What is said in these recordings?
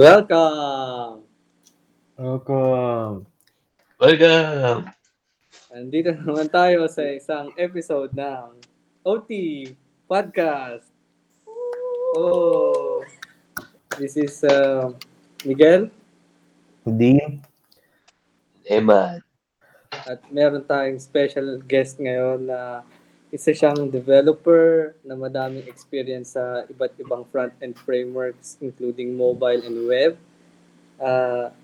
Welcome! Welcome. Welcome! Andito naman tayo sa isang episode ng OT Podcast. Oh, this is uh, Miguel Dean. Emma. at meron tayong special guest ngayon na isa siyang developer na madaming experience sa iba't ibang front-end frameworks including mobile and web. Ah,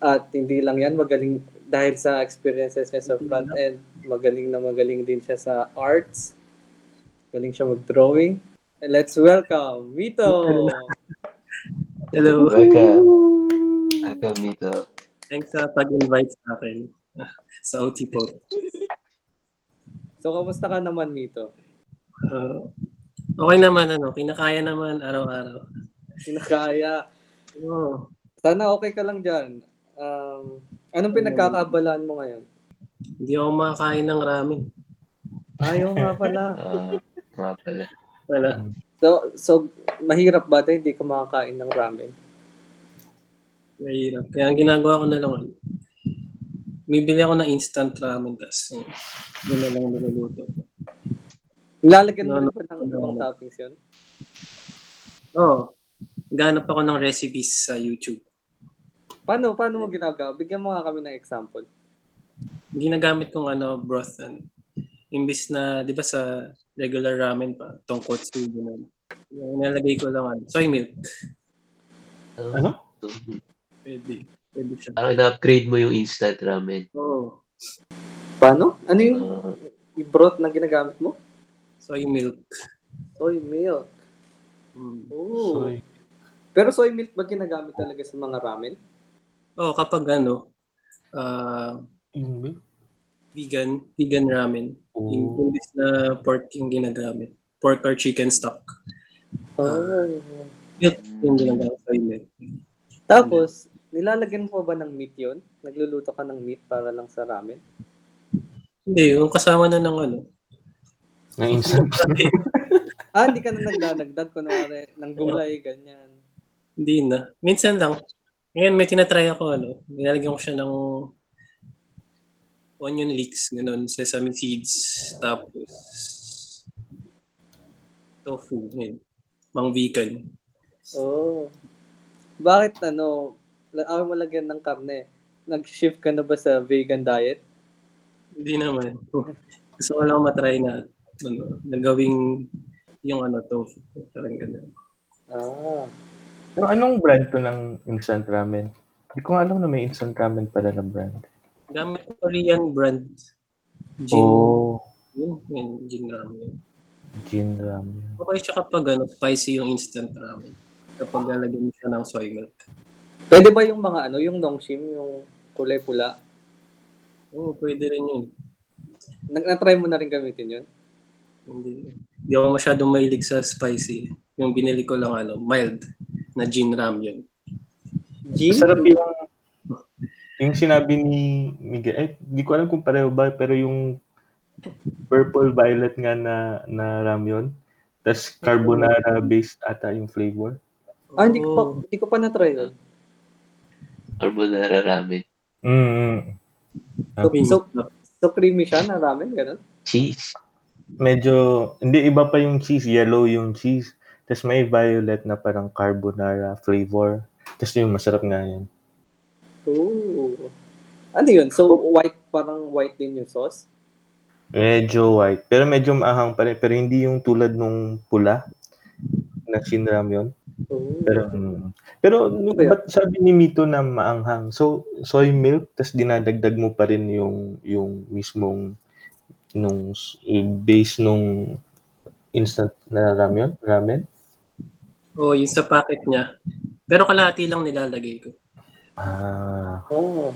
at hindi lang yan, magaling dahil sa experiences niya sa front-end, magaling na magaling din siya sa arts. Galing siya mag-drawing. And let's welcome Mito! Hello. Welcome. Welcome dito. Thanks sa pag-invite sa akin sa OT po. So, kamusta ka naman, Mito? Uh, okay naman, ano, kinakaya naman araw-araw. Sinakaya. Oh, Sana okay ka lang dyan. Um, anong pinagkakabalaan mo ngayon? hindi ako makakain ng ramen. Ayaw nga pala. Ah, mga pala. Wala. So, so mahirap ba tayo hindi ka makakain ng ramen? Mahirap. Kaya ang ginagawa ko na lang, ano, bibili ako ng instant ramen, tapos uh, yun na lang niluluto. Nilalagyan mo No, ba ng ibang toppings yun? Oo. Oh, ganap ako ng recipes sa YouTube. Paano, paano mo ginagawa? Bigyan mo nga kami ng example. Ginagamit kong ano, broth. Ano, imbis na, di ba sa regular ramen pa, tonkotsu, gano'n. Yung Nilalagay ko lang, ano, soy milk. Ano? Pwede. Pwede siya. Parang na-upgrade mo yung instant ramen. Oo. Paano? Ano yung Ah, broth na ginagamit mo? Soy milk. Soy milk. Mm. Oh. Soy. Pero soy milk ba ginagamit talaga sa mga ramen? Oh, kapag ano, ah, Yung vegan, vegan ramen. Yung Oh. imbis na pork yung ginagamit. Pork or chicken stock. Oh. Milk yung ginagamit soy milk. Tapos, nilalagyan mo ba ng meat yun? Nagluluto ka ng meat para lang sa ramen? Hindi, yung kasama na ng ano. Na instant. Ah, hindi ka na nagdadagdag, kunwari, ng gulay, ganyan. Hindi na. Minsan lang. Ngayon may tinatry ako ano. Nilalagyan ko siya ng onion leeks, ganun, sesame seeds, tapos tofu, yun. Mang vegan. Oh. Bakit ano, ayaw mo lagyan ng karne? Nag-shift ka na ba sa vegan diet? Hindi naman. Gusto ko lang matry na ano, nagawing yung ano tofu. Parang ganun. Ah. Pero anong brand to ng instant ramen? Hindi ko alam na may instant ramen pala na brand. Gamit ko Korean brand. Jin. Oh, Yun, yun, Jin ramen. gin ramen. Okay siya kapag ano, spicy yung instant ramen. Kapag lalagyan mo siya ng soy milk. Pwede ba yung mga ano, yung nongshim, yung kulay pula? Oo, pwede rin yun. Nag- Na-try mo na rin gamitin yun? Hindi, hindi ako masyadong mahilig sa spicy. Yung binili ko lang ano, mild na gin ram yun. Gin? Masarap yung yung sinabi ni Miguel, eh, di ko alam kung pareho ba, pero yung purple violet nga na, na ramyon, tas carbonara based ata yung flavor. Ah, hindi ko pa, hindi ko pa na-try yun. Carbonara ramen. Mm. So, Sabi so, so creamy siya na ramen, ganun? Cheese. Medyo, hindi, iba pa yung cheese, yellow yung cheese. Tapos may violet na parang carbonara flavor. Tapos yung masarap nga yan. Oo. Ano yun? So, white, parang white din yung sauce? Medyo white. Pero medyo maahang pa rin. Pero hindi yung tulad nung pula na sinram yun. Pero, mm, pero Ano ba yan? ba't sabi ni Mito na maanghang? So, soy milk, tapos dinadagdag mo pa rin yung, yung mismong nung base nung instant na ramen? ramen? Oo, yung sa packet niya. Pero kalahati lang nilalagay ko. Ah, Oo.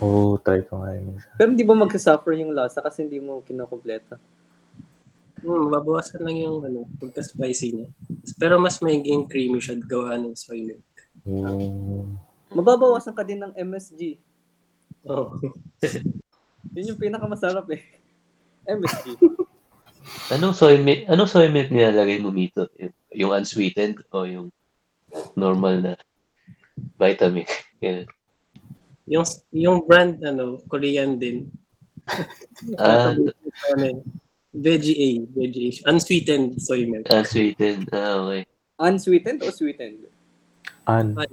oh, try ko nga yun. Pero hindi ba magsasuffer yung lasa kasi hindi mo kinukumpleto? Hmm, babawasan lang yung ano, pagka-spicy niya. Pero mas magiging creamy siya gawa ng soy milk. Mm. Mababawasan ka din ng MSG. Oo. Yun yung pinakamasarap eh. MSG. Anong soy milk, anong soy milk nilalagay mo dito? Yung unsweetened o yung normal na? Vitamix. Yan. Yung, yung brand, ano, Korean din. Ah? Veggie A. Veggie A. Unsweetened soy milk. ah, sweetened. Ah, okay. Unsweetened o sweetened? An. Ay,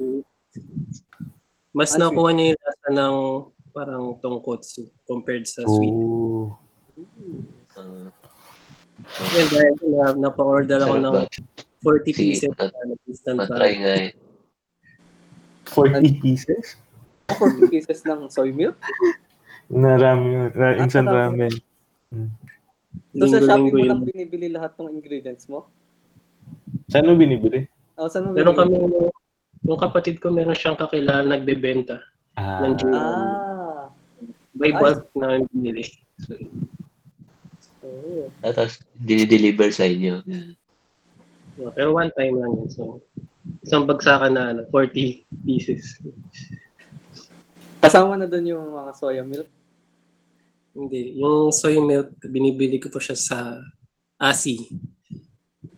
Mas Unsweet- nakuha niya yung lasa ng parang tonkotsu compared sa sweet. Oh. Ah, Yun, dahil na, napa-order ako sarap ng ba? 40 Sige, pieces na instant Matry nga eh. 40 pieces? 40 pieces ng soy milk? Na ramen. Ra- Ah, instant ramen. So sa Shopee mo lang binibili lahat ng ingredients mo? Saan mo binibili? O saan mo Meron binibili? kami, yung kapatid ko meron siyang kakilala nagbebenta. Ah. Ng. Ah. By Ay. bulk na binili. So, Oh. Tapos, dinideliver sa inyo. yeah, pero one time lang yun. So, isang bagsakan na ano, 40 pieces. Kasama na doon yung mga soya milk. Hindi. Yung soy milk, binibili ko po siya sa ASI.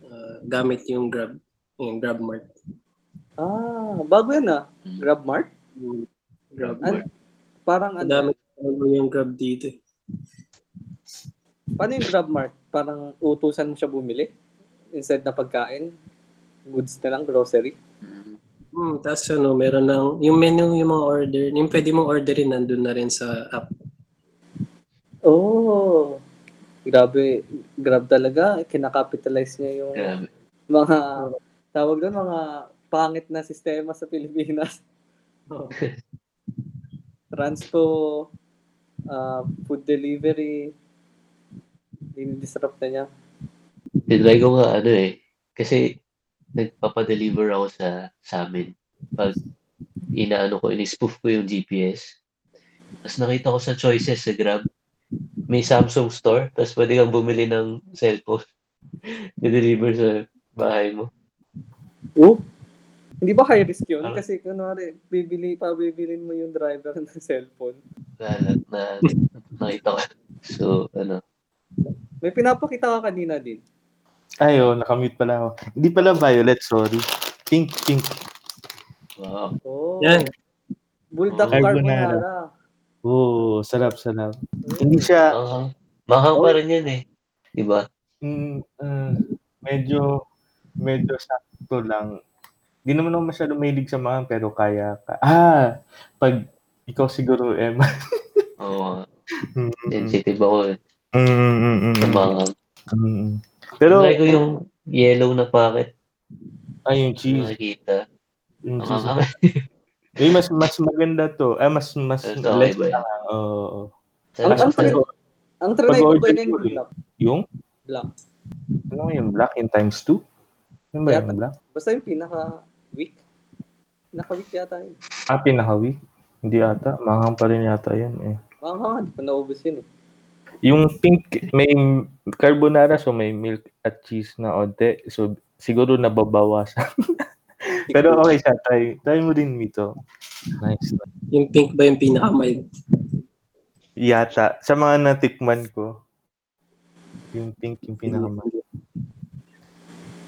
Ah, gamit yung Grab. Yung Grab Mart. Ah, bago yan ah. Mm. Grab Mart? Yung Grab An- Mart. Parang ano, Madami ano yung Grab dito. eh. paano yung Grab Mart? Parang utusan mo siya bumili? Instead na pagkain? Goods na lang, grocery? Hmm, tapos ano, meron ng, yung menu, yung mga order, yung pwede mong orderin, nandun na rin sa app. Oh, grabe. Grab talaga. Kinakapitalize niya yung Grabe. mga, tawag doon, mga pangit na sistema sa Pilipinas. Oh. Transpo, uh, food delivery, dinidisrupt na niya. Tinry ko nga ano eh. Kasi nagpapadeliver ako sa sa amin. Pag inaano ko, in-spoof ko yung GPS. Tapos nakita ko sa choices sa Grab, may Samsung store, tapos pwede kang bumili ng cellphone. I-deliver sa bahay mo. Oh, hindi ba high risk yun? Ano? Kasi kunwari, bibili pa, bibilin mo yung driver ng cellphone. Na, na, nakita ko. So, ano, May pinapakita ka kanina din. Ayo, nakamute pala ako. Hindi pala violet, sorry. Pink, pink. wow. Oh, Yan. Bulldog Carbonara. carbonara. Oh, sarap, sarap. Hindi siya, Mahang, mahang pa rin yan eh. Diba? mm, uh, medyo, medyo sakto lang. Hindi naman ako masyado mahilig sa mga, pero kaya ka. Ah, pag ikaw siguro, Emma. Oo. Mm, sensitive ako eh. mm, mm, mm, Sa mahang. mm. Pero, Try ko yung yellow na packet. ay, yung cheese. Nakikita. Yung cheese. Eh, mas, mas maganda to. Ah, mas, mas, Mas less okay. Oo. Ang, ang, trin- ang trinay ko ba yun yung black? yung, Black. ano yung black in times 2? Ano ba Yata. yung black? Basta yung pinaka-weak. Pinaka-weak yata yun. Ah, pinakawi? Hindi ata. Mahang pa rin yata yan eh. Mga nga, di pa naubos yun eh. Yung pink, may carbonara, so may milk at cheese na onte. So, siguro nababawasan. Pero okay siya. Try, try mo din, Mito. Nice. Yung pink ba yung pinakamild? Yata. Sa mga natikman ko, yung pink yung pinakamali.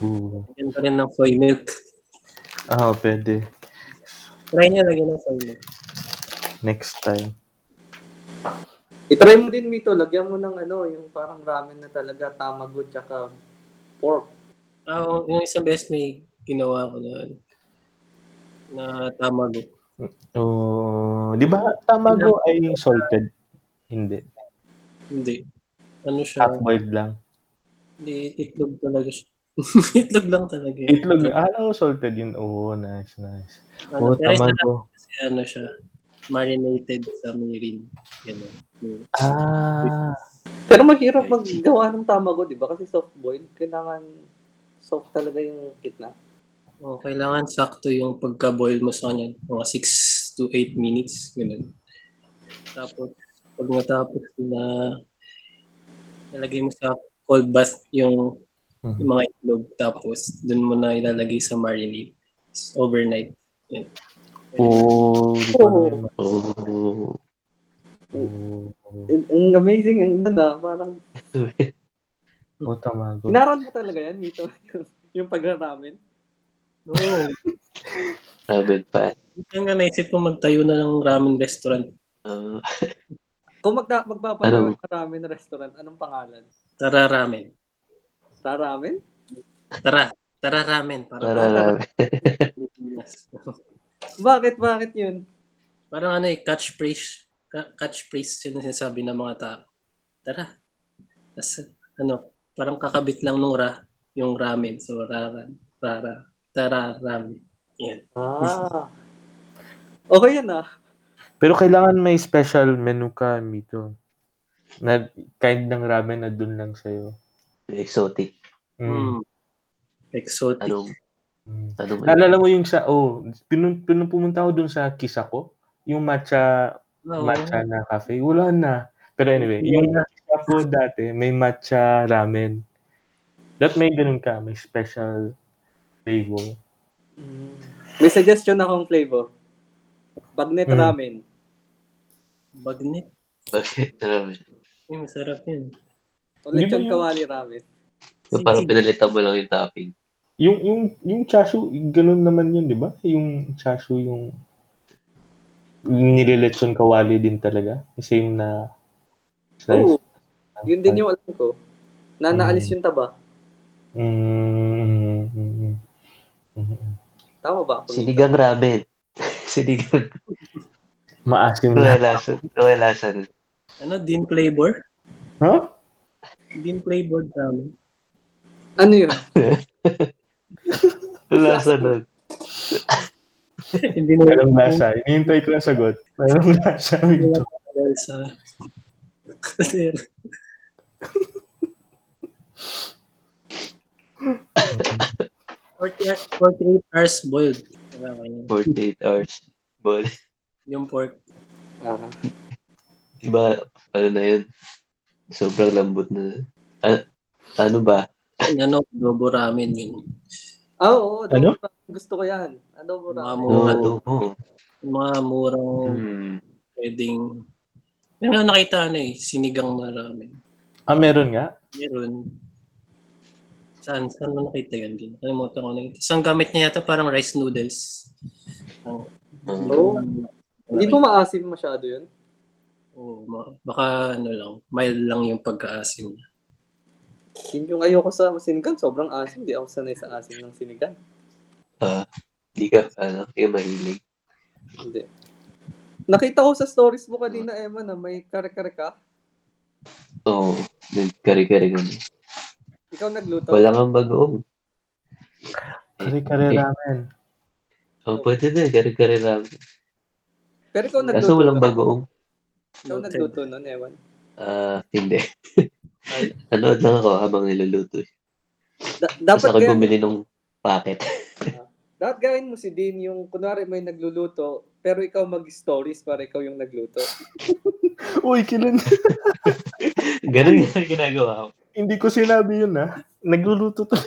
Ooh. Yan pa rin ng soy milk. Ah, pwede. Try niya lagyan ng soy milk. Next time. Itry mo din, Mito. Lagyan mo ng ano, yung parang ramen na talaga, tamago, tsaka pork. Ah, oh, yung isang best may ginawa ko na na tamago. Oh, di ba tamago ay salted? Hindi. Hindi. Ano siya? Half-boiled lang. Hindi, itlog talaga siya. itlog lang talaga. eh. Itlog. Ah, no, salted yun. Oh, nice, nice. Ano, Oh, tamago. kasi ano siya, marinated sa mirin. Ganun. Ah. Pero mahirap maggawa ng tamago, di ba? Kasi soft-boiled. Kailangan soft talaga yung kitna. Oh, kailangan sakto yung pagka-boil mo sa kanya. Mga 6 to 8 minutes. Ganun. Tapos, pag natapos na nalagay mo sa cold bath yung, Mhm. yung mga itlog. Tapos, dun mo na ilalagay sa marinade. Overnight. Yan. Oh. Oh. Oh, Ang amazing ang na, parang oh, tamago. Inaral mo talaga yan, Mito. yung pagraramen. Oo. Ramen pa. Kaya nga naisip ko magtayo na ng ramen restaurant. Ah, Kung magda, magpapagawa Ano? ka ramen restaurant, anong pangalan? Tara ramen. Sa ramen? Tara. Tara ramen. Para para ramen. Bakit? Bakit yun? Parang ano eh, catchphrase. Ka- catchphrase yun ang sinasabi ng mga tao. Tara. Tas, ano, parang kakabit lang nung ra, yung ramen. So, rara, rara, tara ramen. Yan. Ah. Okay yan ah. Pero kailangan may special menu ka, Mito. Na kind ng ramen na dun lang sa'yo. Exotic. Mm. Mm. Exotic. Anong, Mm. Naalala mo yung sa, oh, pinun, pinun, pumunta ako dun sa Kisako. Yung matcha, Oo. matcha na cafe. Wala na. Pero anyway, yung Kisako dati, may matcha ramen. That may ganun ka, may special flavor. May suggestion akong flavor. Bagnet Hmm. ramen. Bagnet. bakit ramen? Ay, masarap yun. O Hindi lechon yun? kawali ramen. Yung parang pinalitan mo lang yung topping. Yung yung yung chashu, ganun naman yun, di ba? Yung chashu yung nililechon kawali din talaga. Same na size. Oo. Yun din yung alam ko. Na Hmm. naalis yung taba. Mm, mm, mm, mm. Tama ba? Sinigang ramen. Sinigang. Maasim na. lasa. Lasa. nun. Ano, din flavor? Huh? Din flavor ramen. Ano yun? Lasa nun. Hindi na Walang lasa. Inihintay ko yung sagot. Walang lasa. Ito. dahil sa... Kasi, Forty- 48 hours boiled. Wala ka yun. 48 hours. Bol. Yung pork. Ah. Diba, ano na yun? Sobrang lambot na. Ah, ano ba? Ano, adobo ramen yun. Ah, oo. Ano? adobo ramen. Gusto ko yan. Adobo Mga ramen. mura. Oo. Oh, Yung mga murang Hmm. pwedeng... May nga nakita ano eh, sinigang na ramen. Ah, meron nga? Meron. Saan? Saan mo nakita yun? Din? Kalimutan ko na. Isang gamit niya yata parang rice noodles. Ang, Oo. Hindi po maasim masyado yun. Oo, ma- baka ano lang, mild lang yung pagkaasim niya. Yun yung ayoko sa sinigang. Sobrang asim. Hindi ako sanay sa asim ng sinigang. Ah, di ka, ano, yung mahilig. Hindi. Nakita ko sa stories mo kanina, Emma, na may kare-kare ka. Oo, oh, nagkari-kari kami. Ikaw nagluto. Wala kang bagoong. Kare-kare ramen. Oh, pwede na, kari-kari ramen. Pero ikaw nagluto. Kaso walang ka. bagoong. Ikaw nagluto nun, Ewan. Ah, hindi. Nanood lang ako habang niluluto. eh. Da- Tapos dapat ako gawin, bumili ng packet. dapat gawin mo si Dean yung kunwari may nagluluto pero ikaw mag-stories para ikaw yung nagluto. Uy, kilan. Ganun yung ginagawa ko. Hindi ko sinabi yun, ha? Nagluluto to.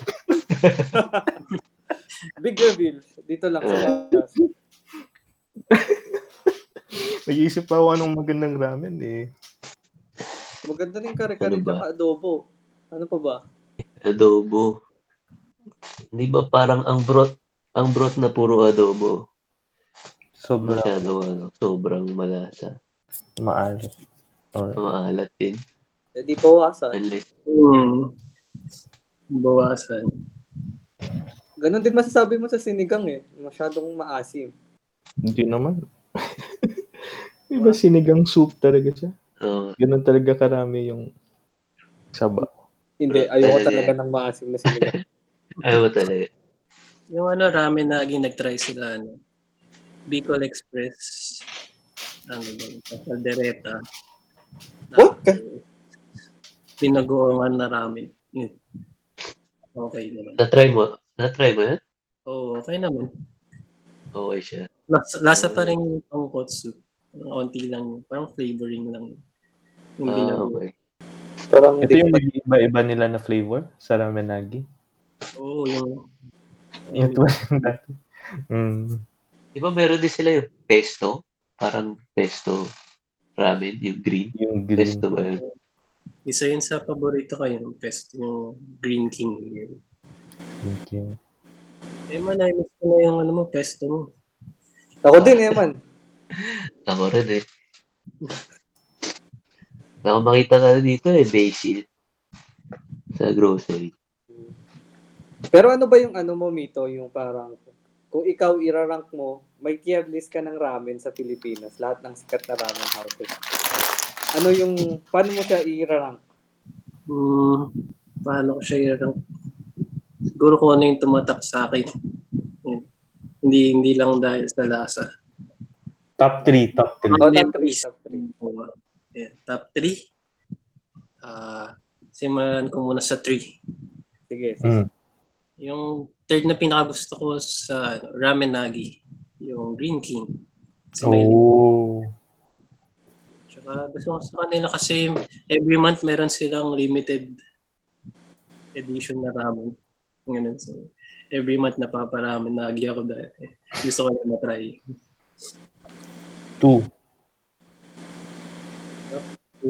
Big reveal. Dito lang sa podcast. Nag-iisip pa ako anong magandang ramen, eh. Maganda rin kare-kare Ano ba? adobo. Ano pa ba? Adobo. Hindi ba parang ang broth, ang broth na puro adobo? Sobrang Masyado, ano, sobrang malasa. maalat. Or, Maalat din. Eh, di bawasan. Hmm. Bawasan. Ganon din masasabi mo sa sinigang eh. Masyadong maasim. hindi naman. Iba sinigang soup talaga siya. oh, Ganun talaga karami yung saba. Hindi, ayoko talaga ng maasim na sinigang. ayaw talaga. Yung ano, ramen na lagi nag-try sila, ano, Bicol Express, ano ba, Caldereta. What? Pinagoongan na ramen. Okay naman. Na-try mo? Na-try mo yan? Oo, okay naman. Okay siya. Lasa, lasa pa rin yung tonkotsu. Onti lang, parang flavoring lang. Yung Ah, okay. Parang Ito yung iba-iba nila na flavor sa ramenagi. Oo, yung Ito yung dati. Mm. Di ba meron din sila yung pesto? Parang pesto ramen, yung green. Yung green. Pesto ba yun? Isa yun sa paborito ko yung pesto, yung Green King. Yun. Thank you. Eh man, na-miss ko na yung ano mo, pesto mo. Ako din, Eman. Ako rin eh. Ako makita ka na dito eh, basil. Sa grocery. Pero ano ba yung ano mo, Mito? Yung parang, kung ikaw irarank mo, may tier list ka ng ramen sa Pilipinas. Lahat ng sikat na ramen houses. Ano yung, paano mo siya i-rank? Hmm, paano ko siya yung Siguro kung ano yung tumatak sa akin. Yun. Hindi hindi lang dahil sa lasa. Top 3, top 3. Oh, top 3, top 3. Oo. Yeah, top 3. Ah, simulan ko muna sa 3. Sige. Mm. Yung third na pinakagusto ko sa ano, Ramen Nagi, yung Green King. Oh. Gusto ko sa kanila kasi every month meron silang limited edition na ramen. Ganun. So, every month napaparamen nagi ako dahil eh, gusto ko na matry. 2. So,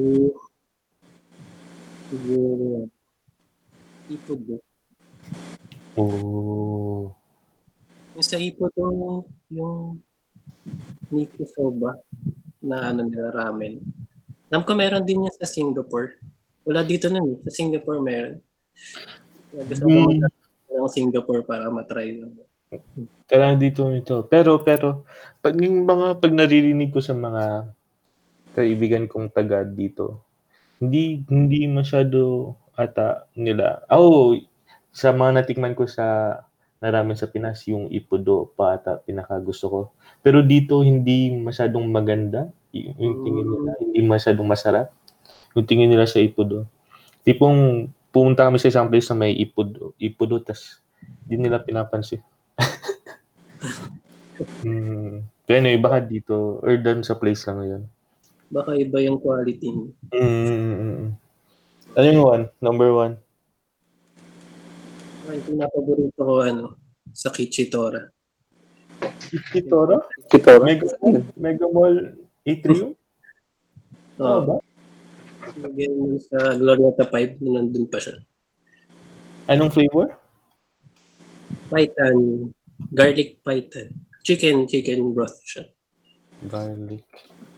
siguro, ipod eh. Oh. Yung sa ipod yung, yung Nico Soba na ano nila ramen. Alam ko meron din yan sa Singapore. Wala dito nun eh. Sa Singapore meron. Gusto ko Hmm. mm. ng Singapore para matry. lang. Kailangan dito ito. Pero, pero, pag yung mga, pag naririnig ko sa mga kaibigan kong taga dito, hindi, hindi masyado ata nila. Oh, sa mga natikman ko sa naraman sa Pinas, yung ipudo pa ata pinaka gusto ko. Pero dito, hindi masyadong maganda. Y- Yung tingin nila, hindi masyadong masarap. Yung tingin nila sa ipudo. Tipong, pumunta kami sa isang place na may ipudo, ipudo, tas di nila pinapansin. Hmm. Pero anyway, baka dito or doon sa place lang yun. Baka iba yung quality. Mm. Ano yung one? Number one? Ay, pinapaborito ko ano, sa Kichitora. Kitoro? Kitoro. Mega? Mega Mall Atrium? Oo. Oo ba? Lagyan mo sa Glorieta 5 na nandun pa siya. Anong flavor? Python, garlic python. Chicken, chicken broth siya. Garlic.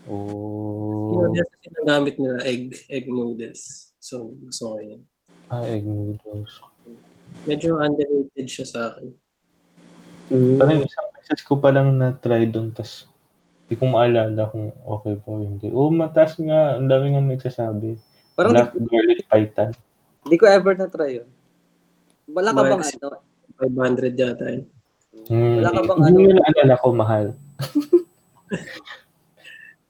Oh. Oh. Yung kasi nagamit nila egg, egg noodles. So, gusto ko yun. Ah, egg noodles. Medyo underrated siya sa akin. Mm. Parang isang beses ko pa lang na-try doon, tas hindi ko maalala kung okay po o hindi. Oh, mataas nga. Ang dami nga nagsasabi. Parang Black di, garlic python. di ko ever na-try yun. Wala ka bang Mas- ano? 500 yata yun. Hmm. Wala ka bang Hindi ano? nyo naalala ko mahal.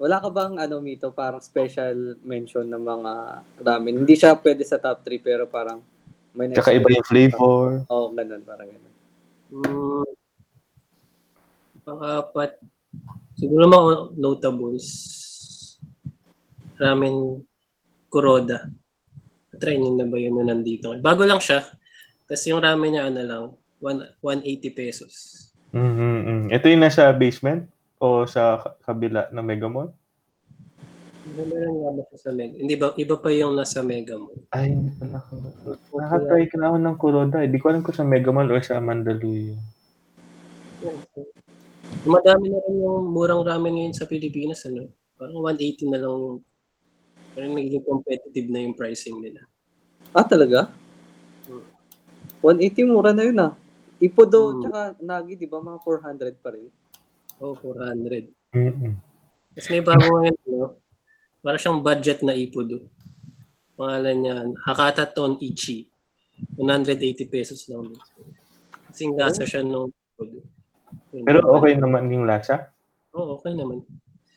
Wala ka bang ano, Mito, parang special mention ng mga ramen? Hindi siya pwede sa top 3 pero parang may Tsaka iba yung flavor. Oo, oh, ganun, parang ganun. Mm, pang-apat, siguro mga notables. Ramen Kuroda. Try nyo na ba yun na nandito? Bago lang siya. Tapos yung ramen niya ano lang, one- 180 pesos. mm Ito yung nasa basement o sa ka- kabila ng Mega Mall? Meron nga ba sa Mega? Hindi ba, iba pa yung nasa Mega Mall. Ay, hindi pa. Nakatry ka na ako ng Kuroda. Hindi ko alam kung sa Mega Mall o sa Mandaluyong. Madami na rin yung murang ramen ngayon sa Pilipinas. Ano? Parang 180 na lang. Parang naging competitive na yung pricing nila. Ah, talaga? 180 mura na yun ah. Ipodo Hmm. tsaka Nagi, di ba mga 400 pa rin? Oh, 400. Mm-mm. Tapos may bago ngayon, no? Para siyang budget na ipudo. Pangalan niya, Hakata Ton Ichi. 180 pesos lang. Kasing lasa siya nung ipudo. Pero okay naman yung lasa. Oo, okay naman.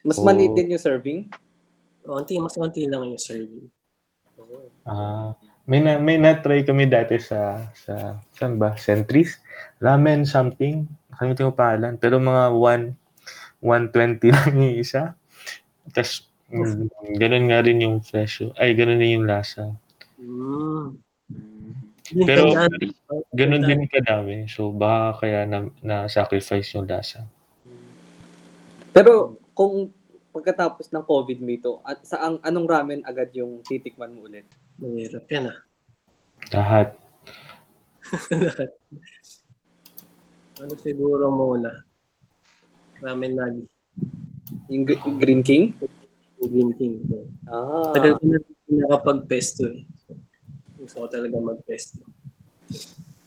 Mas Oh. maliit din yung serving. Konti, mas konti lang yung serving. Ah, may na may na-try kami dati sa sa saan ba? Centris. Ramen something. Nakalimutan ko pangalan. Pero mga 1 120 lang yung isa. Tapos mm, ganun nga rin yung presyo. Ay, ganun din yung lasa. Mm. Pero Tandaan- ganun din kadami. So baka kaya na, na-sacrifice yung lasa. Pero kung pagkatapos ng COVID Mito, at sa ang anong ramen agad yung titikman mo ulit? Mahirap yan ah. Lahat. Ano siguro muna? Ramen Nagi. Yung Gr- Green King? Yung Green King. Ah. Tagal ko na nakapag-pesto eh. Gusto ko talaga mag-pesto.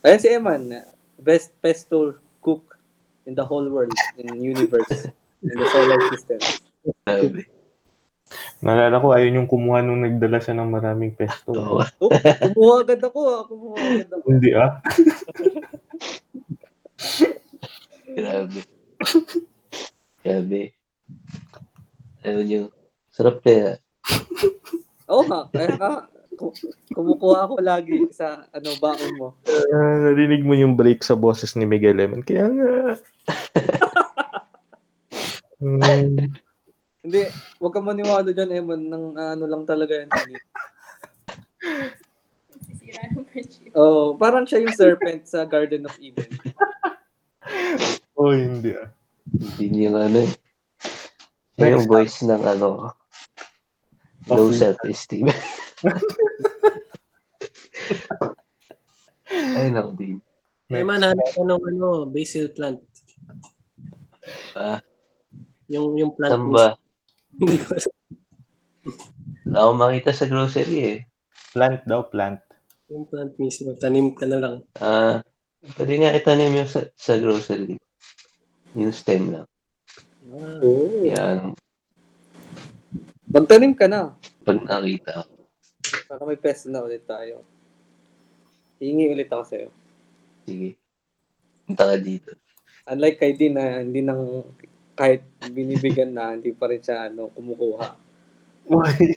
Ayan si Eman, best pesto cook in the whole world, in universe, in the solar system. Grabe. Naalala ko, ayun yung kumuha nung nagdala siya ng maraming pesto. Oo. Oh, kumuha agad ako, ah. kumuha agad ako. Hindi ah. Grabe. Grabe. Ano yung sarap kaya. Oo nga, kaya ku- kumukuha ako lagi sa ano baon mo. Ah, narinig mo yung break sa boses ni Miguel Lemon. Kaya nga. Hmm. Hindi, huwag ka maniwala dyan, Eman, ng ano lang talaga yan. Oh, parang siya yung serpent sa Garden of Eden. oh, hindi ah. Hindi niya nga ano eh. Yung voice ng ano, low self-esteem. Ay, naku din. Eh man, hanap ko ng ano, basil plant. Ah, Yung, yung plant saan ba? Hindi ko alam. Wala akong makita sa grocery eh. Plant daw, plant. Yung plant mismo. Tanim ka na lang. Ah, pwede nga itanim yung sa, sa grocery. Yung stem lang. Ah, Oh. Yan, Magtanim ka na. pag nakita ko. Para may pesto na ulit tayo. Hingi ulit ako sa'yo. Sige. Punta ka dito. Unlike kay Dean na hindi nang kahit binibigyan na, hindi pa rin siya ano, kumukuha. Uy.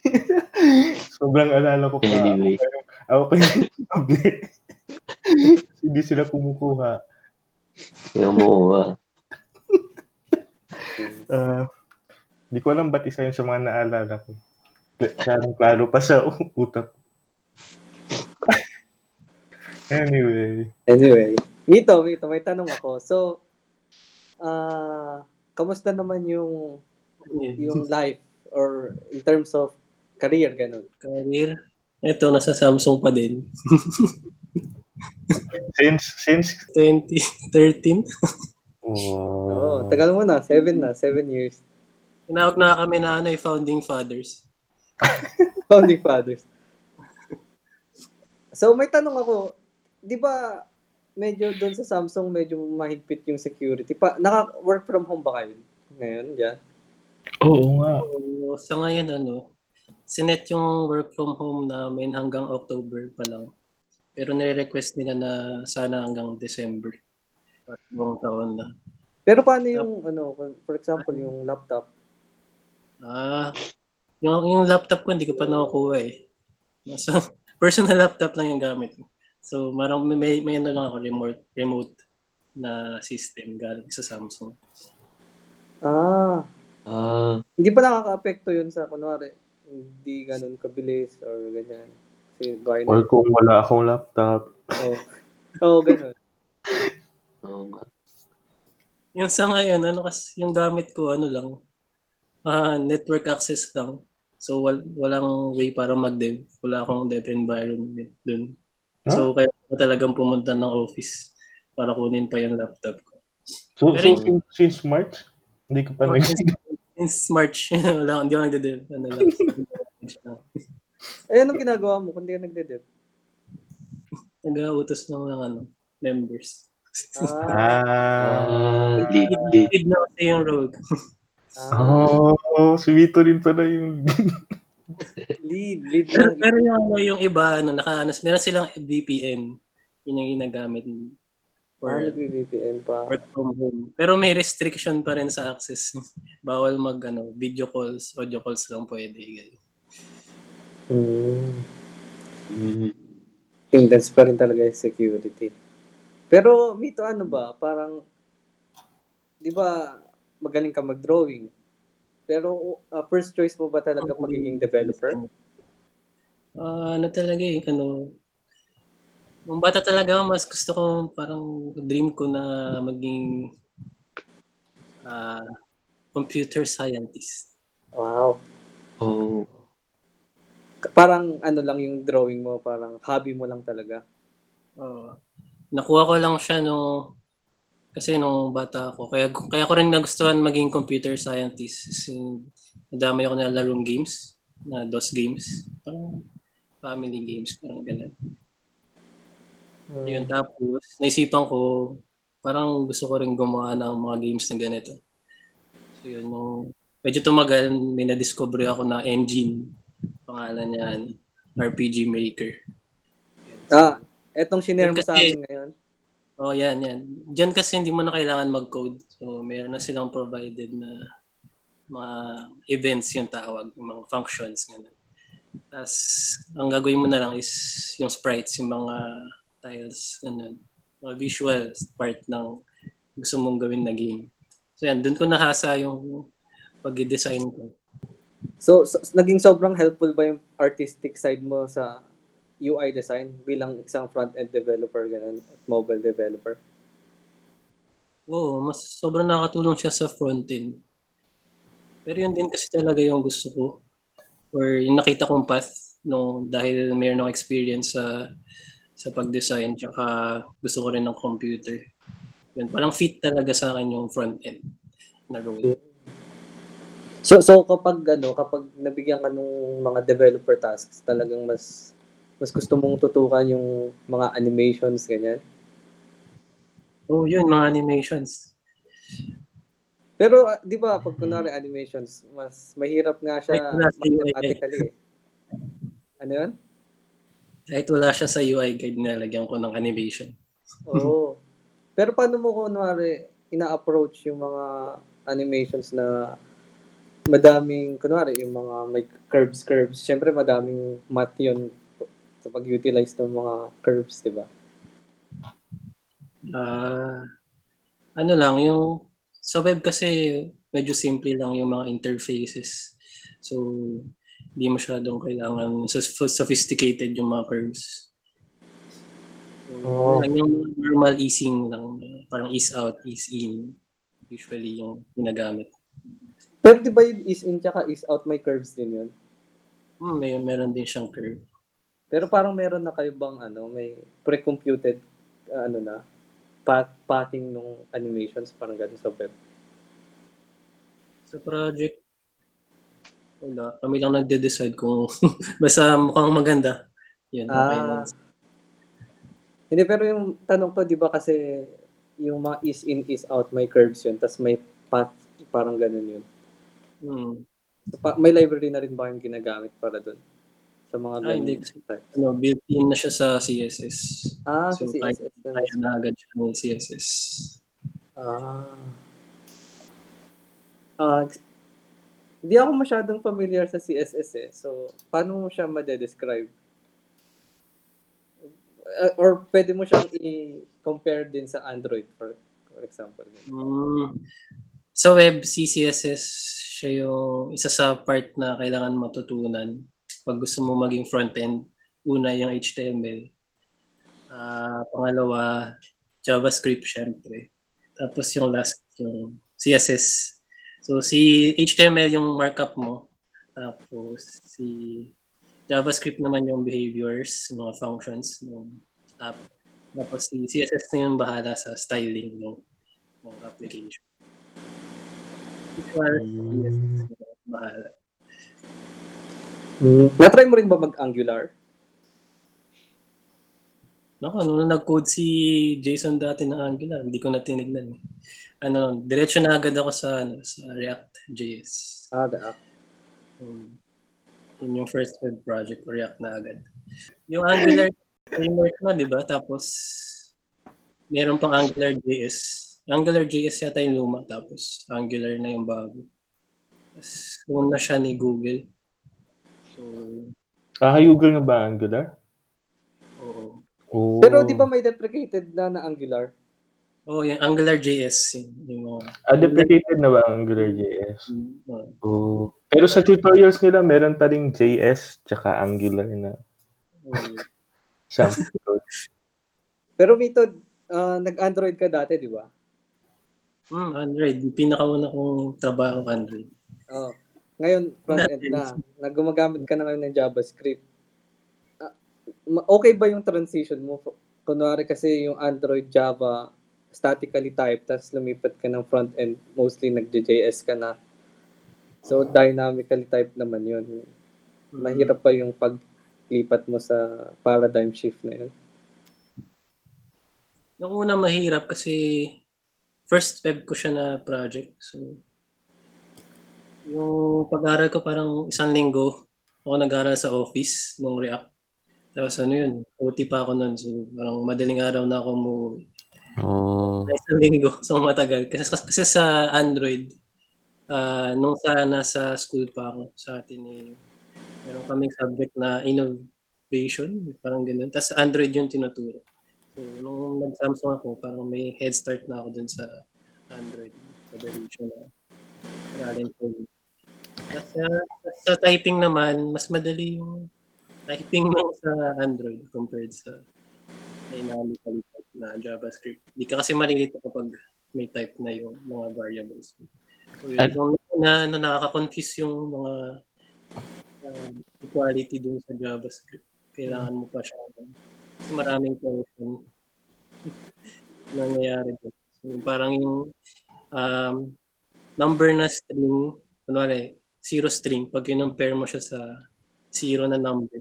Sobrang alala ko pa. Anyway. Ako sabi. Hindi sila kumukuha. Yung mo, Ah, Hindi ko alam ba't isa yun sa mga naalala ko. Klarong klaro pa sa utak. anyway. Anyway, Mito, Mito, may tanong ako. So, ah, kamusta naman yung yun. yung life or in terms of career ganun? Career. Ito, nasa Samsung pa din. Since, since, 2013. Oh, oh, tagal mo na, seven na, seven years. Tinawag na kami na ano, eh, founding fathers. Founding fathers. So, may tanong ako, di ba medyo doon sa Samsung medyo mahigpit yung security. Pa, naka-work from home ba kayo ngayon? Yeah. oo nga. So, sa ngayon, ano, sinet yung work from home namin hanggang October pa lang. Pero nire-request nila na sana hanggang December. At buong taon na. Pero paano yung, ano, for example, yung laptop? Ah, yung, yung laptop ko hindi ko pa nakukuha eh. Nasa personal laptop lang yung gamit ko. So, marang may, may ano lang ako remote, remote na system galing sa Samsung. Ah, ah, hindi pa nakaka-apekto yun sa, kunwari, hindi ganun kabilis or ganyan. Kasi gaya Or kung wala akong laptop. Oo, oh, ganun. oo nga. Yung sa ngayon, ano kasi, yung gamit ko, ano lang, ah network access lang. So, wal, walang way para mag-dev. Wala akong dev environment dun. So, kaya ako talagang pumunta ng office para kunin pa yung laptop ko. So, so Pero- since, since March, hindi ko pa nag Since March, wala, hindi ako nagde-dev. Ano lang. Eh, anong ginagawa mo kung di ka nagde-dev? Nag-autos ng mga ano, members. Ah, Ah, lead, na kasi yung road. ah, Oh, si Vito rin pala yung... lead, lead Pero, pero yung, ano, yung iba, ano, naka, ano, meron silang VPN. Yun yung ginagamit Ah, for nag-VPN pa. work from home. Pero may restriction pa rin sa access. Bawal mag ano, video calls, audio calls lang pwede. ganun. Hmm. Mm, Intense pa rin talaga yung security. Pero, Mito, ano ba? Parang, di ba, magaling ka mag-drawing. Pero, uh, first choice mo ba talaga magiging developer? Ah, ano talaga eh, ano, nung bata talaga, mas gusto ko, parang dream ko na maging ah, computer scientist. Wow. oh, Parang ano lang yung drawing mo, parang hobby mo lang talaga. Oo. nakuha ko lang siya no Kasi nung bata ako, kaya, kaya ko rin nagustuhan maging computer scientist. Kasi nadamay ako na larong games, na DOS games. Parang family games, parang ganun. Hmm. Yun, tapos, naisipan ko, parang gusto ko rin gumawa ng mga games na ganito. So yun, nung medyo tumagal, may na-discover ako na engine. Pangalan niya, ano, RPG Maker. Ah, etong shinare mo sa akin ngayon. Oh, yan, yan. Diyan kasi hindi mo na kailangan mag-code. So, meron na silang provided na mga events yung tawag, yung mga functions. Ganun. Tapos, ang gagawin mo na lang is yung sprites, yung mga tiles, ganun. Mga visual part ng gusto mong gawin na game. So, yan. Doon ko nahasa yung pag-design ko. So, so, naging sobrang helpful ba yung artistic side mo sa UI design bilang isang front-end developer ganun, at mobile developer? Oo, mas sobrang nakatulong siya sa front-end. Pero yun din kasi talaga yung gusto ko. Or yung nakita kong path no, dahil mayroon akong experience sa sa pag-design tsaka gusto ko rin ng computer. Yun, parang fit talaga sa akin yung front-end na role. So, so kapag ano, kapag nabigyan ka ng mga developer tasks, talagang mas mas gusto mong tutukan yung mga animations ganyan. Oh, yun, mga animations. Pero ah, 'di ba pag kunwari animations, mas mahirap nga siya mathematically. eh. Ano 'yun? Kahit wala siya sa UI guide, nalagyan ko ng animation. Oo. Pero paano mo kunwari ina-approach yung mga animations na madaming, kunwari yung mga may curves, curves. Siyempre madaming math yun sa pag-utilize ng mga curves, di ba? Ah, ano lang, yung sa web kasi medyo simple lang yung mga interfaces. So, hindi masyadong kailangan sophisticated yung mga curves. So, Oh. lang yung normal easing lang, parang ease out, ease in, usually yung ginagamit. Pero di ba yung is in tsaka is out may curves din yun? Hmm, may meron din siyang curve. Pero parang meron na kayo bang ano, may pre-computed uh, ano na, path, pathing ng animations, parang ganun sa web. Sa project, wala. Kami lang nagde-decide kung basta mukhang maganda. Yun, okay Ah. lang. Hindi, pero yung tanong ko, di ba kasi yung mga is in, is out, may curves yun, tapos may path, parang ganun yun. Hmm. So, pa- may library na rin ba yung ginagamit para doon? Sa mga Ah, hindi ganun kasi. type? Ano, built-in na siya sa CSS. Ah, So, so, kahit- CSS na. Kaya na agad siya ng CSS. Ah. Ah, hindi ako masyadong familiar sa CSS eh. So, paano mo siya madedescribe? Uh, or pwede mo siyang i-compare din sa Android, for, for example. Mm. Sa web, CSS siya yung isa sa part na kailangan matutunan pag gusto mo maging front-end. Una yung HTML. Ah, pangalawa, JavaScript syempre. Tapos yung last, yung CSS. So si HTML yung markup mo. Tapos si JavaScript naman yung behaviors, yung mga functions ng app. Tapos si CSS na yung bahala sa styling ng, ng application. Visual, CSS na yung bahala. Na-try mo rin ba mag-Angular? Naku, nung nag-code si Jason dati ng Angular, hindi ko na tinignan. eh. Ano, diretso na agad ako sa, ano, sa React.js. Ah, the app. Um, yun yung first web project, React na agad. Yung Angular framework na, di ba? Tapos, meron pang Angular.js. Angular.js yata yung luma, tapos Angular na yung bago. Tapos, na siya ni Google. So, Kakayugal nga ba Angular? oo. Oh. Pero di ba may deprecated na na Angular? Oh, yung Angular.js. Yung, yung mga, Ah, deprecated na ba AngularJS? uh, Oh. Pero sa tutorials nila, meron pa rin JS tsaka Angular na uh, sample code. Pero Mito, ah, nag-Android ka dati, di ba? Hmm, Android. Yung pinakauna kong trabaho Android. Oh. Ngayon, front-end na. Naggumagamit ka na ngayon ng JavaScript. Ma- okay ba yung transition mo? Kunwari kasi yung Android, Java, statically type, tapos lumipat ka ng front-end, mostly nag-JS ka na. So, dynamically type naman yun. Mahirap pa yung paglipat mo sa paradigm shift na yun. Yung una mahirap kasi first web ko siya na project. So, yung pag-aaral ko parang isang linggo ako nag-aaral sa office ng React. Tapos ano yun, OT pa ako nun. So, parang madaling araw na ako mo Oh. isang linggo. So, matagal. Kasi, kasi sa Android, ah nung sa nasa school pa ako sa atin eh, meron kaming subject na innovation, parang ganun. Tapos Android yung tinuturo. So, nung nag-Samsung ako, parang may head start na ako dun sa Android. Sa direction na aralin Tapos sa, sa typing naman, mas madali yung typing mo sa Android compared sa dynamically type na JavaScript. Hindi ka kasi malilito kapag may type na yung mga variables. So, yun, At- yung na, na nakaka-confuse yung mga uh, equality dun sa JavaScript. Kailangan mo pa siya. Kasi maraming function nangyayari dun. So, parang yung um, number na string, kunwari, zero string, pag in-compare mo siya sa zero na number,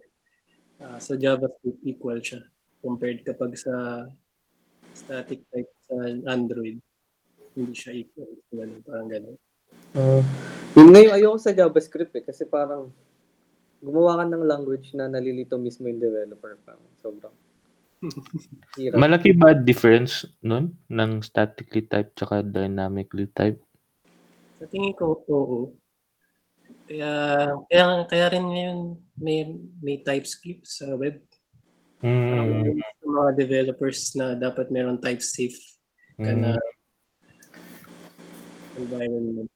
ah, sa JavaScript equal siya compared kapag sa static type sa Android, hindi siya equal. Ganun, parang ganun. Uh, yun nga yung ayoko sa JavaScript eh, kasi parang gumawa ka ng language na nalilito mismo yung developer. Parang sobrang hirap. Malaki ba difference nun ng statically type tsaka dynamically type? Sa tingin ko, oo. Kaya, kaya, kaya rin ngayon may, may TypeScript sa web. Mm. Sa mga developers na dapat meron type safe ka na environment.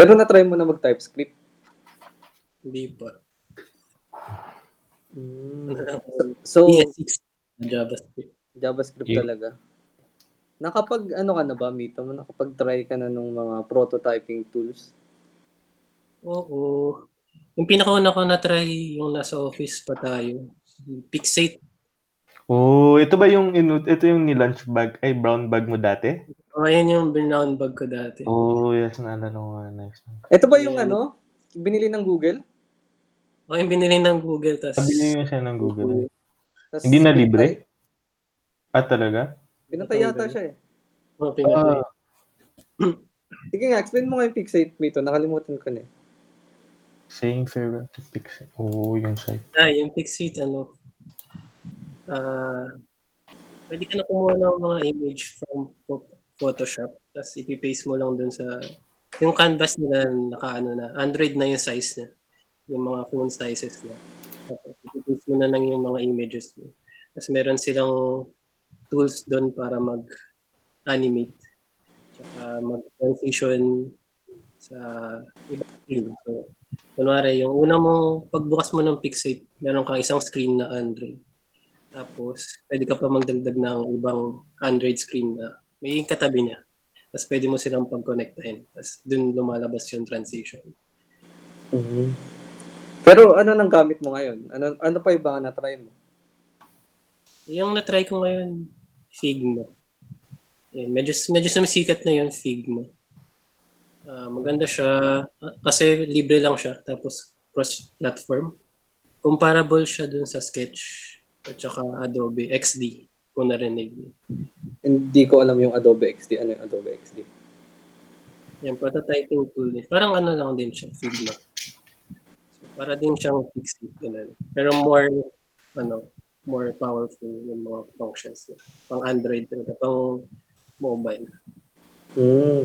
Pero na-try mo na mag-TypeScript? Hindi pa. Mm. So, ES6 na JavaScript. JavaScript Yeah. talaga. Nakapag, ano ka na ba, Mito? Nakapag-try ka na nung mga prototyping tools? Oo. Yung pinakauna ko na-try yung nasa office pa tayo. Pixate. Oh, ito ba yung inu- ito yung ni-lunch bag ay brown bag mo dati? O, ayun yung brown bag ko dati. Oh, yes, naalala ko nga. Nice. Ito ba yung Yeah. ano? Binili ng Google? O, yung binili ng Google. Tas, Sabi niyo siya ng Google. Tas Hindi na libre? Ah, talaga? Pinatay yata siya eh. O, pinatay. Ah, Sige nga, explain mo nga yung Pixate, Mito. Nakalimutan ko na eh. Saying farewell to Pixel. Oh, yung site. Ah, yung Pixate, ano, ah, pwede ka na kumuha ng mga image from Pho- Photoshop, tapos ipipaste mo lang dun sa, yung canvas nila, naka, ano na, Android na yung size na, yung mga phone sizes na. Tapos ipipaste mo na lang yung mga images mo. Tapos meron silang tools doon para mag-animate, tsaka mag-transition sa screen. So, kunwari, yung una mong pagbukas mo ng Pixate, meron kang isang screen na Android. Tapos, pwede ka pa magdagdag ng ibang Android screen na may katabi niya. Tapos, pwede mo silang pag-connectahin. Tapos, dun lumalabas yung transition. Pero ano nang gamit mo ngayon? Ano ano pa iba na try mo? Yung na-try ko ngayon, Figma. Yan, medyo, medyo sumisikat na yung Figma. Ah, maganda siya, ah, kasi libre lang siya, tapos cross-platform. Comparable siya dun sa Sketch at saka Adobe XD, kung narinig niyo. Hindi ko alam yung Adobe XD. Ano yung Adobe XD? Yan, prototyping tool. din. Parang ano lang din siya, Figma. So, para din siyang Pixie. Ganun. Pero more, ano, more powerful yung mga functions niya. Pang Android talaga, pang mobile. Mm.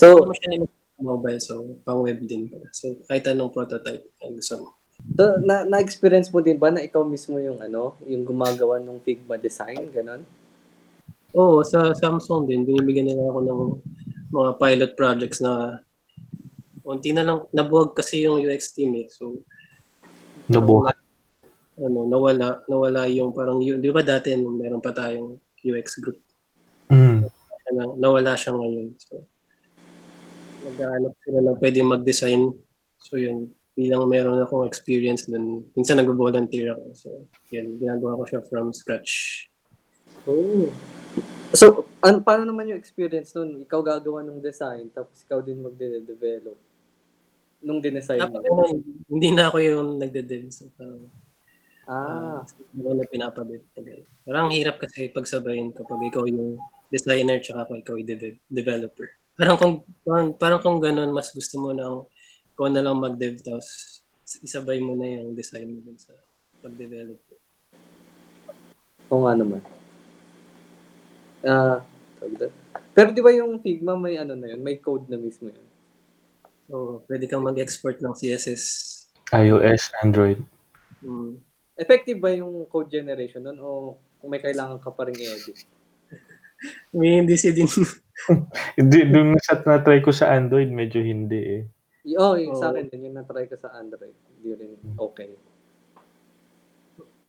So, mo siya mobile, so pang web din pala. So, kahit anong prototype ang gusto mo. so na, na-experience mo din ba na ikaw mismo yung ano, yung gumagawa ng Figma design, ganon? Oo, sa Samsung din, binibigyan nila ako ng mga pilot projects na unti na lang, nabuwag kasi yung UX team eh. So, Nabuhat. ano, nawala, nawala yung parang, yun, di ba dati meron pa tayong UX group, Mm. na, nawala siya ngayon. So, naghahanap sila na pwede mag-design. So, yun, bilang meron akong experience dun, minsan nag-volunteer ako. So, yun, ginagawa ko siya from scratch. Oh. So, an, paano naman yung experience nun? Ikaw gagawa ng design, tapos ikaw din magde-develop. Nung dinesign mo. ano, hindi na ako yung nagde-dev. So, parang, Ah, ko na pinapalit. Parang ang hirap kasi pagsabayin kapag ikaw yung designer tsaka kung ikaw yung de- developer. Parang kung parang, parang kung ganun, mas gusto mo na ikaw na lang mag-dev tapos isabay mo na yung design mo dun sa pag-develop. oo nga naman. Ah, doon. pero di ba yung Figma may ano na yun, may code na mismo yun? So, pwede kang mag-export ng CSS. iOS, Android. Mm. Effective ba yung code generation nun o kung may kailangan ka pa rin i-edit? May hindi si din. Hindi, dun sa na-try ko sa Android, medyo hindi eh. Y- Oh, yung sa Oo. akin din, yung na-try ko sa Android. Hindi rin okay.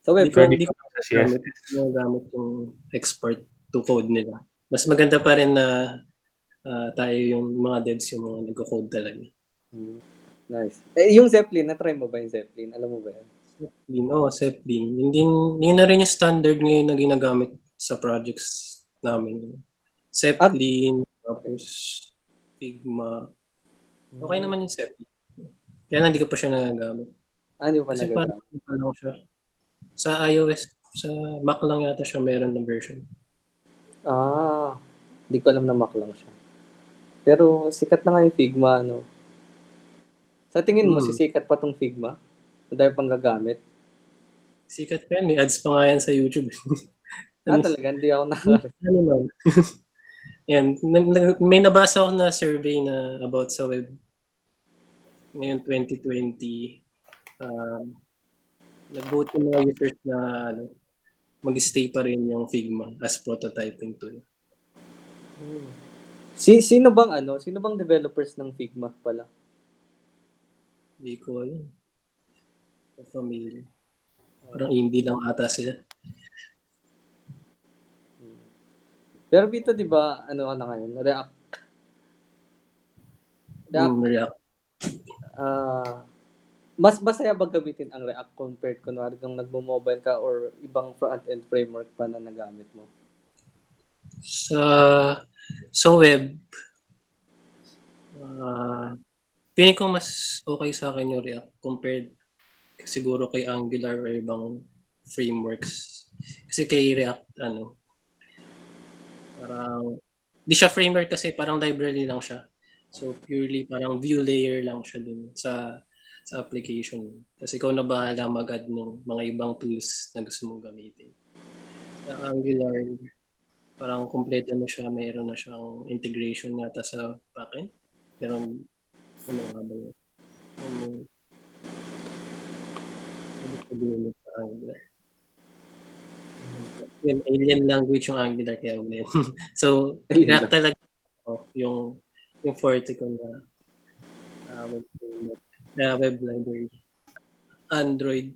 Sa web, Hindi ko, gamit yung gamit yung export to code nila. Mas maganda pa rin na ah, tayo yung mga devs yung mga nagko-code talaga. Hmm. Nice. Eh, yung Zeppelin, na-try mo ba yung Zeppelin? Alam mo ba yan? Zeppelin, oh, Zeppelin. Hindi, hindi na rin yung standard ngayon na ginagamit sa projects namin. Zeppelin, tapos Figma. Okay naman yung Zeppelin. Kaya na hindi ko pa siya nagagamit. Ah, hindi mo pa Kasi nagagamit. lang siya. Sa iOS, sa Mac lang yata siya meron ng version. Ah, hindi ko alam na Mac lang siya. Pero sikat na nga yung Figma, ano. Sa tingin mo, Hmm. sisikat pa tong Figma? Dahil pang gagamit? Sikat pa yan. May ads pa nga yan sa YouTube. Ah, talaga, hindi ako nakakita. ano. Yan. May nabasa ako na survey na about sa web. Ngayon 2020, um, nag-vote yung mga users na ano, mag-stay pa rin yung Figma as prototyping tool. Si, sino bang ano? Sino bang developers ng Figma pala? Hindi ko alam. Familiar. Parang indie lang ata sila. Pero dito, di ba, ano ka na ngayon? React. React, Mm, React. ah, mas masaya ba gamitin ang React compared kunwari kung nagmo-mobile ka or ibang front-end framework pa na nagamit mo? Sa sa web, ah feeling ko mas okay sa akin yung React compared siguro kay Angular or ibang frameworks. Kasi kay React, ano, parang, di siya framework kasi parang library lang siya. So purely parang view layer lang siya dun sa sa application. Kasi ikaw na bahala mag-add ng mga ibang tools na gusto mong gamitin. Sa Angular, parang kompleto na siya, mayroon na siyang integration nata sa backend. Pero ano nga ba yun? Ano, ano ginamit sa Angular? Yun, alien language yung Angular kaya yun. so, React talaga oh, yung yung forte ko na uh, web, na web library. Android.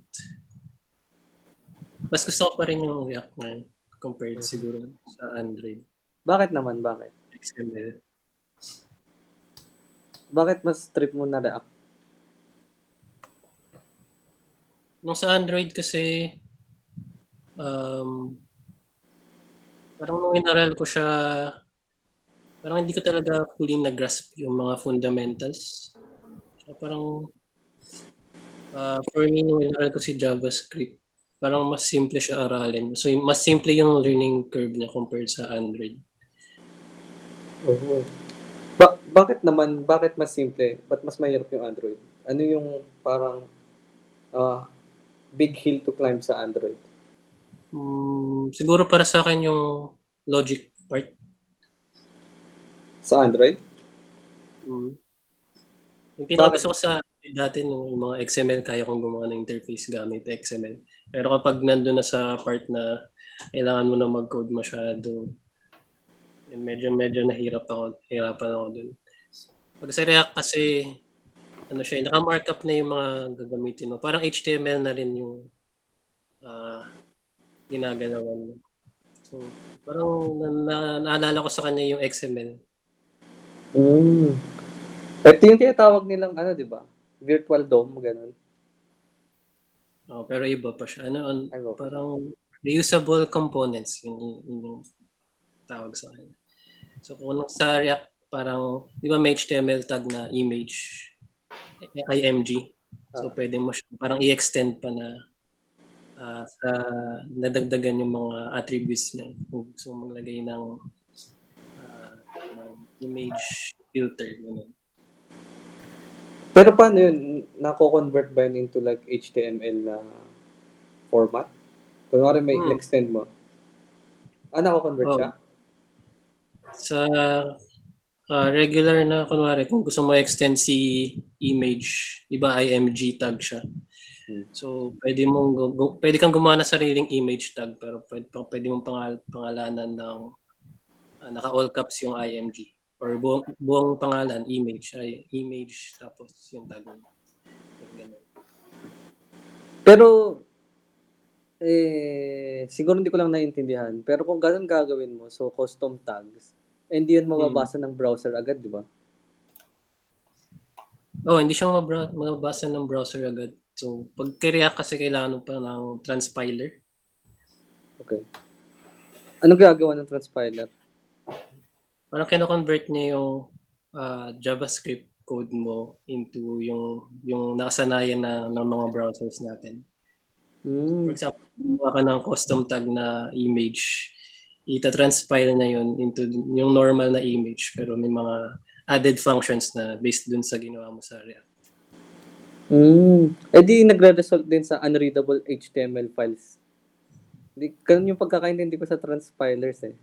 Mas gusto ko pa rin yung React ngayon compared siguro sa Android. Bakit naman? Bakit? XML. Bakit mas trip mo na React? Nung sa Android kasi, um, parang nung inaral ko siya, parang hindi ko talaga fully nag-grasp yung mga fundamentals. So parang, uh, for me, nung inaral ko si JavaScript, parang mas simple siya aralin. So mas simple yung learning curve niya compared sa Android. Oo. Ba- bakit naman, bakit mas simple? Ba't mas mahirap yung Android? Ano yung parang ah, big hill to climb sa Android? Mm, siguro para sa akin yung logic part. Sa Android? Mm. Yung pinakagusto ko sa dati nung yung mga XML, kaya kong gumawa ng interface gamit XML. Pero kapag nandun na sa part na kailangan mo na mag-code masyado, yun, medyo medyo nahirap ako, hirapan ako dun. Pag sa React kasi, ano siya, naka-markup na yung mga gagamitin mo. Parang HTML na rin yung ah ginagalawan mo. So, parang na, na, naalala ko sa kanya yung XML. Mm. Ito yung tinatawag nilang ano, di ba? Virtual DOM, ganun. Oh, pero iba pa siya. Ano, an- Ano? parang reusable components. Yun, yun, yun yung tawag sa kanya. So kung sa React, parang, di ba may HTML tag na image, IMG. So pwede mo siya, parang i-extend pa na ah, sa nadagdagan yung mga attributes niya. Kung gusto mo maglagay ng, ng image filter. Ganun. Pero paano yun? Nako-convert ba yun into like HTML na format? Kunwari may Hmm. extend mo. Ah, nako-convert Oh. siya? Sa ah, regular na, kunwari, kung gusto mo extend si image, di ba IMG tag siya. Hmm. So, pwede mong gu- pwede kang gumawa ng sariling image tag pero pwede, pwede mong pangal, pangalanan ng ah, naka all caps yung IMG or buong, buong pangalan image ay image tapos yung tag mo. Pero, eh, siguro hindi ko lang naiintindihan. Pero kung ganun gagawin mo, so custom tags, hindi yan mababasa ng browser agad, di ba? Oh, hindi siya mabra- mabasa ng browser agad. So, pag React kasi kailangan pa ng transpiler. Okay. Anong ginagawa ng transpiler? parang kino-convert niya yung ah, JavaScript code mo into yung yung nakasanayan na ng mga browsers natin. For Hmm. example, gumawa ka ng custom tag na image, ita-transpile na yun into yung normal na image pero may mga added functions na based dun sa ginawa mo sa React. Hmm. Eh di nagre-result din sa unreadable HTML files. Di, ganun yung pagkakaintindi ko sa transpilers eh.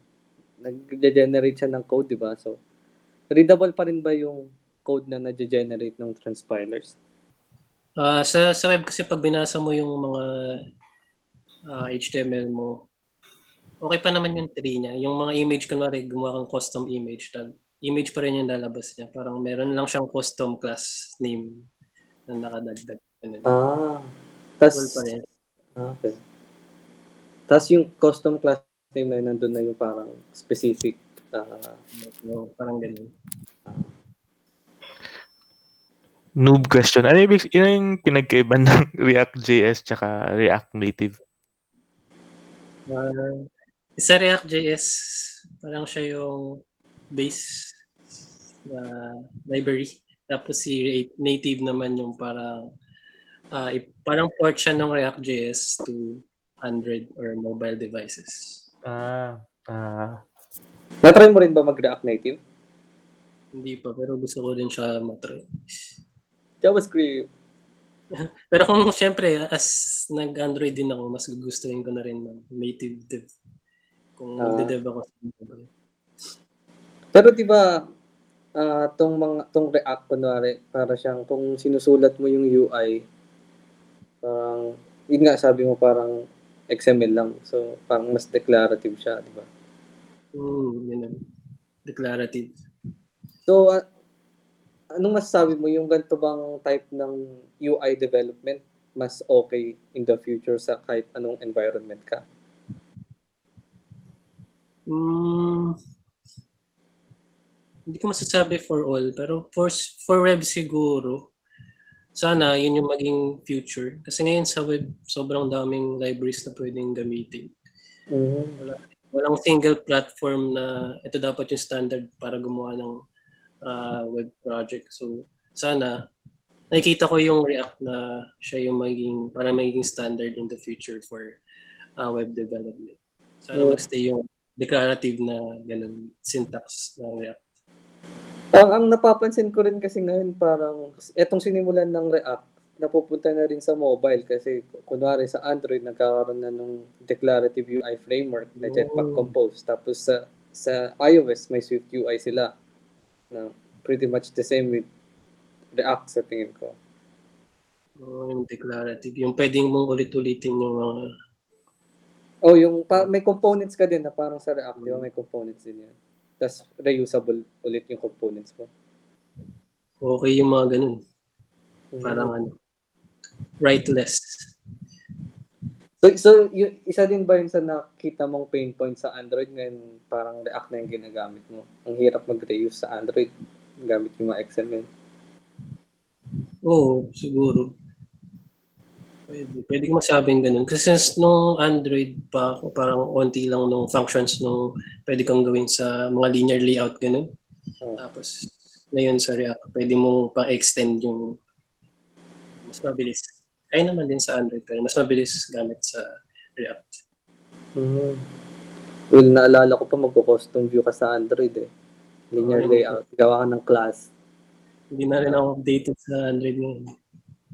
Nag-generate siya ng code, di ba? So, readable pa rin ba yung code na nag-generate ng transpilers? Ah, sa sa web kasi pag binasa mo yung mga ah, HTML mo, okay pa naman yung tree niya. Yung mga image, kunwari, gumawa kang custom image. Image pa rin yung lalabas niya. Parang meron lang siyang custom class name na nakadagdag. Ganun. Ah. Tas, pa rin. ah, okay. Tapos yung custom class name na yun, nandun na yung parang specific ah, No, parang ganun. Noob question. Ano yung, yun yung pinagkaiba ng React.js tsaka React Native? Uh, sa React.js, parang siya yung base na library. Tapos si native naman yung parang i- parang port siya ng React.js to Android or mobile devices. Ah, ah. natry mo rin ba mag-React Native? Hindi pa, pero gusto ko din siya matry. JavaScript. Pero kung siyempre, as nag-Android din ako, mas gugustuhin ko na rin ng native dev. Kung Ah. magde-dev ako sa mobile. Pero di ba ah tong mga tong React kunwari para siyang kung sinusulat mo yung UI parang yun nga sabi mo parang XML lang. So parang mas declarative siya, di ba? Hmm, yun ang declarative. So ah, anong masasabi mo yung ganito bang type ng UI development mas okay in the future sa kahit anong environment ka? Hmm, hindi ko masasabi for all, pero for, for web siguro, sana yun yung maging future. Kasi ngayon sa web, sobrang daming libraries na pwedeng gamitin. Walang single platform na ito dapat yung standard para gumawa ng ah, web project. So, sana nakikita ko yung React na siya yung magiging, para magiging standard in the future for ah, web development. Sana Yeah. magstay yung declarative na ganun syntax ng React. Ang, ang napapansin ko rin kasi ngayon parang etong sinimulan ng React napupunta na rin sa mobile kasi kunwari sa Android nagkakaroon na ng declarative UI framework na Jetpack Oh. Compose tapos sa sa iOS may Swift UI sila na pretty much the same with React sa tingin ko. Oo, yung declarative. Yung pwedeng mong ulit-ulitin yung mga Oh, yung pa, may components ka din na parang sa React, di ba? May components din yan. Tapos reusable ulit yung components mo. okay yung mga ganun. Parang ano, write less. So, so y- isa din ba yun sa nakita mong pain point sa Android ngayon parang React na yung ginagamit mo? Ang hirap mag-reuse sa Android gamit yung mga XML. Oo, siguro. Pwede, pwede ko masabing ganun. Kasi since nung Android pa parang onti lang nung functions nung pwede kang gawin sa mga linear layout, ganun. Oh. Tapos, ngayon sa React, pwede mo pa-extend yung mas mabilis. Ay naman din sa Android, pero mas mabilis gamit sa React. Mm. Well, naalala ko pa magko-custom view ka sa Android eh. Linear Oo. layout. Gawa ka ng class. Hindi na rin ako updated sa Android ngayon.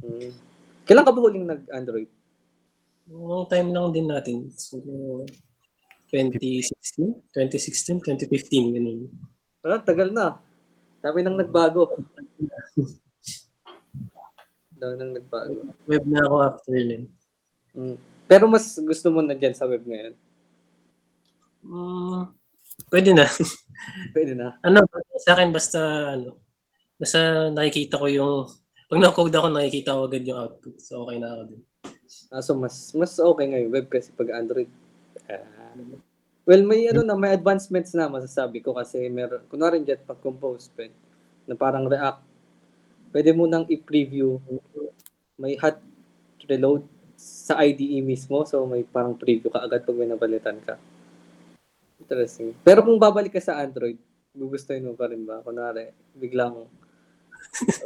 Mm. Kailan ka ba huling nag-Android? Long time lang din natin. So, 2016, 2016, 2015, ganun. Ah, tagal na. Sabi nang nagbago. Daw nang nagbago. Web na ako after nun. Mm. Pero mas gusto mo na dyan sa web ngayon? Mm, pwede na. Pwede na. ano, sa akin basta, ano, basta nakikita ko yung, pag na-code ako, nakikita ko agad yung output. So, okay na ako din. Ah, so mas mas okay ngayon web kasi pag Android. Ah. well, may ano na, may advancements na masasabi ko kasi meron, kunwari dyan pag compose pen, na parang React, pwede mo nang i-preview. May hot reload sa IDE mismo, so may parang preview ka agad pag may nabalitan ka. Interesting. Pero kung babalik ka sa Android, gugustuhin mo pa rin ba? Kunwari, biglang,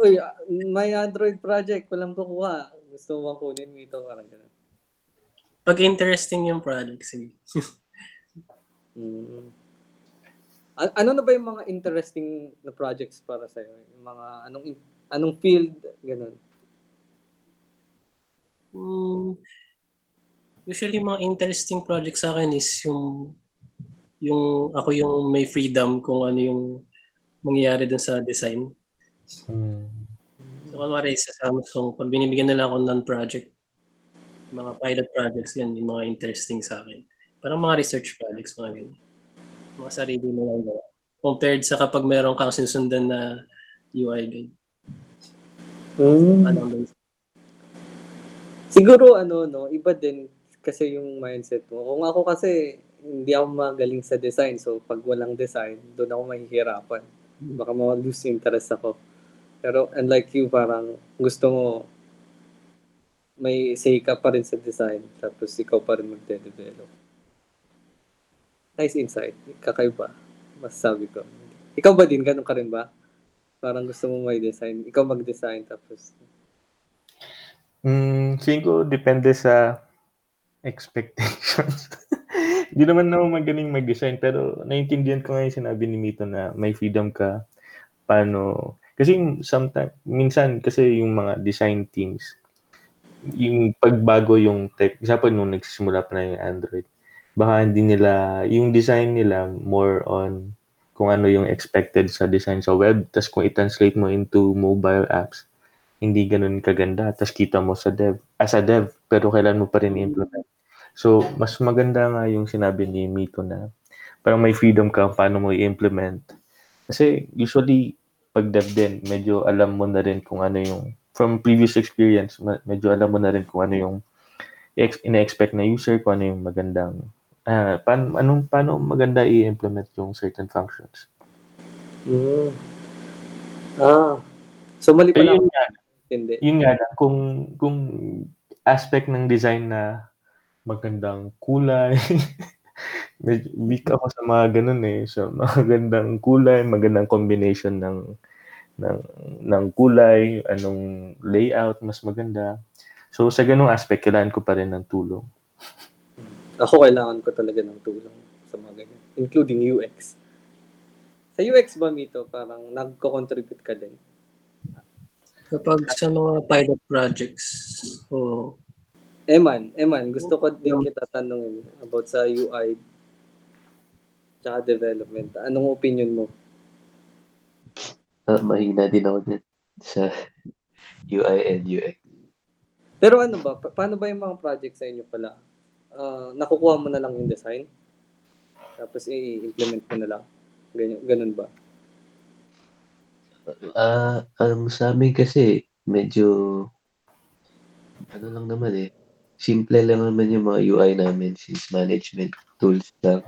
Uy, ah, may Android project, walang kukuha. Gusto mo bang kunin mo ito? Parang ganun. Pag interesting yung project, sige. Mm. A- ano na ba yung mga interesting na projects para sa Yung mga anong anong field ganun. Mm, usually, mga interesting project sa akin is yung yung ako yung may freedom kung ano yung mangyayari dun sa design. Hmm. So, kunwari sa Samsung, pag binibigyan nila ako ng project, mga pilot projects yan, yung mga interesting sa akin. Parang mga research projects, mga ganyan. Mga sarili mo lang gawa. Compared sa kapag meron kang sinusundan na UI guide. Ano ba Siguro ano no, iba din kasi yung mindset mo. Kung ako kasi hindi ako magaling sa design, so pag walang design, doon ako mahihirapan. Baka ma-lose interest ako. Pero unlike you, parang gusto mo may say ka pa rin sa design, tapos ikaw pa rin magde-develop. Nice insight. Kakaiba. Masasabi ko. Ikaw ba din? Ganun ka rin ba? Parang gusto mo may design. Ikaw mag-design tapos Mm, ko depende sa expectations. Hindi naman ako magaling mag-design pero naiintindihan ko nga yung sinabi ni Mito na may freedom ka paano kasi sometimes minsan kasi yung mga design teams yung pagbago yung tech example nung nagsisimula pa na yung Android baka hindi nila yung design nila more on kung ano yung expected sa design sa web tas kung i-translate mo into mobile apps hindi ganun kaganda tas kita mo sa dev as a dev pero kailan mo pa rin i-implement. So mas maganda nga yung sinabi ni Mito na parang may freedom ka paano mo i-implement. Kasi usually pag dev din medyo alam mo na rin kung ano yung from previous experience medyo alam mo na rin kung ano yung ex- ina-expect na user kung ano yung magandang ah paano anong paano maganda i-implement yung certain functions Mm. Ah. So mali pala yun nga hindi. yun nga lang, kung kung aspect ng design na magandang kulay medyo weak ako sa mga ganun eh so magandang kulay magandang combination ng ng ng kulay anong layout mas maganda so sa ganung aspect kailangan ko pa rin ng tulong Ako kailangan ko talaga ng tulong sa mga ganyan. Including UX. Sa UX ba, Mito, parang nagko-contribute ka din? Kapag sa mga pilot projects, o Eman, Eman, gusto ko din kita tanungin about sa UI tsaka development. Anong opinion mo? Ah, mahina din ako din sa UI and UX. Pero ano ba, pa- paano ba yung mga project sa inyo pala? Ah, nakukuha mo na lang yung design? Tapos i-implement mo na lang? Ganyan, ganun ba? Ah, ang sa amin kasi medyo ano lang naman eh. Simple lang naman yung mga UI namin since management tools lang.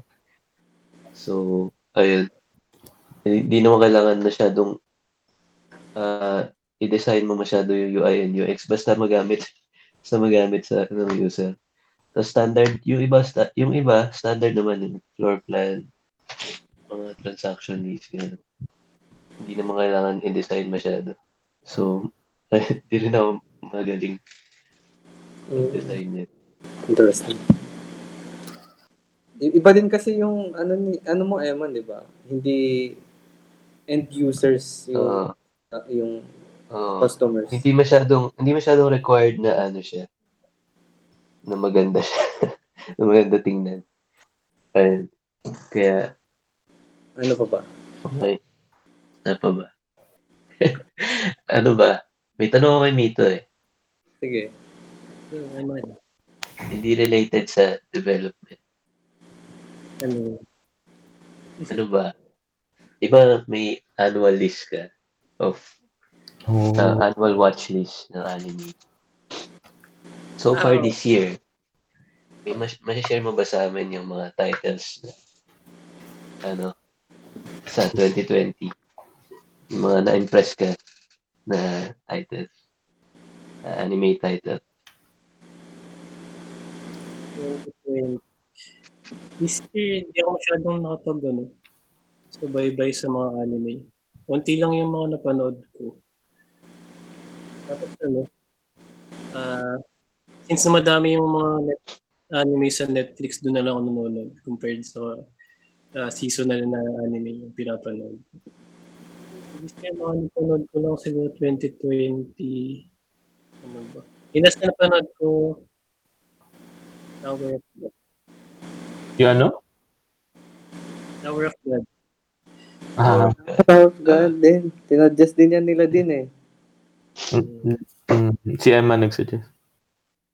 So, ayun. Hindi naman kailangan masyadong ah i-design mo masyado yung UI and UX basta magamit sa magamit sa ng user. Tapos standard, yung iba, sta, yung iba, standard naman yung floor plan, mga transaction list, ganun. Hindi naman kailangan i-design masyado. So, hindi rin ako magaling Mm, design yet. Interesting. Iba din kasi yung ano ni ano mo Eman, 'di ba? Hindi end users yung Oo. uh, yung Oo. customers. hindi masyadong hindi masyadong required na ano siya na maganda siya na maganda tingnan Ayun. kaya Ano pa ba? okay ano pa ba ano ba may tanong ako kay Mito eh Sige. Ano, hindi related sa development ano? Ano ba? Di ba may annual list ka of oh. uh, annual watch list ng anime? So far oh. this year, may mas share mo ba sa amin yung mga titles na ano sa 2020? Yung mga na-impress ka na titles, uh, anime title. 2020. Miski hindi ako masyadong nakapag-ano, subaybay sa mga anime. Konti lang yung mga napanood ko. Tapos ano, ah, since na madami yung mga net anime sa Netflix, do'n na lang ako nanonood compared sa ah, seasonal na anime yung pinapanood ko. Least yung mga napanood ko lang siguro 2020, ano ba? Yung na napanood ko, tawag yung ano? Tower of God. Ah, Oh, God din. Tinadjust din yan nila din eh. mm, mm, si Emma nagsuggest.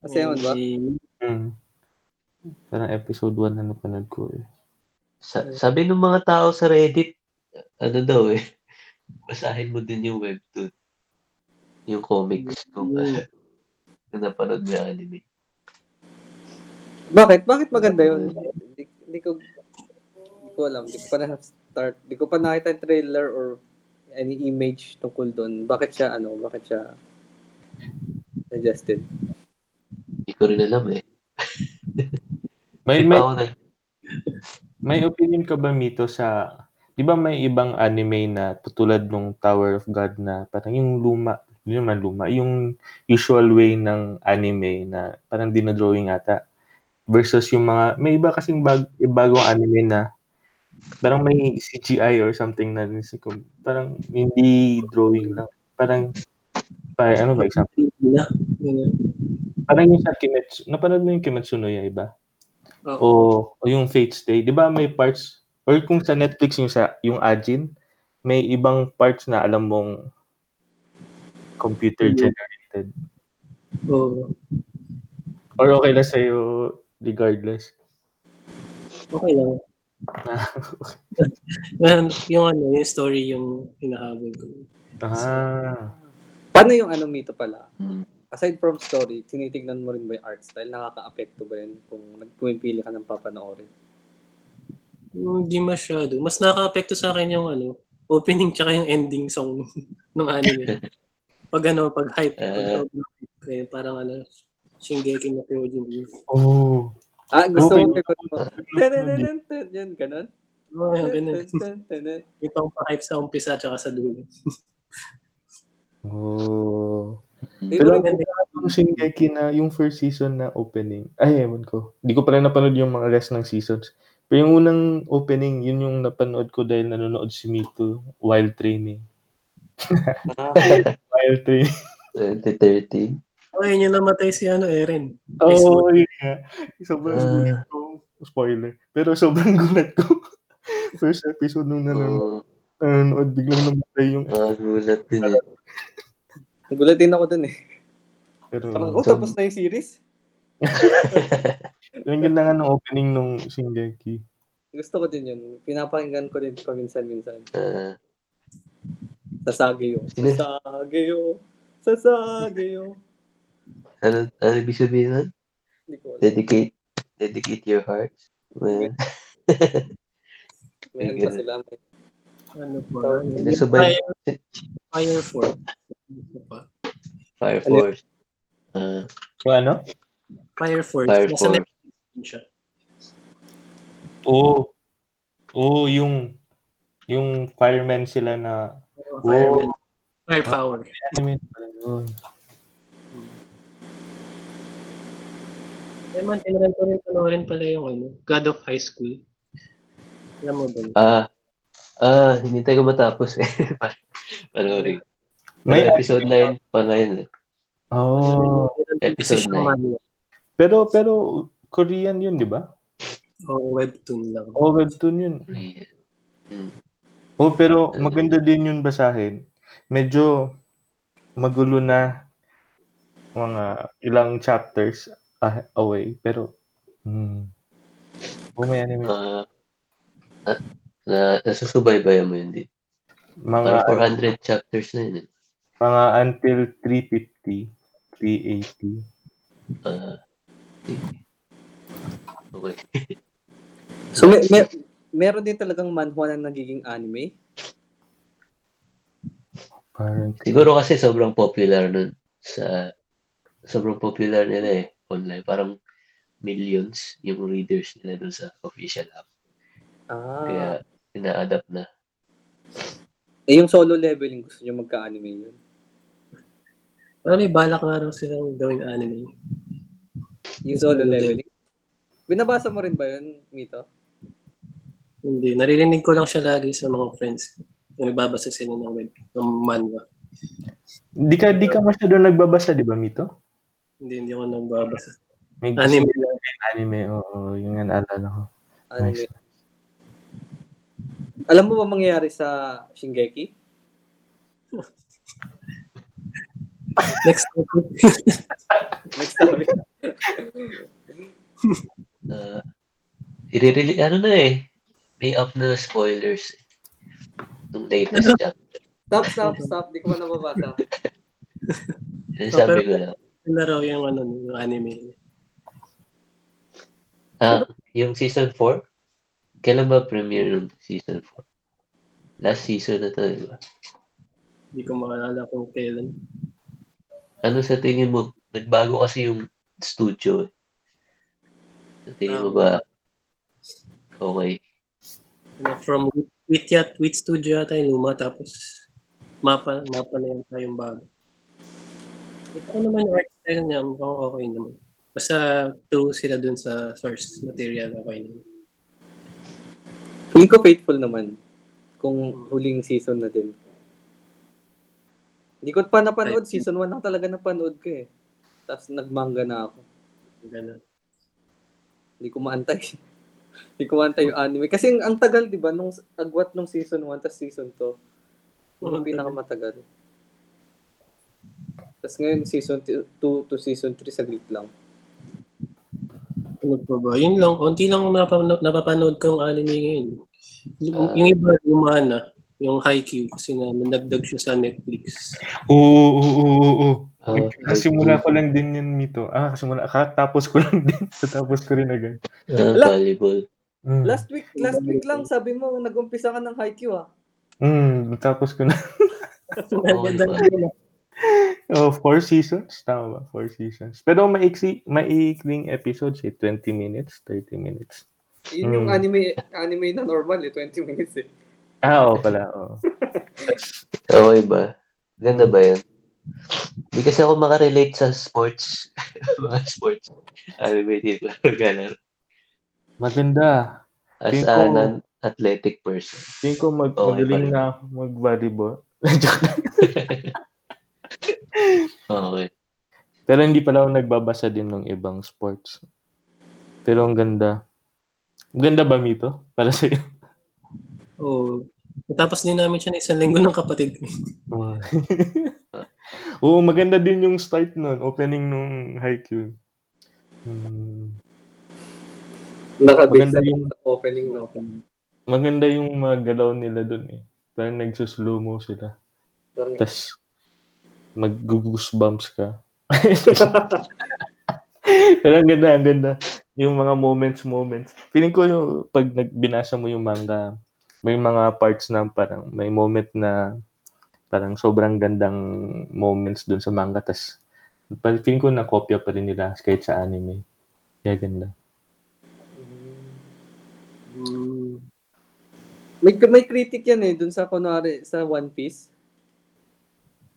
Kasi Eman ba? Si- Mm. Parang episode 1 na napanood ko eh. Sa, sabi ng mga tao sa Reddit, ano daw eh, basahin mo din yung webtoon. Yung comics kung, kung napanood mo yung anime. Bakit? Bakit maganda yun? Hindi, hindi ko hindi ko alam. Hindi ko pa na-start. Hindi ko pa nakita yung trailer or any image tungkol doon. Bakit siya, ano, bakit siya suggested? Hindi ko rin alam eh. May, may, may opinion ka ba, Mito, sa... Di ba may ibang anime na tutulad nung Tower of God na parang yung luma, hindi naman luma, yung usual way ng anime na parang dinodrawing ata versus yung mga, may iba kasing bag, bagong anime na parang may CGI or something na rin parang hindi drawing lang. Parang, parang ano ba example? Ganun. Parang yung sa Kimetsu, napanood mo yung Kimetsu no Yaiba? Oo. o, o yung Fate Stay, 'di ba may parts or kung sa Netflix yung sa yung Ajin, may ibang parts na alam mong computer Mm. generated. Oo. Or okay lang sa'yo regardless. Okay lang. Well, yung ano, yung story yung hinahabol ko. Ah. Paano yung ano mito pala? Hmm. Aside from story, tinitignan mo rin ba yung art style? Nakaka-apekto ba yun kung nagpumipili ka ng papanoorin? Hindi masyado. Mas nakaka-apekto sa akin yung ano, opening tsaka yung ending song ng anime. pag ano, pag hype, pag kaya parang ano, Shingeki no Kyojin. Oh. Ah, gusto Okay. mo kaya mo. Yan, ganun. Oo, oh, ganun. Yung pang pa-hype sa umpisa tsaka sa dulo. Oh. Pero, Pero yung Shingeki na yung first season na opening. Ay, ewan ko. Hindi ko pala napanood yung mga rest ng seasons. Pero yung unang opening, yun yung napanood ko dahil nanonood si Mito while training. ah, While training. 2013. Oh, yun yung namatay si ano, Eren. Oo, oh, yun nga. Sobrang Ah. gulat ko. Spoiler. Pero sobrang gulat ko. First episode nung nanonood, Oo, nanonood biglang namatay yung mga gulat din eh. Nagulatin ako dun eh. pero Parang, oh, tapos na yung series? yung ganda nga ng opening nung Shingeki. Gusto ko din yun. Pinapakinggan ko din paminsan-minsan. Ah, Sasageo. Sino? Sasageo. Sasageo. Ano, ano ibig sabihin nun? Dedicate, dedicate your heart. Well, May ano pa sila. May Ano po? Tawag Yung nila. Sabay- Fire, Fire Force. Ano pa? Fire Ano? Force. Ah, So ano? Fire Force. Fire Nasa Force. Siya. Oo. Oo, yung yung firemen sila na Oh, Fireman. Firepower. anime pala yun. Eh man, tinaran ko rin panoorin pala yung ano, God of High School. Alam mo ba? yun? Ah, ah, hinintay ko matapos eh. Panoorin. May May episode 9 pa ngayon. eh. Oh. episode Kasi nine. siya Pero pero Korean yun, di ba? O webtoon lang. O webtoon yun. Ayan. Oh, pero maganda din yun basahin. Medyo magulo na mga ilang chapters ah- away. Pero, hmm. Oh, may anime. Ah, ah, na, nasusubaybayan mo yun din. Mga, Parang 400 chapters na yun. eh. mga until 350, 380. Ah, okay. So, may, may, meron din talagang manhwa na nagiging anime? Parang, Siguro kasi sobrang popular nun sa sobrang popular nila eh online. Parang millions yung readers nila dun sa official app. Ah. Kaya ina-adapt na. eh, yung solo leveling, gusto nyo magka-anime yun? Parang may balak nga raw silang gawing anime. Yung solo leveling? Binabasa mo rin ba yun, Mito? Hindi. Naririnig ko lang siya lagi sa mga friends. ko. Yung nagbabasa sila ng web, ng manhwa. di ka, di ka masyado nagbabasa, di ba, Mito? Hindi, hindi ako nagbabasa. May gusto Anime lang. yung anime, oo, yung nga naalala ko. Anime. Alam mo ba mangyayari sa Shingeki? Next topic. Next topic. Uh, i-release, ano na eh, may up na spoilers nung latest chapter. Stop, stop, stop. Di ko pa nababasa. Sabi ko lang. Yun na raw yung, ano, yung anime. Ah, yung season 4? Kailan ba premiere ng season 4? Last season na to, di ba? Hindi ko maalala kung kailan. Ano sa tingin mo? Nagbago kasi yung studio. eh. Sa tingin mo ba okay? Ano, from Wit, Wit Studio yata yung luma, tapos mapa, mapa na yan tayong bago. Ito naman yung art style niya, mukhang okay naman. Basta true sila dun sa source material, okay naman. Feeling ko faithful naman. Kung huling season na din. Hindi ko pa napanood. Season 1 lang talaga napanood ko eh. Tapos nagmanga na ako. Ganun. Hindi ko maantay. Hindi ko maantay yung anime. Kasi ang, ang tagal, di ba? Nung agwat nung season 1 tapos season 2. Yung pinakamatagal. Tapos ngayon, season 2 to season 3, saglit lang. Ano pa ba? Yun lang, konti lang ang napap- napapanood kong anime ngayon. Yung, yung iba, lumana, yung Haikyuu, kasi na nagdag siya sa Netflix. Oo, oo, oo, oo. Ah, Kasimula ko lang din yun, Mito. Ah, kasimula. Katapos ko lang din. Katapos ko rin agad. Ala- volleyball. Mm. Last week, last week lang, sabi mo, nag-umpisa ka ng Haikyuu ah. Mm, tapos ko na. Nila. Oh, four seasons? Tama ba? Four seasons. Pero maiksi, maikling episodes eh. 20 minutes, 30 minutes. Yun yung Mm. anime anime na normal eh, 20 minutes eh. Ah, oo pala. Oo. Okay ba? Ganda ba yan? Hindi kasi ako makarelate sa sports. Mga sports. Anime dito. Ganun. Maganda. As Tingin a ko- non-athletic person. Tingin ko mag Okay, magaling na mag-volleyball. Okay. Pero hindi pala ako nagbabasa din ng ibang sports. Pero ang ganda. Ang Ganda ba, Mito? Para sa'yo? Oo. Natapos din namin siya ng isang linggo ng kapatid. Oo, maganda din yung start nun. Opening nung Haikyuu. Hmm. Nakabase Maganda yung opening no. maganda yung mga galaw nila dun eh. Parang nagsuslow mo sila. Tapos mag-goosebumps ka. Pero ang ganda, ang ganda. Yung mga moments, moments. Feeling ko yung pag nagbinasa mo yung manga, may mga parts na parang may moment na parang sobrang gandang moments dun sa manga. Tapos Feeling ko na kopya pa rin nila kahit sa anime. Kaya ganda. Mm. May, may critic yan eh, dun sa kunwari, sa One Piece.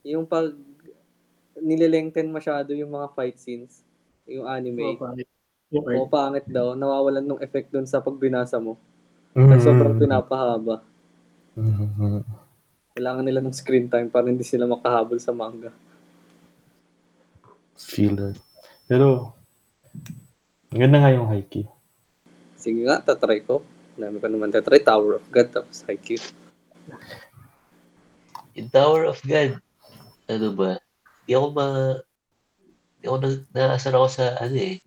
Yung pag nililengthen masyado yung mga fight scenes, yung anime. Oh, pangit. Yung O pangit daw, nawawalan ng effect dun sa pag binasa mo. Mm. Kasi sobrang pinapahaba. Mhm. Kailangan nila ng screen time para hindi sila makahabol sa manga. Filler. Pero, ganda nga yung Haikyuu. Sige nga, tatry ko. Dami ko naman tatry. Tower of God, tapos Haikyuu. Yung Tower of God, ano ba, di ako ma... Di ako na, naasar ako sa, ano eh,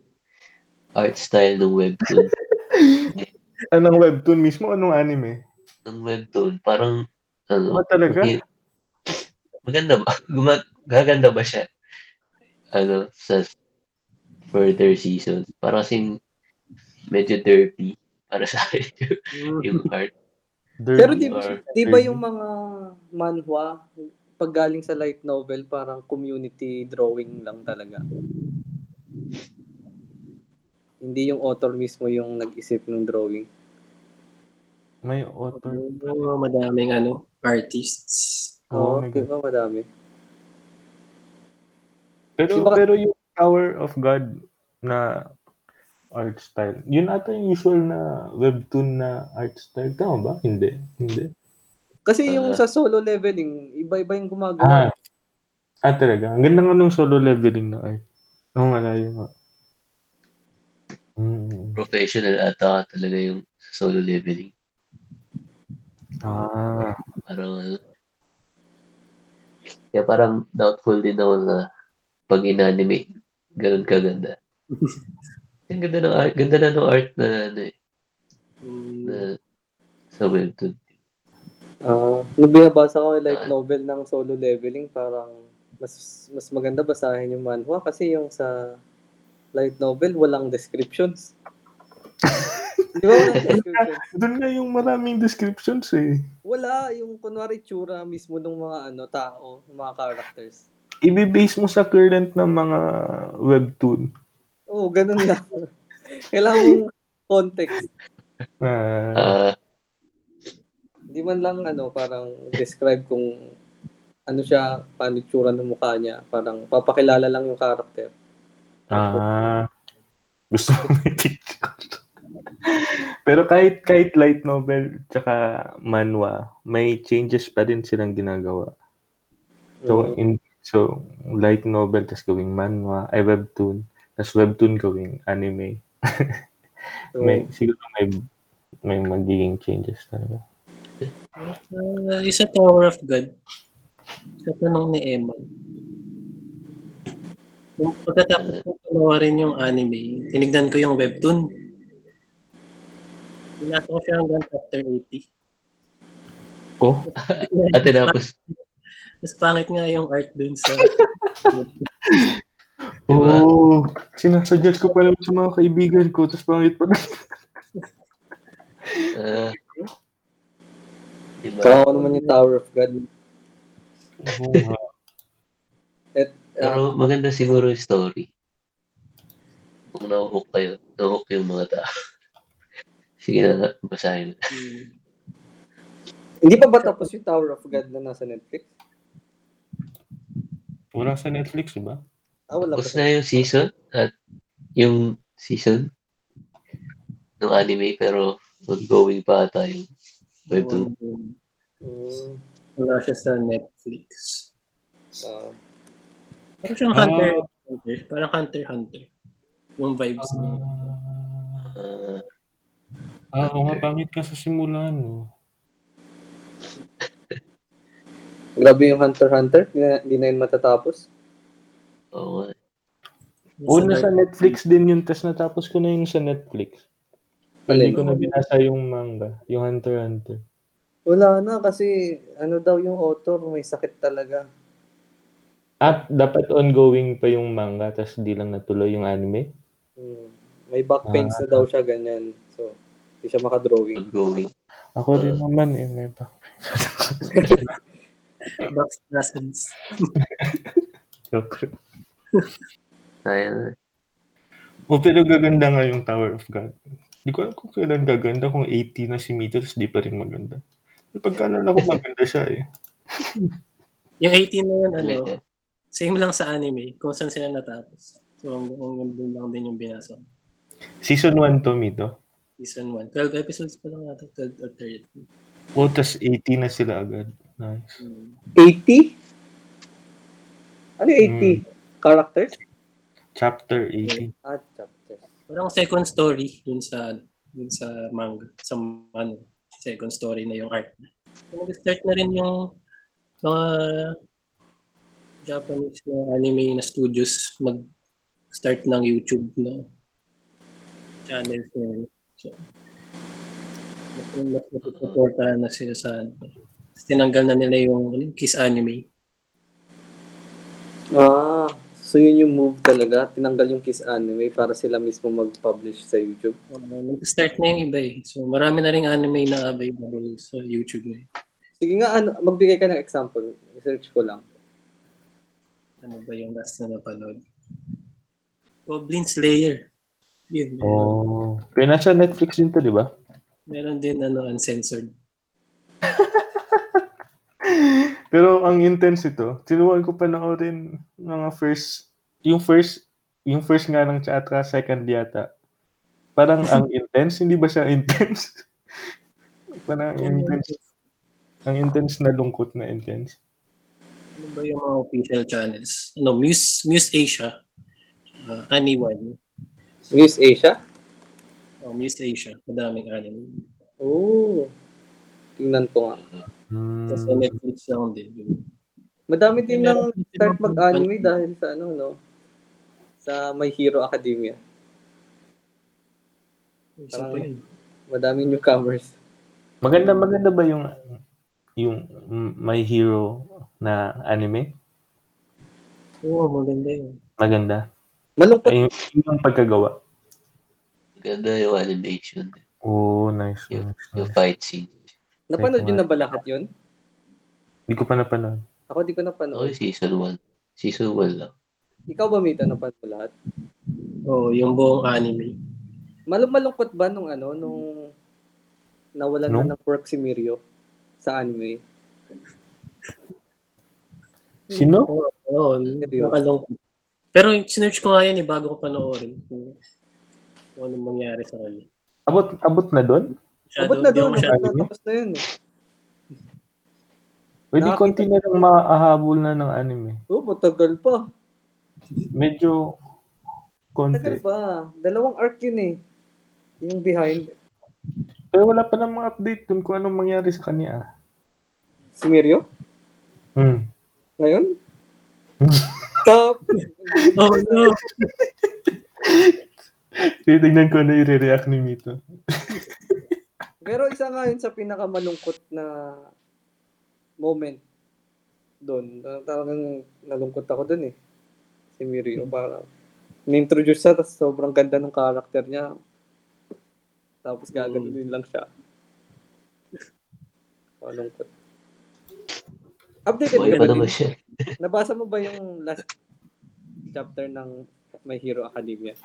art style ng webtoon. Anong webtoon mismo? Anong anime? ng webtoon, parang, ano, Ba talaga? hindi- maganda ba? Guma, gaganda ba siya? Ano, sa further seasons. Parang kasing medyo derpy para sa akin yung, yung art. Pero di, Or- di ba yung mga manhwa, pag galing sa light novel, parang community drawing lang talaga. Hindi yung author mismo yung nag-isip ng drawing. May author. Yung madaming ano, artists. Oh Oo, my di ba madami? Pero, Di ba- pero yung Tower of God na art style, yun ata yung usual na webtoon na art style. Tama ba? Hindi. Hindi. Kasi yung Ah. sa solo leveling, iba-iba yung Ah, gumagawa. ah talaga. Ang ganda nga nung solo leveling na art. Oo nga, yun nga. Mm. professional ata talaga yung solo leveling. Ah. Parang ano. Kaya parang doubtful din ako na pag in-anime, ganun kaganda. Ang ganda ng art, ganda na ng art na ano eh, Mm. na sa webtoon. Ah, nung binabasa ko yung light novel ng solo leveling, parang mas mas maganda basahin yung manhwa kasi yung sa light novel walang descriptions. Di ba walang descriptions? Doon nga yung maraming descriptions eh. Wala yung kunwari tsura mismo ng mga ano tao, ng mga characters. Ibi-base mo sa current ng mga webtoon. Oo, ganun lang. Kailangan mong context. Ah, Ah, Di man lang ano, parang describe kung ano siya, paano tsura ng mukha niya. Parang papakilala lang yung character. ah, gusto mo may picture. Pero kahit kahit light novel tsaka manhwa, may changes pa din silang ginagawa. So, Mm. in, so light novel tas gawing manhwa, ay webtoon, tas webtoon gawing anime. So, May siguro may may magiging changes talaga. Uh, isa Tower of God. Sa tanong ni Eman. Yung pagkatapos ko panoorin yung anime, tinignan ko yung webtoon. Pinasa ko siya hanggang chapter 80. Oh, at tinapos, Mas pangit nga yung art dun sa... Diba? oh, sinasuggest ko pa naman sa mga kaibigan ko, tapos pangit pa na. diba? Kaya ako naman yung Tower of God. At, Pero ah, maganda siguro yung story. Kung nahuhook kayo, nahuhook yung mga tao. Sige na, basahin. Hmm. hindi pa ba tapos yung Tower of God na nasa Netflix? Wala sa Netflix, ba? Ah, wala pa. Tapos na yung season at yung season ng anime pero ongoing pa ata yung webtoon. Mm, Wala siya sa Netflix. ah, Parang siyang Ah. Hunter Hunter. Parang Hunter Hunter. Yung vibes niya. Ah, Ah, oo nga, pangit ka sa simulan. No? grabe yung Hunter Hunter. Hindi na, hindi na yun matatapos. oo nga. Una sa Netflix din yun, tapos natapos ko na yung sa Netflix. Hindi ko na binasa yung manga, yung Hunter x Hunter. Wala na kasi ano daw yung author, may sakit talaga. At dapat ongoing pa yung manga, tapos di lang natuloy yung anime. Mm, may back pains na daw siya, ganyan. So, hindi siya makadrawing. Ongoing. Ako rin naman eh, may back. Box Lessons. Joke. Sayang. Oh, pero gaganda nga yung Tower of God. Di ko alam kung kailan gaganda, kung 80 na si Mito, tapos di pa rin maganda. Pagkaalala ko maganda siya eh. Yung 18 na yun, ano, same lang sa anime, kung saan sila natapos. So, hanggang doon lang din yung binasa. Season 1 to, Mito. Season 1. 12 episodes pa lang natin, 12 or 13. Oh, tas 80 na sila agad. Nice. Hmm. 80? Ano yung 80? Hmm. Characters? Chapter 80. Ah, chapters. Parang second story yun sa yun sa manga, sa ano, second story na yung art. So, Nag-start na rin yung mga Japanese na anime na studios mag-start ng YouTube na channels na. So, mas, natutuportahan na sila sa Tinanggal na nila yung ano, Kiss Anime. Ah, so yun yung move talaga. Tinanggal yung Kiss Anime para sila mismo mag-publish sa YouTube. Uh, nag-start na yung iba eh. So marami na rin anime na available sa YouTube na eh. Sige nga, ano, magbigay ka ng example. Research ko lang. Ano ba yung last na napanood? Goblin Slayer. Yun. Oh. Kaya nasa Netflix din to, di ba? Meron din ano, uncensored. Pero ang intense ito, sinuwan ko panoorin mga first, yung first, yung first nga ng chatra, second yata. Parang ang intense, hindi ba siya intense? Parang ang intense, ang intense na lungkot na intense. Ano ba yung mga official channels? Ano, Muse, Muse Asia. Uh, Anyone. News Asia? Oh, Muse Asia. Madaming anime. Oo. Tingnan ko nga. Hmm. Sa Netflix lang din. Madami din nang start mag-anime dahil sa ano, no? Sa My Hero Academia. Isa pa yun. Madaming newcomers. Maganda, maganda ba yung yung My Hero na anime? Oo, maganda yun. Maganda. Malungkot. Ay, yung, yung pagkagawa. Ganda yung animation. Oh, nice. Yung, nice, yung nice. fight scene. Napanood yun na ba lahat yun? Hindi ko pa napanood. Ako di ko Okay, napanood. season 1. Season 1 lang. Ikaw ba, Mita, napanood mo lahat? Oo, yung buong anime. Malung malungkot ba nung ano, nung nawalan No? na ng work si Mirio sa anime? Sino? Oo, Seryoso? nakalungkot. Pero sinearch ko nga yan eh, bago ko panoorin. Kung, anong mangyari sa kanya. Abot, abot na doon? Masyado, Abot na doon. Tapos na yun. eh. Pwede Nakakita- konti na lang maahabol na ng anime. Oo, matagal pa. Medyo Matagal konti. pa. Dalawang arc yun eh. Yung behind. Pero wala pa namang update dun kung anong mangyari sa kanya. Si Mirio? Hmm. Ngayon? Top! Oh no! Titignan ko na i-react ni Mito. Pero isa nga yun sa pinakamalungkot na moment doon. Talagang nalungkot ako doon eh. Si Mirio. Parang ni-introduce siya, tapos sobrang ganda ng karakter niya. Tapos gaganunin lang siya. Malungkot. Updated ka ba naman din? siya. Nabasa mo ba yung last chapter ng My Hero Academia?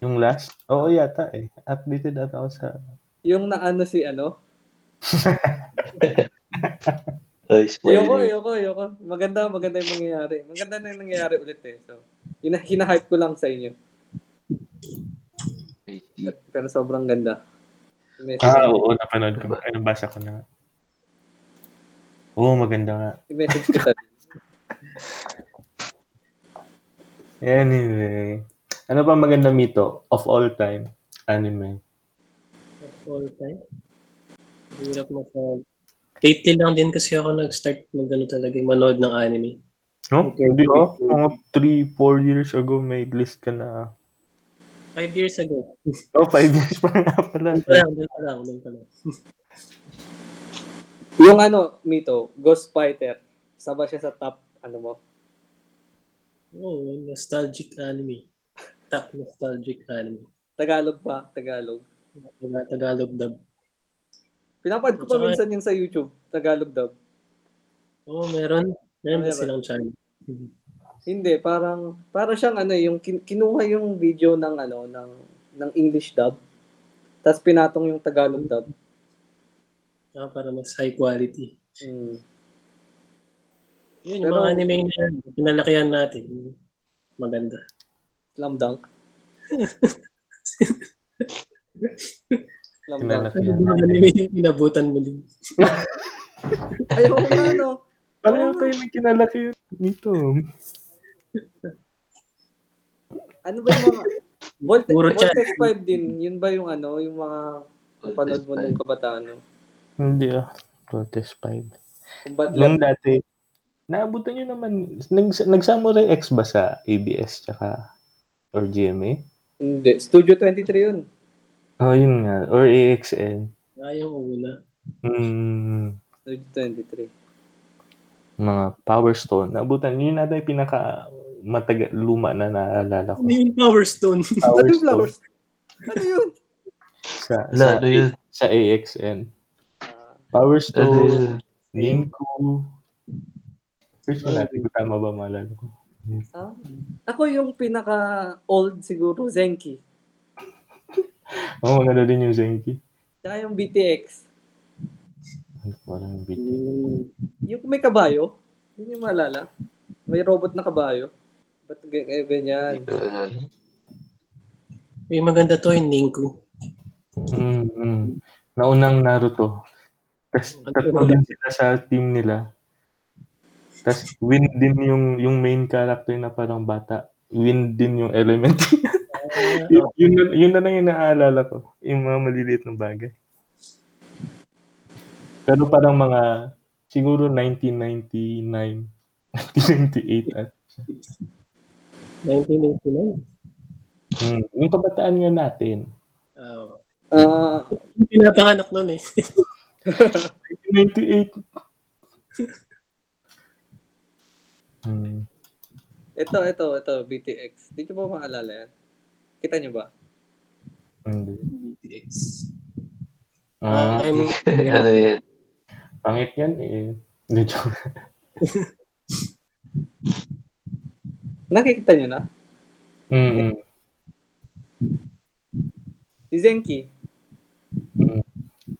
Yung last? Oo yata eh. Updated ata ako sa... Yung naano si ano? Ay, Ayoko, spoiler. ayoko, ayoko. Maganda, maganda yung mangyayari. Maganda na yung nangyayari ulit eh. So, hina hinahype ko lang sa inyo. Pero sobrang ganda. Ah, oo. Napanood ko. Ay, nabasa ko na. Oo, maganda nga. i-message ko sa Anyway. Ano ba maganda Mito of all time? Anime. All time. Hirap mo sa... Lately lang din kasi ako nag-start mag ano talaga, manood ng anime. No? Okay. Hindi ba? Mga 3-4 years ago may list ka na. Five years ago. Oh, 5 years pa nga pala. Doon pa lang, doon pa lang, doon pa lang. Yung ano, Mito, Ghost Fighter. Saba siya sa top, ano mo? Oo, oh, nostalgic anime. Top nostalgic anime. Tagalog pa, Tagalog. Taga- Tagalog dub. Pinapad ko pa Tsaka- minsan yun sa YouTube, Tagalog dub. Oo, oh, meron. Meron Ah, ba meron. silang channel? Mhm. Hindi, parang parang siyang ano yung kin- kinuha yung video ng ano ng ng English dub. Tapos pinatong yung Tagalog dub. Ah, para mas high quality. Mm. Yun, yung Pero- mga anime na yan, pinalakihan natin. Maganda. Slam dunk. Pinalaki Ano yan. yung inabutan mo din? Ayaw ko na ano. Pareho kayo ng kinalaki nito. Ano ba yung mga Volte, Puro chat. Voltex 5 din. Yun ba yung ano, yung mga napanood mo nung kabataan? No? Hindi ah. Protest 5. Kung ba't Yung dati, naabutan nyo naman, nag, nag-Samurai X ba sa ABS tsaka or GMA? Hindi. Studio 23 yun. Oh, yun nga. Or AXN. Ah, yung una. Hmm, Studio 23. mga Power Stone. Naabutan, yun na yung pinaka mataga, luma na naalala ko. Ano yung Power Stone? Power Ano Stone flowers? Ano yun? sa, Wala, sa, ano yun? sa AXN. Power Ano Stone, yun? Linku. Search mo natin kung tama ba maalala ko. ah. Ako yung pinaka-old siguro, Zenki. Oo, oh, ano din yung Zenki. Tsaka yung BTX. Parang bit. Hmm. Yung may kabayo. Yun yung maalala. May robot na kabayo. Ba't g- g- ganyan? Ano? Yung maganda to, yung Ninku. Mm, mm. Naunang Naruto. Tapos tatlo din sila sa team nila. Tapos win din yung yung main character na parang bata. Win din yung element. yun, yun, na- yun na lang yung naaalala ko. Yung mga maliliit na bagay. Pero parang mga siguro 1999, 1998 at 1999. mm, yung kabataan nga natin. Ah, Ah, yung pinapanganak nun eh. 1998. Hmm. ito, ito, ito, BTX. Di nyo ba maalala yan? Kita nyo ba? Hindi. BTX. Ah, I mean, ano yan? pangit yan eh. Hindi joke. Nakikita nyo na? Mm-mm. Si Zenki.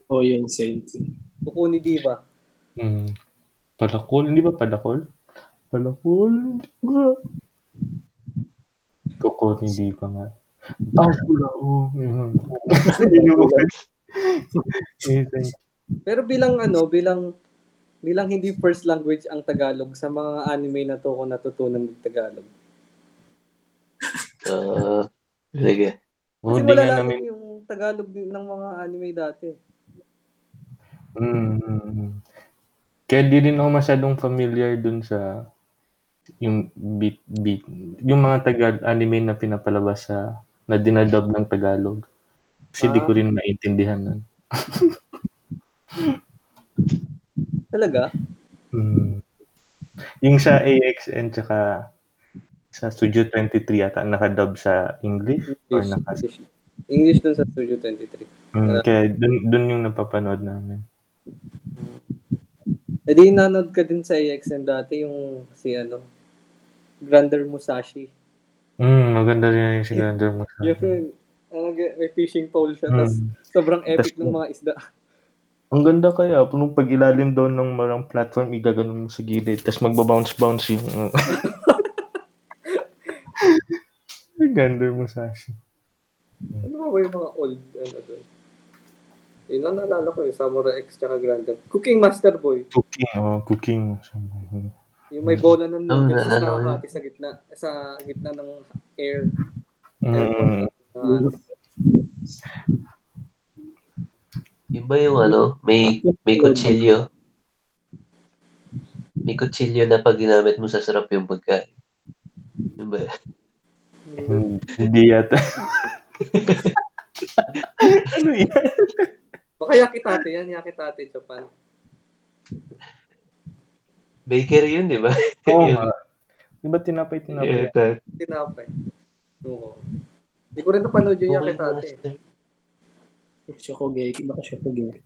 oh, yun, Senki. Buko ni Diva. Mm. Palakol, hindi ba palakol? Palakol. Kuko, hindi pa nga. Ah, wala. Oh. Hindi ba? Eh, thank Pero bilang ano, bilang bilang hindi first language ang Tagalog sa mga anime na to ko natutunan ng Tagalog. Ah, talaga. Oh, Kasi di nga wala namin. namin yung Tagalog ng mga anime dati. Mm. Kaya di rin ako masyadong familiar dun sa yung beat, beat, yung mga Tagal anime na pinapalabas sa na dinadub ng Tagalog. Kasi di Ah. ko rin maintindihan nun. Talaga? Mm. Yung sa AXN tsaka sa Studio 23 yata nakadub sa English or English, naka English. English dun sa Studio 23. mm, kaya dun, dun yung napapanood namin. E di nanood ka din sa AXN dati yung si ano, Grander Musashi. Mm, maganda rin yung si Grander mo. Yung ano, may fishing pole siya, tapos Mm. sobrang epic Tas- ng mga isda. Ang ganda kaya, nung pag ilalim daw ng marang platform, igaganon mo sa gilid, tapos magbabounce-bounce yung... Ang ganda mo sa Ano ba ba yung mga old, ano doon? Yun lang naalala ko yung Samurai X tsaka Grander. Cooking Master Boy. Cooking, oh, cooking. Yung may bola ng na ano, nakakati sa gitna, sa gitna ng air. Mm, Ah, Yung ba yung ano, may, may kutsilyo? May kutsilyo na pag ginamit mo, sasarap yung pagkain. Yung ba? mm, hindi yata. ano yan? Baka yakitate yan, yakitate Japan. Bakery yun, di ba? Oo Yun. nga. Di ba tinapay, tinapay? Yeah, Tinapay. Oo. Hindi ko rin napanood yung yakitate. Shokugeki. Baka Shokugeki.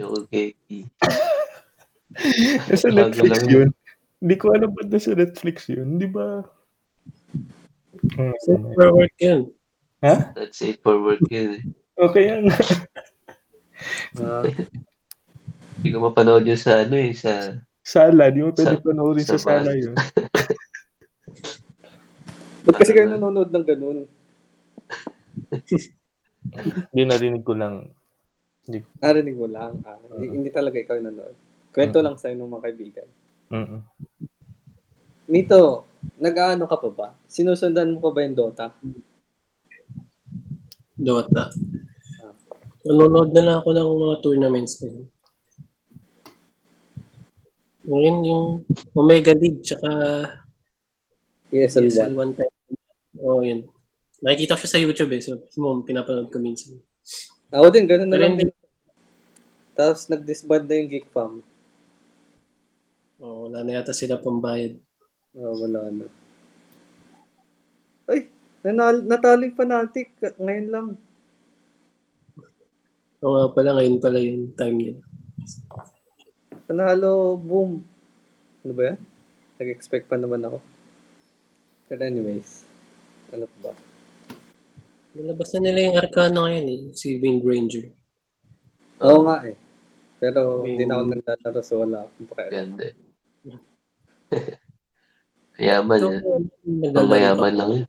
Yung okay. Sa Bago Netflix yun. Hindi ko alam ba't nasa Netflix yun. Di ba? Hmm, Super work yun. Ha? That's it for work yun. eh. Okay yan. Ah, Hindi ko mapanood yun sa ano eh, sa... Sala. Di mo pwede Sa- panoorin sa sa sala yun. ba't kasi kayo nanonood ng ganun? Hindi narinig ko lang. Narinig mo lang. Ah, hindi, hindi talaga ikaw yung nanonood. Kwento lang sa'yo ng mga kaibigan. Mm-mm. Nito, nag-ano ka pa ba? Sinusundan mo pa ba yung Dota? Dota. Nanonood na lang ako ng mga tournaments na yun. Ngayon yung Omega League, tsaka ESL 1. ESL 1 time. Oo, oh, yun. Nakikita ko siya sa YouTube eh. So, mo, pinapanood ko minsan. Ako din, ganun na lang din. Tapos nag-disband na yung Geek Fam. Oo, wala na yata sila pambayad. Oh, wala na. Ay, nanal natalo yung Fnatic ngayon lang. Oo nga pala, ngayon pala yung time nila. Panalo, boom. Ano ba yan? Nag-expect pa naman ako. Pero anyways, ano pa ba? Nalabas na nila yung Arcana ngayon eh, si Wing Ranger. Oo nga eh. Pero hindi na ako naglalaro so wala akong pakialam. Ganda eh. Mayaman naglalaro Ang mayaman lang yun.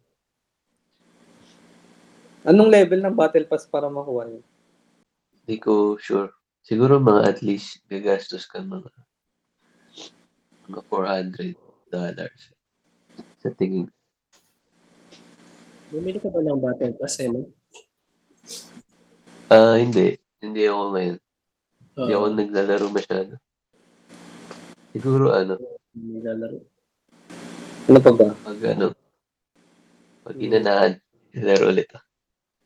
Anong level ng Battle Pass para makuha yun? Hindi ko sure. Siguro mga at least gagastos ka mga mga 400 dollars. Sa tingin. Bumili ka ba ng Battle Pass, Emma? Ah, hindi. Hindi ako ngayon. Hindi Oo, ako naglalaro masyado. Siguro ano, nilalaro. Ano pa ba? pag ano, pag inanahan, laro ulit ako.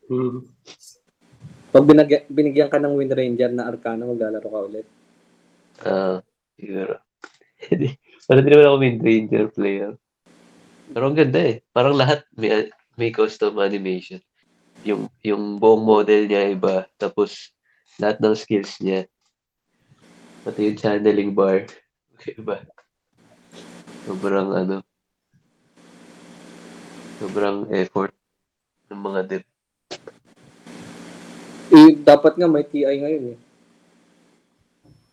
Hmm. Pag binagya, binigyan ka ng Wind Ranger na Arcana, maglalaro ka ulit. Ah, siguro. Parang di naman ako main ranger player. Pero ang ganda eh. Parang lahat may, may custom animation. Yung, yung buong model niya iba. Tapos, lahat ng skills niya. Pati yung channeling bar. Iba. Sobrang ano. Sobrang effort ng mga dev. Eh, dapat nga may TI ngayon eh.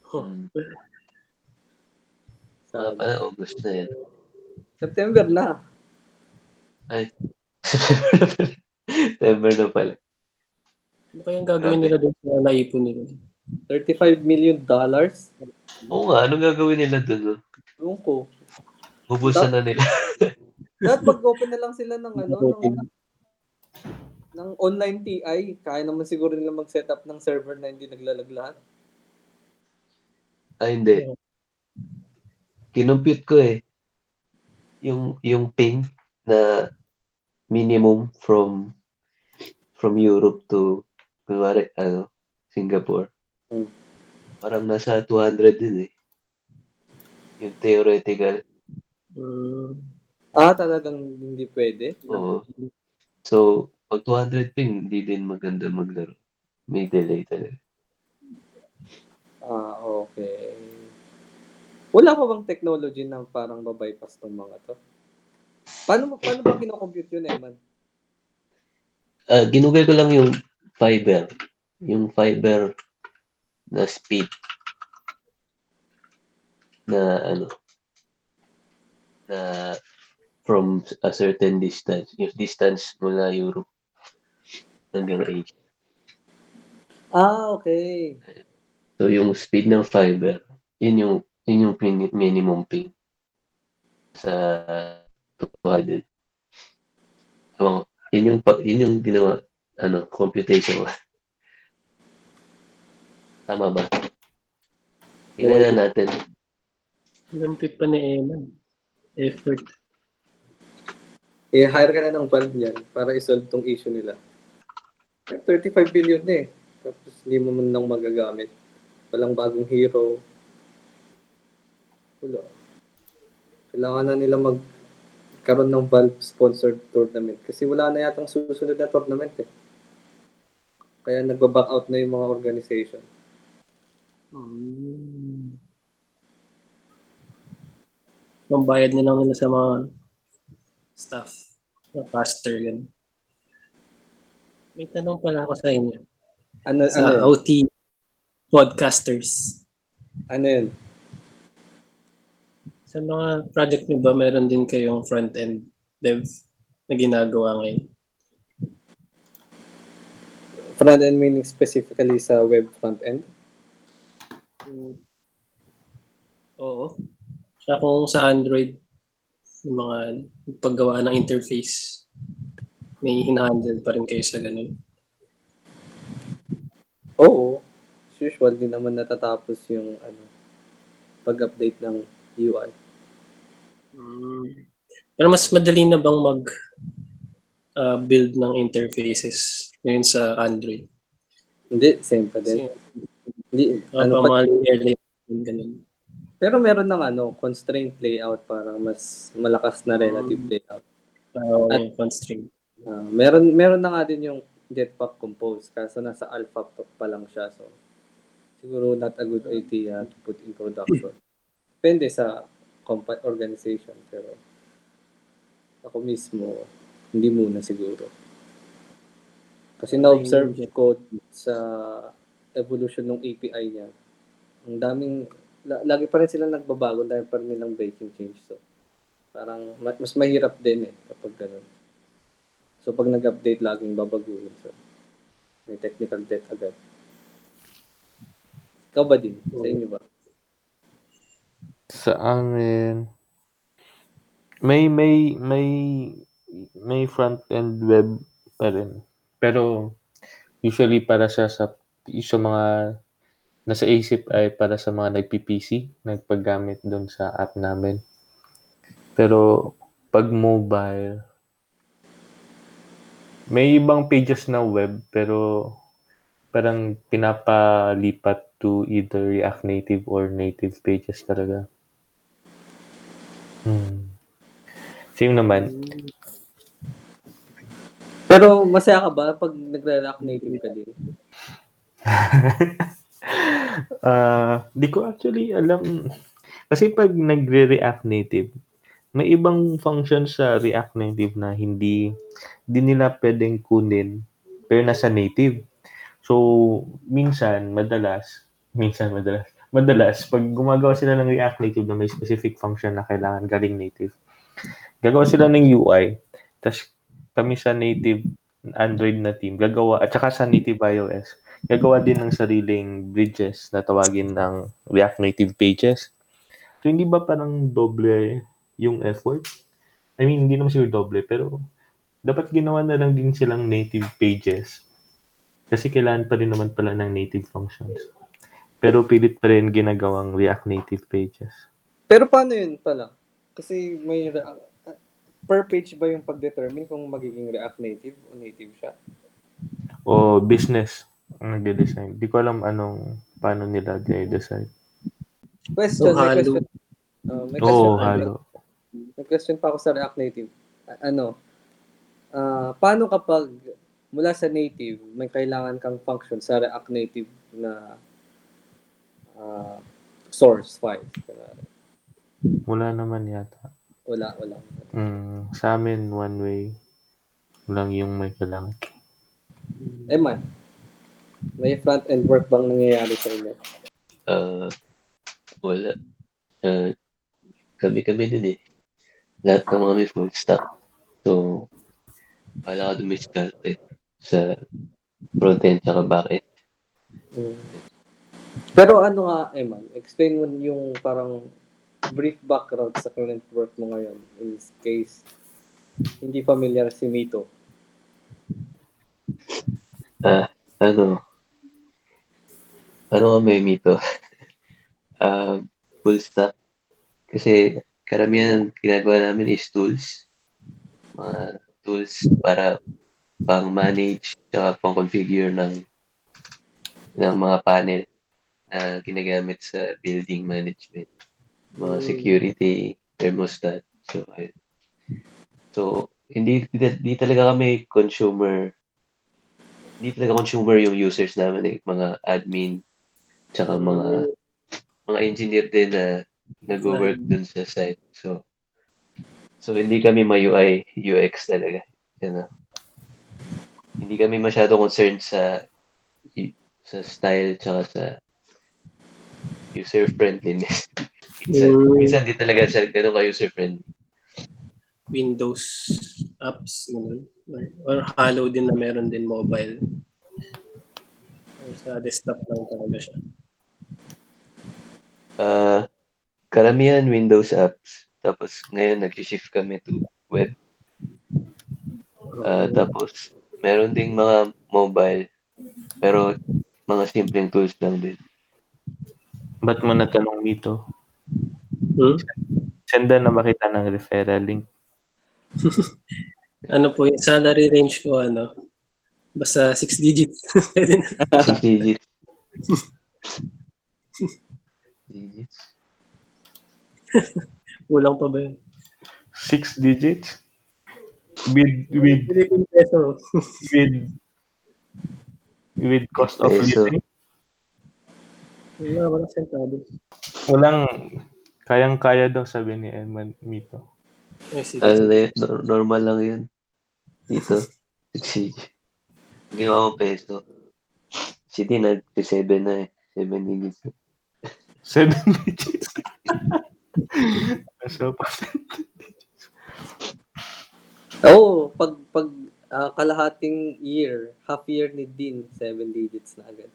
Oh, Hmm. Sa Mga pala, August na yan. September na. September na pala. ano kayang gagawin nila doon sa naipon nila? 35 million dollars. Oo nga, anong gagawin nila dun? No? Ewan ko. Ubusan na nila. Dapat mag-open na lang sila ng ano, ng, ng online TI. Kaya naman siguro nila mag-set up ng server na hindi naglalag lahat. Ah, hindi. Kinumpute ko eh. Yung, yung ping na minimum from from Europe to kunwari, ano, Singapore. Hmm. Parang nasa 200 din eh. Yung theoretical. Hmm. Ah, talagang hindi pwede. Oo. So, pag 200 ping, hindi din maganda maglaro. May delay talaga. Ah, okay. Wala pa bang technology na parang babypass tong mga to? Paano, mo- paano ba kinocompute yun, Eman? Ah, ginugol ko lang yung fiber. Yung fiber na speed na ano na from a certain distance. Yung distance mula Europe hanggang Asia. Ah, okay. So yung speed ng fiber, yun yung yun yung pin- minimum ping sa 200. Ewan ko. Yun yung pa- yun yung ginawa ano computation. Tama ba? Tingnan na natin. Lampit pa ni Eman. Effort. I-hire ka na ng Valve yan para isolve tong issue nila. 35 billion na eh. Tapos hindi mo man lang magagamit. Walang bagong hero. Wala. Kailangan na nila mag karon ng Valve sponsored tournament kasi wala na yatang susunod na tournament eh. Kaya nagba-back out na yung mga organization. Hmm. Mm. Mambayad na lang nila sa mga staff. Mga pastor, yan. May tanong pala ako sa inyo. Ano, ano, Sa yun? OT podcasters. ano yun? Sa mga project niyo ba, meron din kayong front-end dev na ginagawa ngayon? Front end meaning specifically sa web front end? Mm. Oo. Siya kung sa Android, yung mga paggawa ng interface, may hinahandle pa rin kayo sa ganun. Oo. As usual, di naman natatapos yung ano, pag-update ng UI. Mm. Pero mas madali na bang mag uh, build ng interfaces ngayon sa Android? Hindi, same pa din. Kasi Hindi, ano ano pa pa, mga linear layout, ganun. pero meron ng ano, constraint layout para mas malakas na relative Mm. layout. Uh, yung constraint. Ah, meron meron na nga din yung Jetpack Compose kaso nasa alpha pa- lang siya so siguro not a good idea to put in production. Depende sa compa- organization pero ako mismo hindi muna siguro. Kasi na-observe ko sa evolution ng API niya. Ang daming la- lagi pa rin sila nagbabago dahil pa rin nilang breaking change. So, parang ma- mas mahirap din eh kapag ganun. So, pag nag-update, laging babaguhin. So, may technical debt agad. Ikaw ba din? Sa inyo ba? Sa amin, may may may may front end web pa rin. Pero usually para sa sa sa mga nasa isip ay para sa mga nagpi-PC, nagpaggamit doon sa app namin. Pero pag mobile, may ibang pages na web pero parang pinapalipat to either React Native or native pages talaga. Hmm. Same naman. Pero masaya ka ba pag nagre-React Native ka din? Ah, di ko actually alam. Kasi pag nagre-React Native, may ibang function sa React Native na hindi di nila pwedeng kunin pero nasa native. So, minsan, madalas, minsan, madalas, madalas, pag gumagawa sila ng React Native na may specific function na kailangan galing native, gagawa sila ng UI, tapos kami sa native Android na team, gagawa, at saka sa native iOS, gagawa din ng sariling bridges na tawagin ng React Native pages. So, hindi ba parang doble yung effort? I mean, hindi naman siguro doble, pero dapat ginawa na lang din silang native pages. Kasi kailangan pa rin naman pala ng native functions. Pero pilit pa rin ginagawang React Native pages. Pero paano yun pala? Kasi may per page ba yung pag-determine kung magiging React Native o native siya? O business ang nagde-design. Di ko alam anong paano nila i-decide. Question, So, may halo. question. Uh, may question, halo. May question pa ako sa React Native. A- ano, ah, paano kapag mula sa native, may kailangan kang function sa React Native na ah, source file? Wala naman yata. Wala, wala. Mm, sa amin, one way lang yung may kailangan. Eh man, may front-end work bang nangyayari sa inyo? Ah, wala. Ah, kami-kami din eh. Lahat ng mga may full stack. So, wala ka dumiskarte sa front-end tsaka back-end. Mm. Pero ano nga, Eman, explain mo yung parang brief background sa current work mo ngayon in this case hindi familiar si Mito. Ah, ano? Ano nga may mito? Ah, full stack. Kasi karamihan ginagawa namin is tools. Mga tools para pang manage tsaka pang configure ng ng mga panel na ginagamit sa building management. Mga Mm. security, thermostat. So, ayun. So, hindi, hindi, hindi talaga kami consumer hindi talaga consumer yung users namin eh, mga admin tsaka mga mga engineer din na nag-work dun sa site. So, so hindi kami ma-UI, UX talaga. Yan Hindi kami masyado concerned sa sa style tsaka sa user friendliness. minsan, Mm. minsan di talaga siya ganun ka user friendly. Windows apps, ganun. Or, or Halo din na meron din mobile. Or sa desktop lang talaga siya. Ah, karamihan Windows apps. Tapos ngayon nag-shift kami to web. Ah, tapos meron ding mga mobile pero mga simpleng tools lang din. Ba't mo natanong dito? Hmm? Senda na ba kita ng referral link? Ano po yung salary range ko, ano? Basta 6 digits. Pwede na. Six digits. digits. Kulang pa ba yun? Six digits? With, with, Philippine peso. with, with cost of Peso. living? Wala, walang sentado. Walang, kayang-kaya daw sabi ni Eman Mito. Ay, sige. Ano na yun? Nor- normal lang yun. Dito. Six digits. Ginawa ko peso. City nag-7 na eh. 7 digits. Seven digits. So, Oo, pag, pag ah, kalahating year, half year ni Dean, seven digits na agad.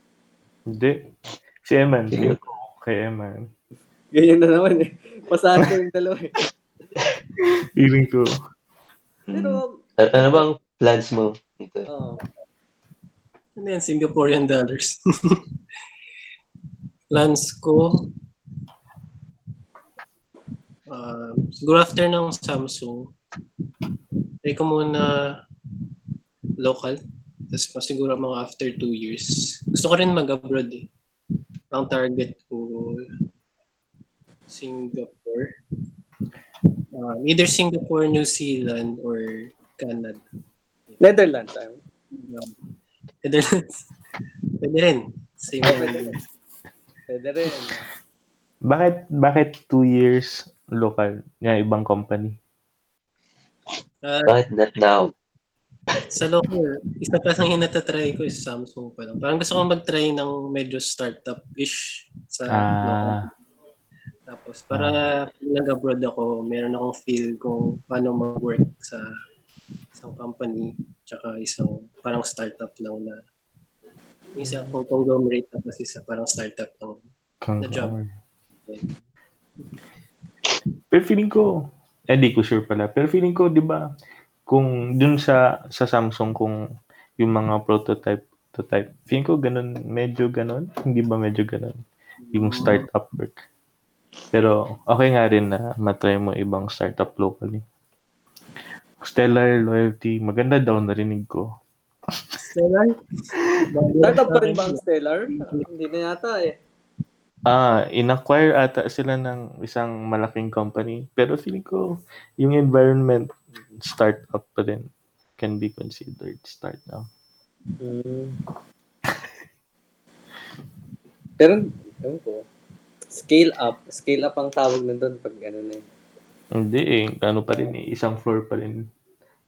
hindi. Si Eman. Sige. Feel ko Kay Eman. Ganyan na naman eh. Pasahan ko yung dalawa eh. Feeling ko. Pero, A- ano bang plans mo? Dito? oo. Ano yan? Singaporean dollars. Plans ko, uh, siguro after ng Samsung, try ko muna local. Tapos pa siguro mga after two years. Gusto ko rin mag-abroad eh. Ang target ko, Singapore. Uh, either Singapore, New Zealand, or Canada. Netherlands. ah. Um, Netherlands. Pwede rin. Same lang. Pwede rin. Bakit, bakit two years local? Nga, ibang company. Ah, Bakit not now? sa local, isa pa sa hinatatry ko is Samsung pa lang. Parang gusto ko mag-try ng medyo startup-ish sa local. Ah, Tapos para pag nag-abroad ako, meron akong feel kung paano mag-work sa isang company tsaka isang parang startup lang na isa kung conglomerate tapos isa parang startup lang. The job. Pero feeling ko, eh di ko sure pala. Pero feeling ko, di ba, kung dun sa sa Samsung, kung yung mga prototype, prototype, feeling ko ganun, medyo ganun. Hindi ba medyo ganun? Yung startup work. Pero okay nga rin na matry mo ibang startup locally. Stellar Loyalty, maganda daw narinig ko. Stellar? Startup pa rin ba ang Stellar? Hindi na yata eh. Ah, in-acquire ata sila ng isang malaking company. Pero feeling ko, yung environment, startup pa rin. Can be considered startup. Hmm. Pero, ewan ko, scale up. Scale up ang tawag na doon pag ano na eh. Hindi eh, ano pa rin eh, isang floor pa rin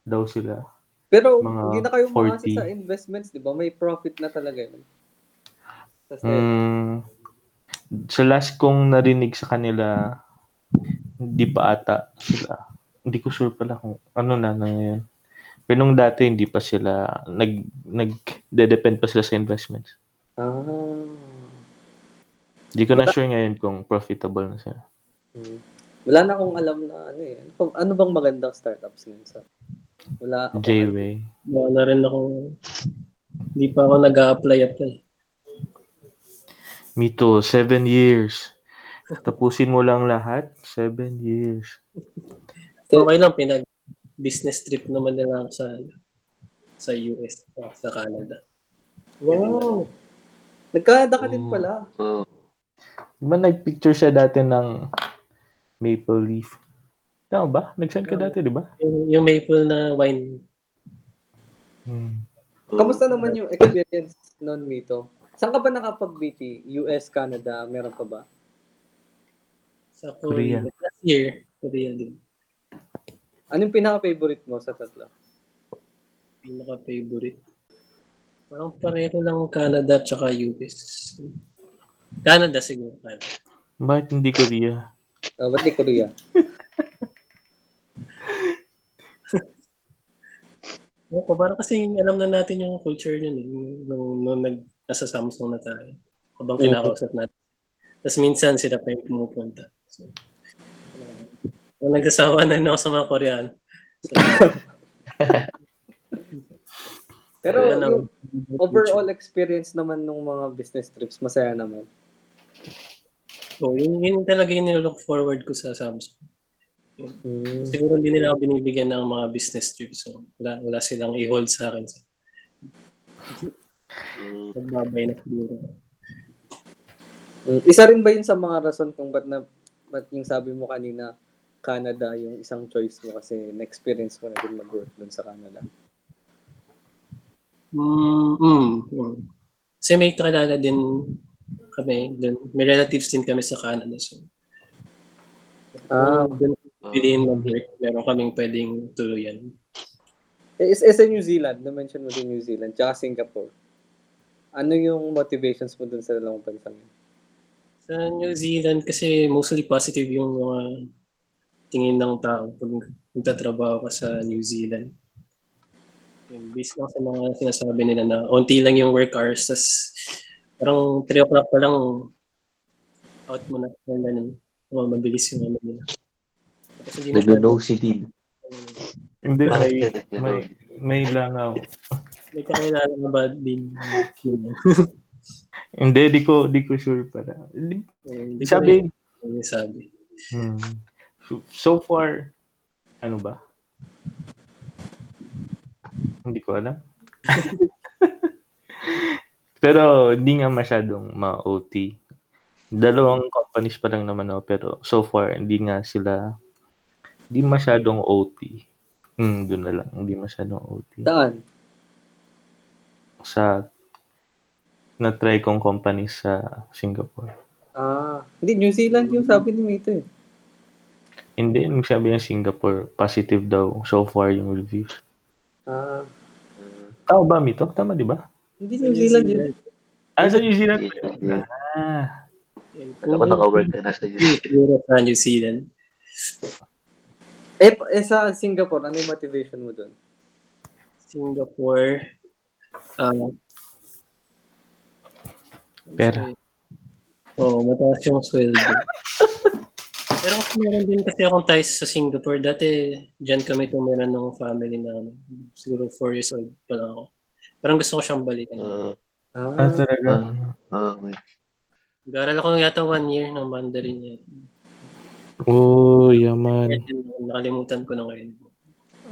daw sila. Pero Mga hindi na kayo 40. makasa sa investments, di ba? May profit na talaga yun. Sa. Mm, sa last kong narinig sa kanila, hindi pa ata sila. Hindi ko sure pala kung ano na na ngayon. Pero nung dati, hindi pa sila, nag, nag, depend pa sila sa investments. Ah. Hindi ko na sure ngayon kung profitable na sila. Hmm. Wala na akong alam na ano eh. Ano, bang- ano bang magandang startups ngayon sa? Wala. ako- J-Way. Wala na rin ako, hindi pa ako nag-a-apply apply. Me too, seven years. Tapusin mo lang lahat, seven years. Okay lang, pinag business trip naman nila sa sa US, o sa Canada. Wow. Nagkada ka din Oh. pala. Oh, Di ba nag-picture siya dati ng maple leaf? Tama ba? Nag-send ka dati, di ba? Yung, yung maple na wine, Hmm. Kamusta naman yung experience noon Mito? Saan ka ba nakapag-BT? US, Canada, meron ka ba? Sa Korea. Korea. Last year, Korea din. Anong pinaka-favorite mo sa tatlo? Pinaka-favorite. Parang pareho lang Canada at saka US. Canada siguro. Canada. Bakit hindi Korea? Uh, ba't di Korea? Oo, parang kasi alam na natin yung culture yun eh. Nung, nung nag, nasa Samsung na tayo. Habang kinakausap natin. Tapos minsan sila pa yung pumupunta. So, uh, nung nagsasawa na ako sa mga Koreano. So, Pero na- yung overall experience naman ng mga business trips, masaya naman. So, yun, yun talaga yung nilook forward ko sa Samsung. Mm. Siguro hindi nila ako binibigyan ng mga business trips. So, wala, wala silang i-hold sa akin. Nagbabay na siguro. Mm. Isa rin ba yun sa mga rason kung ba't, na, ba't yung sabi mo kanina, Canada yung isang choice mo kasi na-experience mo na din mag-work dun sa Canada. Mm, mm, mm. Kasi may kakilala din kami dun. May relatives din kami sa Canada. So, Ah. dun piliin mag-work. Meron kaming pwedeng tuluyan. Eh, is, is sa New Zealand, na-mention mo din New Zealand, tsaka Singapore. Ano yung motivations mo dun sa dalawang bansa yun? Sa New Zealand kasi mostly positive yung mga tingin ng tao pag nagtatrabaho ka sa New Zealand. Yung based lang sa mga sinasabi nila na onti lang yung work hours, tas parang 3 o'clock pa lang out mo na. Yung ganun. Oh, mabilis yung ano nila. Tapos hindi masyado- Nag-OCD. Hindi, Bakit may, may, may langaw. May kakilala na ba din? Hindi, di ko, di ko sure para. Di- Eh, Hindi Sabi, yung sabi. hmm, so- so far, ano ba? Hindi ko alam. pero hindi nga masyadong ma-OT. Dalawang companies pa lang naman ako, pero so far, hindi nga sila, hindi masyadong OT. Hmm, doon na lang. Hindi masyadong OT. Saan? Sa na-try kong company sa Singapore. Ah, hindi, New Zealand yung sabi ni Mito eh. Hindi, nung sabi ng Singapore, positive daw so far yung reviews. Ah, Tama ba, Mito? Tama, di ba? hindi New Zealand yun. Ah, sa New Zealand. Yeah. Ah, Alam ko naka-work ka na sa Siguro sa New Zealand. Eh, eh sa Singapore, ano yung motivation mo dun? Singapore. Ah Pera. Oo, oh, mataas yung sweldo. Pero kasi meron din kasi akong ties sa Singapore. Dati, dyan kami tumira ng family na siguro 4 years old pa lang ako. Parang gusto ko siyang balikan. Uh, ah Ah, talaga. uh, okay. Nag-aaral ako yata one year ng Mandarin yet. Oh, yaman. Nakalimutan ko na ngayon.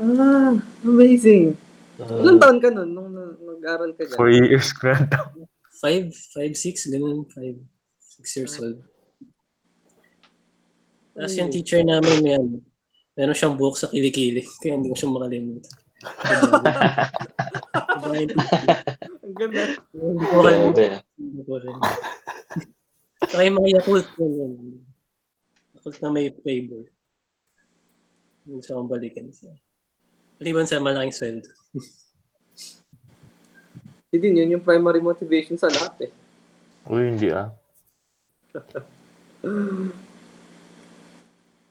ah amazing. Uh, Ilang taon ka nun nung na- nag-aral ka dyan? Four years ko na daw. Five, five, six, ganun, five, six years old. Tapos yung teacher namin, may ano, meron siyang buhok sa kilikili, kaya hindi ko siya makalimutan. Ang ganda. Hindi ko. Hindi rin. Saka yung mga Yakult yun, yun. Yakult na may flavor. Hindi siya akong balikan siya. Maliban sa malaking sweldo. Hindi din, yun yung primary motivation sa lahat eh. Uy, hindi ah.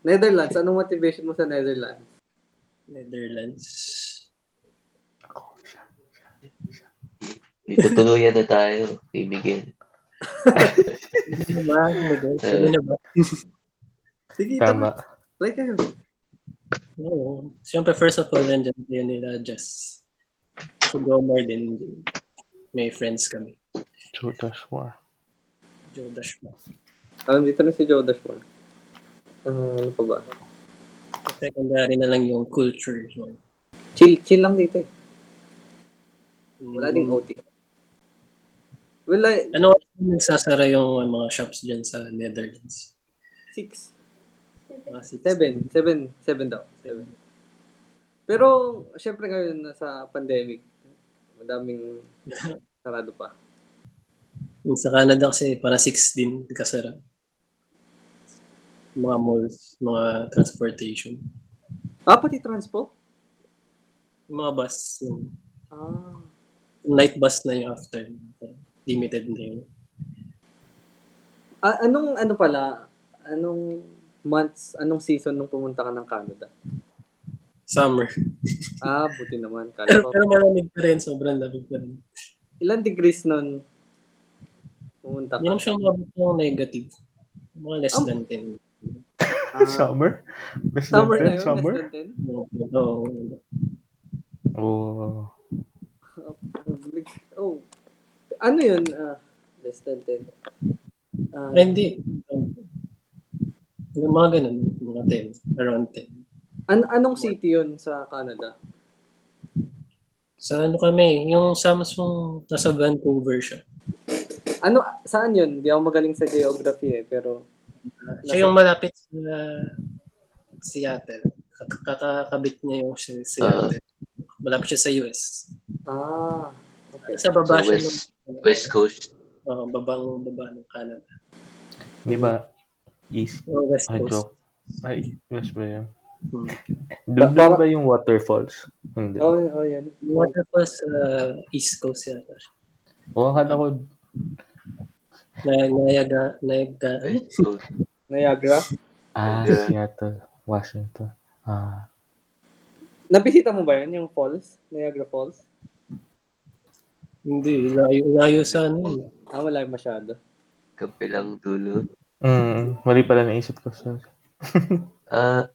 Netherlands, anong motivation mo sa Netherlands? Netherlands. Dito tuluyan na tayo, kay Miguel. Ano na ba? Sige, Tama. Like. Oo. Siyempre, first of all, nandiyan yun nila just to go more din. May friends kami. Judas War. Joe Dashma. Alam, dito na si Joe Dashmore. Ah, ano pa ba? Secondary na lang yung culture. No? Chill, chill lang dito eh. Wala ding OT. Wala, Ano nagsasara yung mga shops dyan sa Netherlands? six. Mga six. Seven. Seven. Seven daw. Seven. Pero, syempre ngayon nasa pandemic, madaming sarado pa. Sa Canada kasi para six din kasara. mga malls, mga transportation. Ah, pati transpo? Yung mga bus, yung Ah. night bus na yung after. Limited na yun. Ah, anong ano pala, anong months, anong season nung pumunta ka ng Canada? Summer. Ah, buti naman. Kala Pero, ko, pero malamig pa rin, sobrang lamig pa rin. ilan degrees nun pumunta Hindi ka? siya mabot ng negative. Mga less Oh. than 10. Ah, Summer? Best summer than yun, Summer? less than 10? Oo. Oh. Oh. Ano yun? Ah, less than 10. Ah, Ay, hindi. Yung mga ganun, mga 10. Around 10. an anong city yun sa Canada? Sa ano kami, yung Samsung nasa Vancouver siya. Ano, saan yun? Di ako magaling sa geography eh, pero Siya yung malapit sa Seattle. Kak- Kakakabit niya yung si- Seattle. Malapit siya sa US. ah, okay. Sa baba So, siya West, ng West Coast. uh, babang baba ng Canada. Di ba? East. O West Ay, Coast. joke. Ay, West ba yan? Hmm. Doon Para- ba yung waterfalls? Hindi. Oh, oh, yan. Waterfalls sa East Coast yata. siya. O, akala ko, Na, Nayaga, Nayaga, West Coast. Niagara. ah, Yeah. Seattle, Washington. Ah, Nabisita mo ba yun, yung falls? Niagara Falls? hindi, layo, layo sa ano. eh. Ah, wala masyado. Kapilang dulo. Mm, mali pala naisip ko. Sorry. Ah,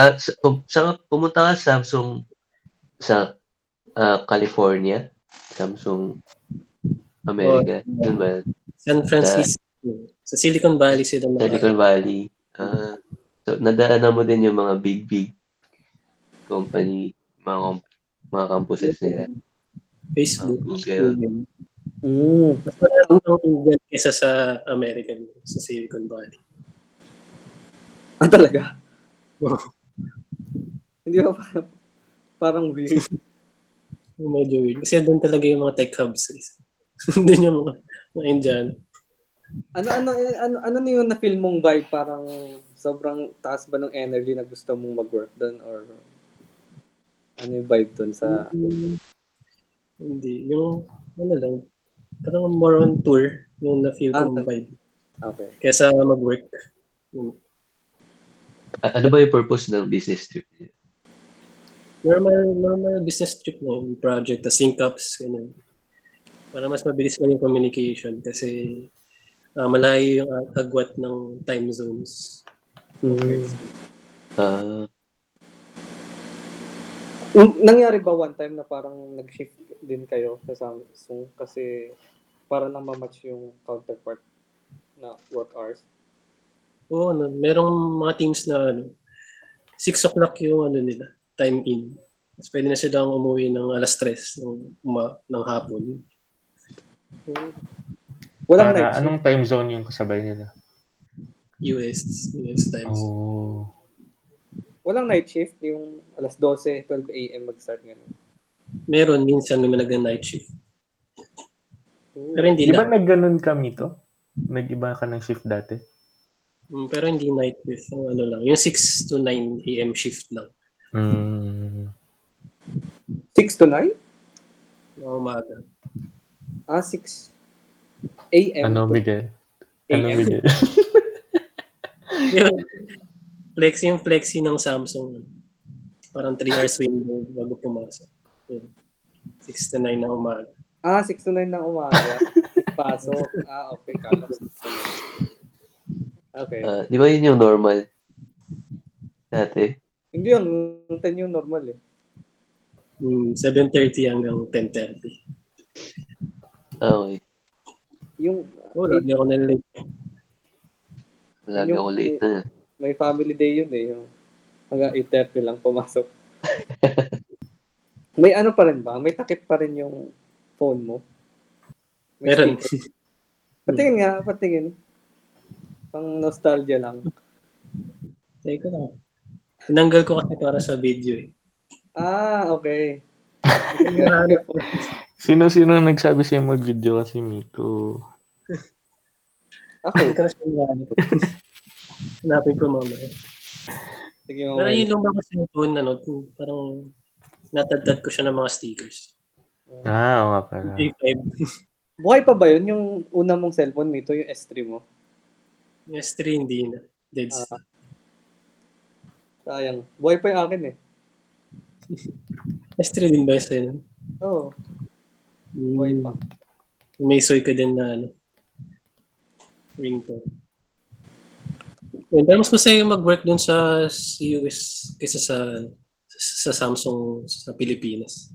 ah, sa, sa, pumunta ka sa Samsung sa ah, California, Samsung America, Oh, yun ba? San Francisco. Sa Silicon Valley sila. Silicon Valley. Ah, so, nadaanan mo din yung mga big, big company, mga, mga campuses nila. Facebook. Ah, Google. Mm. Mas marami ng kesa sa American, sa Silicon Valley. Ah, talaga? Oo. Hindi ba parang, parang weird? Medyo weird. Kasi doon talaga yung mga tech hubs. eh. doon yung mga, mga Indian. Ano, ano, ano, ano na yung na-feel mong vibe? Parang sobrang taas ba ng energy na gusto mong mag-work doon? Or ano yung vibe doon sa... Hindi. Yung, ano lang, parang more on tour yung na-feel Ah, kong vibe. Okay. Kesa mag-work. Ah, ano ba yung purpose ng business trip? niyo? Normal, normal business trip na yung project, the sync ups, ganun. Para mas mabilis lang yung communication kasi ah, malayo yung ag- agwat ng time zones. Mm. Ah, Um, nangyari ba one time na parang nag-shift din kayo sa Samsung kasi para lang ma-match yung counterpart na work hours? Oo, ano, merong mga teams na ano, 6 o'clock yung ano nila, time in. Mas pwede na silang umuwi ng alas 3 ng, uma, ng hapon. Mm. Walang para, night anong time zone yung kasabay nila? US, US times. Oh. Walang night shift? Yung alas 12, 12 a.m. mag-start ngayon? Meron, minsan may nag night shift. Pero hindi Di ba lang. nagganon kami to? Nag-iba ka ng shift dati? Mm, Pero hindi night shift. Yung ano lang, yung 6 to 9 a.m. shift lang. Mm. 6 to 9? ng umaga. Ah, 6 a.m. Ano, to Miguel? Ano, AM. Miguel? flexi yung flexi ng Samsung. Parang 3 hours window bago pumasok. Yun. 6 to 9 na umaga. Ah, 6 to 9 ng umaga. Pasok. Ah, okay. Kala ko 6 to 9. Okay. ah, di ba yun yung normal? Dati? Hindi yun. 10 yung normal eh. Mm, 7.30 hanggang 10.30. Ah, okay. Yung Oh, lagi ako na late. Lagi ako late na. May family day yun eh. Yung hanggang 8.30 lang pumasok. may ano pa rin ba? May takip pa rin yung phone mo? May Meron. Patingin nga, patingin. Pang nostalgia lang. Teka lang. Tinanggal ko kasi para sa video eh. Ah, okay. Sino-sino nagsabi sa'yo mag-video kasi Mito? Ako. Hindi ko na mahanap. Hanapin ko mamaya. Sige, Pero mamaya. yung lumang kasi yung phone, ano, parang natadtad ko siya ng mga stickers. Ah, oo nga pala. J5. Buhay pa ba yun? Yung una mong cellphone nito, yung S3 mo? Yung S3 hindi na. Dead Ah. stock. Sayang. Buhay pa yung akin eh. S3 din ba yun sa'yo? Oo, buhay pa. May soy ka din na ano, ringtone. Yun, pero mas masaya yung mag-work dun sa US kaysa sa sa Samsung sa Pilipinas.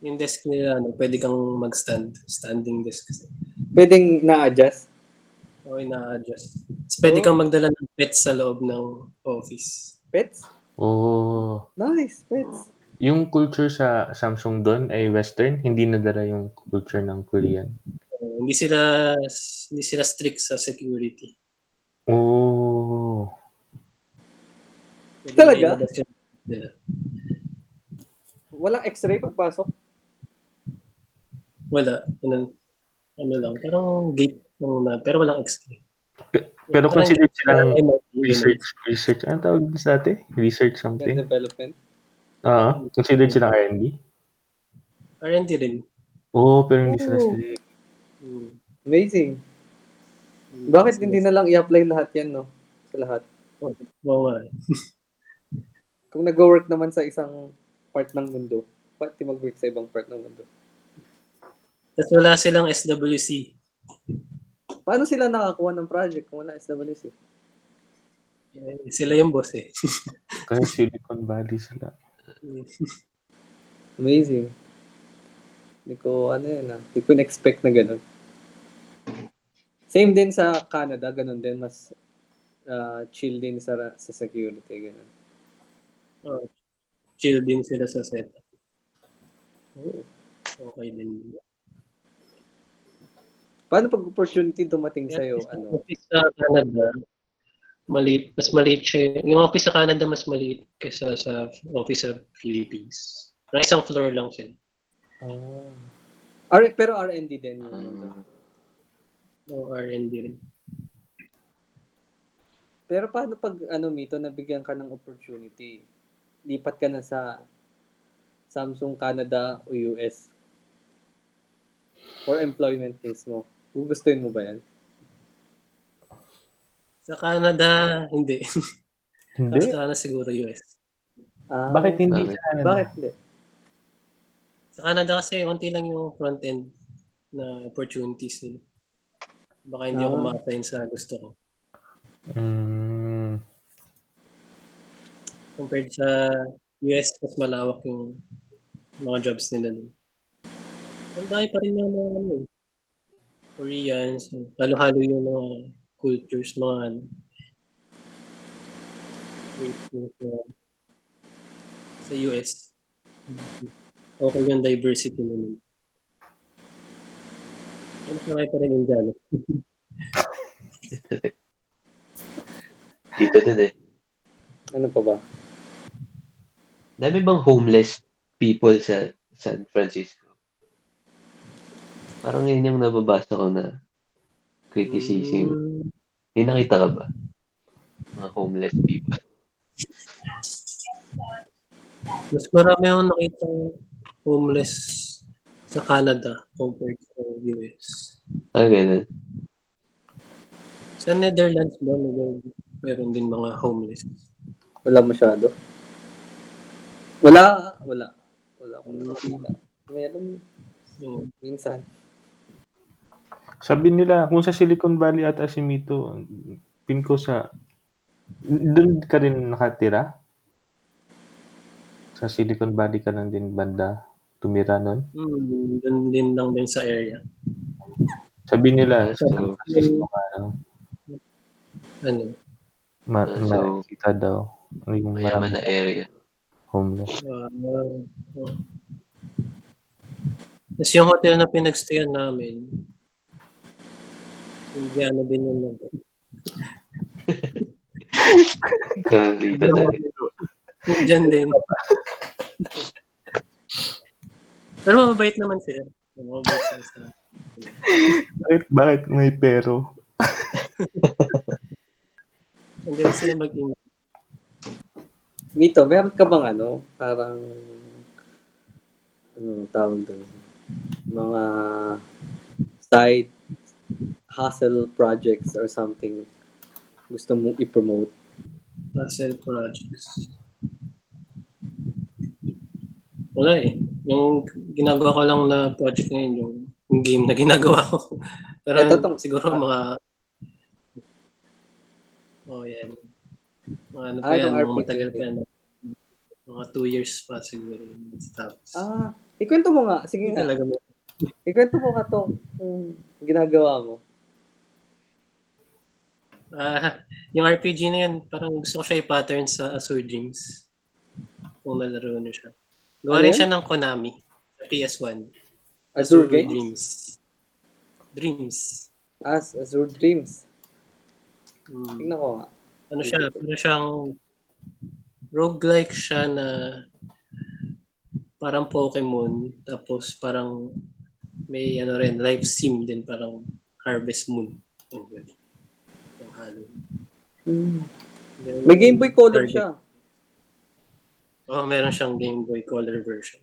Yung desk nila, ano, pwede kang mag-stand. Standing desk kasi. Pwedeng na-adjust. Okay na-adjust. Tapos pwede kang magdala ng pets sa loob ng office. Pets? Oh. Nice, pets. Yung culture sa Samsung doon ay western, hindi nadala yung culture ng Korean. Uh, hindi sila hindi sila strict sa security. Oh. Pwede Talaga? nila. Walang x-ray pagpasok. Wala. Ano, ano lang. Parang gate lang na. Pero walang extra. Pero considered silang MIT, research, research, ano tawag din sa atin? Research something? development. Ah, considered silang R&D? R&D rin. Oo, oh, pero hindi sila Oh. strict. Hmm. Amazing. Bakit hindi na lang i-apply lahat yan, no? Sa lahat. Oo nga. Kung nag-work naman sa isang part ng mundo, pati mag-work sa ibang part ng mundo. Tapos wala silang SWC. Paano sila nakakuha ng project kung wala SWC? Eh, Sila yung boss eh. Kasi Silicon Valley sila. Amazing. Hindi ko, ano yun ah, hindi ko na-expect na ganun. Same din sa Canada, ganun din, mas ah, chill din sa, sa security, ganun. Oh, chill din sila sa setup. Oo. Okay din. Paano pag opportunity dumating sa'yo, ano? Office sa Canada, maliit, mas maliit siya. Yung office sa Canada mas maliit kaysa sa office sa Philippines. Na isang floor lang siya. Ah. R- pero R&D din. yun. Ah, No R&D rin. Pero paano pag ano Mito, nabigyan ka ng opportunity? Lipat ka na sa Samsung Canada o US for employment case mo. Gugustuhin mo ba yan? Sa Canada, hindi. Hindi? Sa Canada siguro US. Ah, Bakit hindi Bakit? sa Canada? Bakit hindi? Sa Canada kasi konti lang yung front end na opportunities nila. Baka hindi ako Ah. ma-assign sa gusto ko. Mm, Compared sa US, mas malawak yung mga jobs nila dun. Ang dami pa rin yung mga ano, eh, Koreans, halo-halo yung mga cultures, mga ano, na sa US. Okay yung diversity nila. Ano marami pa rin yung dyan. Dito din eh. Ano pa ba? Dami bang homeless people sa San Francisco? Parang yun yung nababasa ko na criticism. Mm, May nakita ka ba? Mga homeless people. Mas marami akong nakita homeless sa Canada compared sa US. Ah, ganun. Sa Netherlands ba, meron, meron din mga homeless. Wala masyado. Wala, wala. Wala akong nakakita. Meron Yung, minsan. sabi nila, kung sa Silicon Valley ata si Mito, pin ko sa, doon ka rin nakatira? Sa Silicon Valley ka lang din banda tumira nun? hmm, dun din lang din sa area. Sabi nila, sa So, Francisco, ano, Ano, ma- so, makikita daw. Yung mayaman na area. Homeless. uh, uh, Tapos yung hotel na pinagstayan namin, Indiana din yung nag Ganun dito tayo. Diyan din. Pero mabait naman sila. Sa Bakit, bakit may pero? Hanggang sila mag-ingay. Mito, meron ka bang ano, parang, ano tawag doon? Mga side hustle projects or something gusto mong i-promote? Puzzle projects. Wala eh. Yung ginagawa ko lang na project ngayon, yung, yung game na ginagawa ko. Pero Ito tong- siguro mga... Oh, yan. Mga ano pa Ah, yan, mga matagal pa yan. Mga two years pa siguro. Tapos, Ah, ikwento mo nga. Sige nga. talaga mo. Ikwento mo nga to. Yung ginagawa mo. Ah, yung RPG na yan, parang gusto ko siya i-pattern sa Azure Dreams. Kung nalaro niyo siya. Gawa Ano rin siya ng Konami sa PS1. Azure Games? Dreams. Dreams. As Azure Dreams. Mm. Tingnan ko nga. Ano siya? Ano siyang roguelike siya na parang Pokemon. Tapos parang may ano rin, life sim din. Parang Harvest Moon. Ganun. Yung halo. Then, May Game Boy Color Target. siya. Oo, meron siyang Game Boy Color version.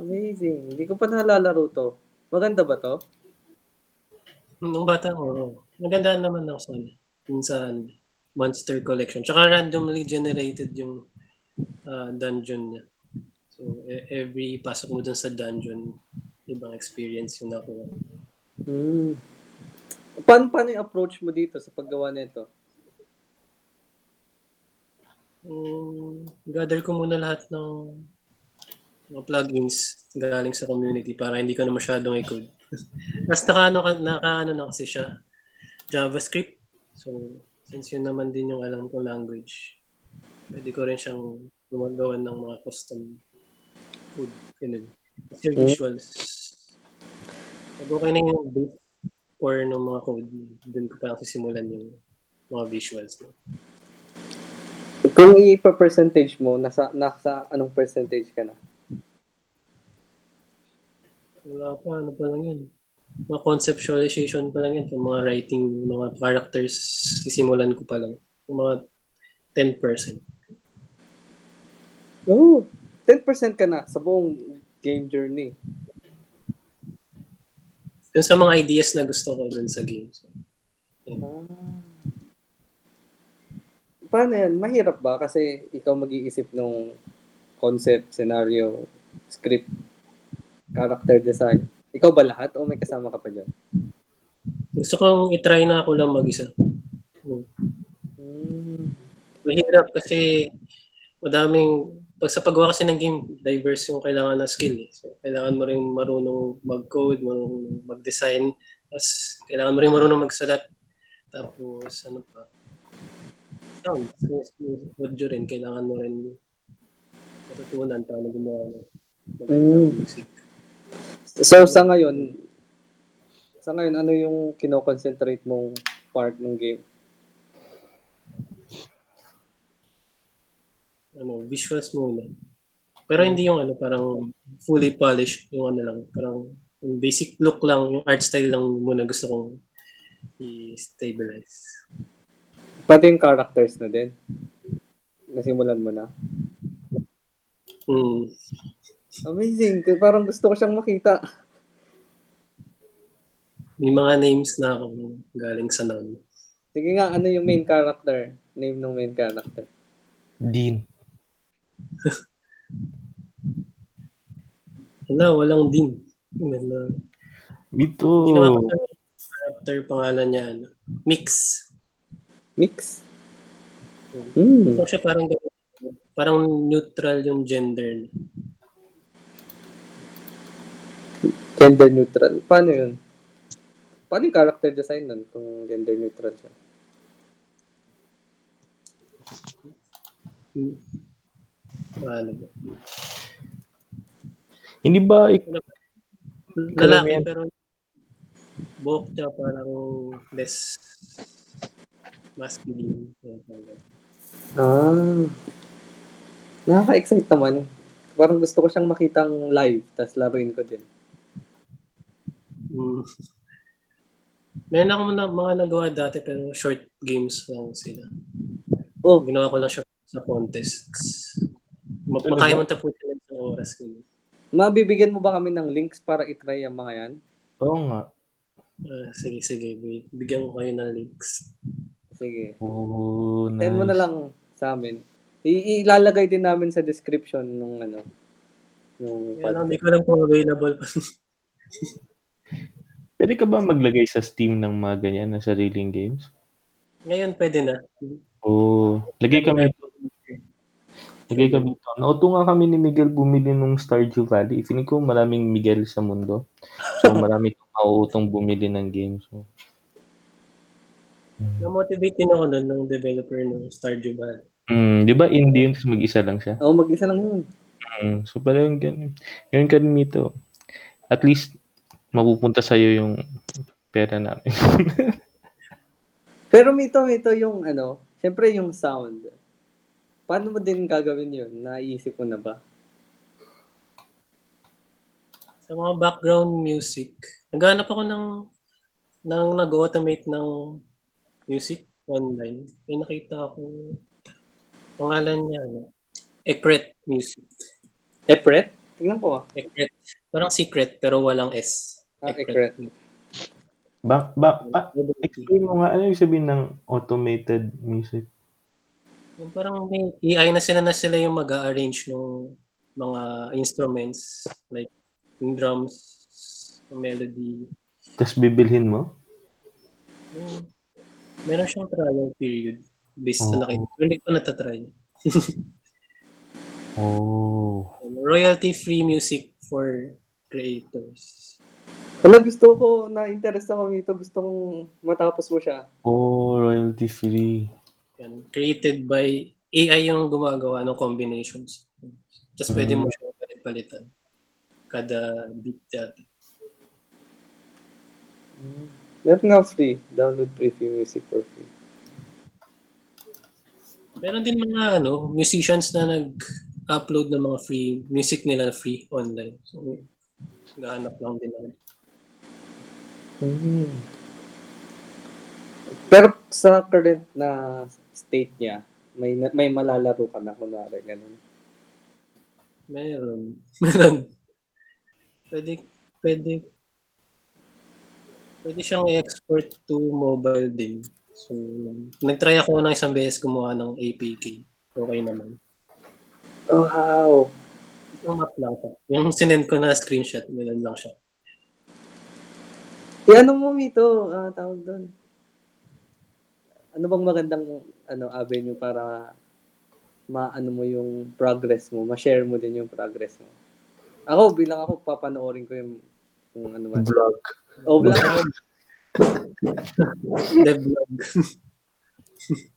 Amazing. Hindi ko pa nalalaro to. Maganda ba to? Nung bata ko, oo. Maganda naman ako sa ano, Monster Collection. Tsaka randomly generated yung ah, dungeon niya. So, e- every pasok mo dun sa dungeon, ibang experience yung nakuha. Hmm. Paano, paano yung approach mo dito sa paggawa nito? Um, gather ko muna lahat ng mga plugins galing sa community para hindi ko na masyadong i-code. Tapos naka, ano, ka- naka ano na kasi siya, JavaScript. So, since yun naman din yung alam kong language, pwede ko rin siyang gumagawa ng mga custom code. Ganun. Kasi yung Hmm. visuals. Pag okay na yung base core ng mga code, dun ko parang sisimulan yung mga visuals. No? Kung i-percentage mo, nasa, nasa anong percentage ka na? Wala pa, ano pa lang yun. Mga conceptualization pa lang yan. Yung mga writing, mga characters, sisimulan ko pa lang. Yung mga 10%. Oo. 10% ka na sa buong game journey. Yung sa mga ideas na gusto ko dun sa game. So, Ah. Paano yan? Mahirap ba? Kasi ikaw mag-iisip ng concept, scenario, script, character design. Ikaw ba lahat o may kasama ka pa dyan? gusto kong itry na ako lang mag-isa. Hmm. Hmm. Mahirap kasi madaming pag sa paggawa kasi ng game, diverse yung kailangan na skill. Eh. So, kailangan mo rin marunong mag-code, marunong mag-design, tapos kailangan mo rin marunong magsalat. Tapos, ano pa? Sound. Audio rin, kailangan mo rin matutunan paano gumawa ng magandang Mm. So sa ngayon, sa ngayon, ano yung kinoconcentrate mong part ng game? Ano, visuals muna. Pero hindi yung ano, parang fully polished, yung ano lang, parang yung basic look lang, yung art style lang muna gusto kong i-stabilize. Pati yung characters na din. Nasimulan mo na. Hmm. Amazing. Parang gusto ko siyang makita. May mga names na ako galing sa noun. Sige nga, ano yung main character? Name ng main character. Dean. Wala, walang din. Wala. Ito. Ginawa ko sa character pangalan niya, ano, Mix. Mix? Hmm. So siya parang parang neutral yung gender. niya. Gender neutral. Paano yun? Paano yung character design nun kung gender neutral siya? Hmm. Ano ba? Hindi ba ik- Lalaki pero buhok niya parang less masculine. Ah. Nakaka-excite naman. Parang gusto ko siyang makitang live, tapos laruin ko din. Mm. Meron ako na, mga nagawa dati pero short games lang sila. Oh, Ginawa ko lang siya sa contests. Ma- Talaga? Makaya mo tapusin ng isang oras. ganun. mabibigyan mo ba kami ng links para itry ang mga yan? Oo nga. Ah, sige, sige. Bigyan ko kayo ng links. Sige. Oh, nice. Send mo na lang sa amin. I- ilalagay din namin sa description nung ano. Nung lang, hindi ko lang kung available pa. Pwede ka ba maglagay sa Steam ng mga ganyan na sariling games? Ngayon, pwede na. Oo. Lagay kami Lagay kami ito. Nauto nga kami ni Miguel bumili nung Stardew Valley. Feeling ko maraming Miguel sa mundo. So marami kang mauutong bumili ng games. So, Na-motivate din ako nun ng developer ng Stardew Valley. mm, di ba indie yun, tapos mag-isa lang siya? Oh, mag-isa lang yun. Mm, so parang ganun. Ganun ka rin dito. At least, mapupunta sa'yo yung pera namin. Pero mito, mito yung ano, syempre yung sound. Paano mo din gagawin yun? Naisip mo na ba? Sa mga background music, naghanap ako ng ng nag-automate ng music online. May nakita ako pangalan niya, ano, Ecret Music. Epret? Tingnan ko ah. Ecret. Parang secret pero walang S. Ah, Ecret. Ba, ba, ba, explain mo nga, ano yung sabihin ng automated music? Yung parang may AI na sila na sila yung mag-arrange ng mga instruments like yung drums, yung melody. Tapos bibilhin mo? Yung, meron siyang trial period based Oo. sa nakita. Pero Hindi ko natatry. Oh. Royalty-free music for creators. Wala gusto ko, na-interest ako dito. Gusto kong matapos mo siya. Oh, royalty free. Yan. Created by AI yung gumagawa ng combinations. Tapos pwede mo siya palit-palitan. Kada beat dati. Meron nga free. Download free free music for free. Meron din mga ano, musicians na nag-upload ng mga free music nila free online. So, nahanap lang din ako. Hmm. Pero sa current na state niya, may may malalaro ka na kunwari ganun. Meron. Meron. Pwede, pwede, pwede siyang i-export to mobile din. So, nag-try ako ng isang beses gumawa ng APK. Okay naman. Oh, wow. Yung map lang siya. Yung sinend ko na screenshot, ganun lang siya. Eh, ano mo ito? Ah, tawag doon. Ano bang magandang ano avenue para maano mo yung progress mo, ma-share mo din yung progress mo. Ako bilang ako papanoorin ko yung kung ano man. Vlog. Oh, vlog. Devlog.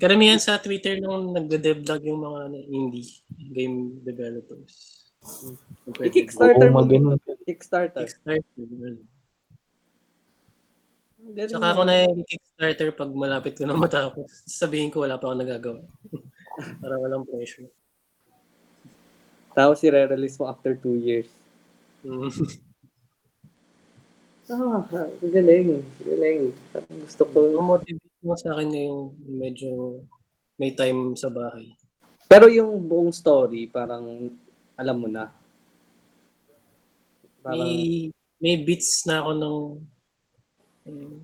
Karamihan sa Twitter nung nagde-devlog yung mga ano, indie game developers. I-kickstarter Oo, mo. maganon. Kickstarter. Kickstarter. ganun. Saka ako na yung Kickstarter pag malapit ko na matapos. Sabihin ko wala pa ako nagagawa. Para walang pressure. Tapos i-release mo after two years. Mm. Ah, galing. Galing. Gusto ko. Motivate mo sa akin na yung medyo may time sa bahay. Pero yung buong story, parang alam mo na. Parang, May, may beats na ako ng um,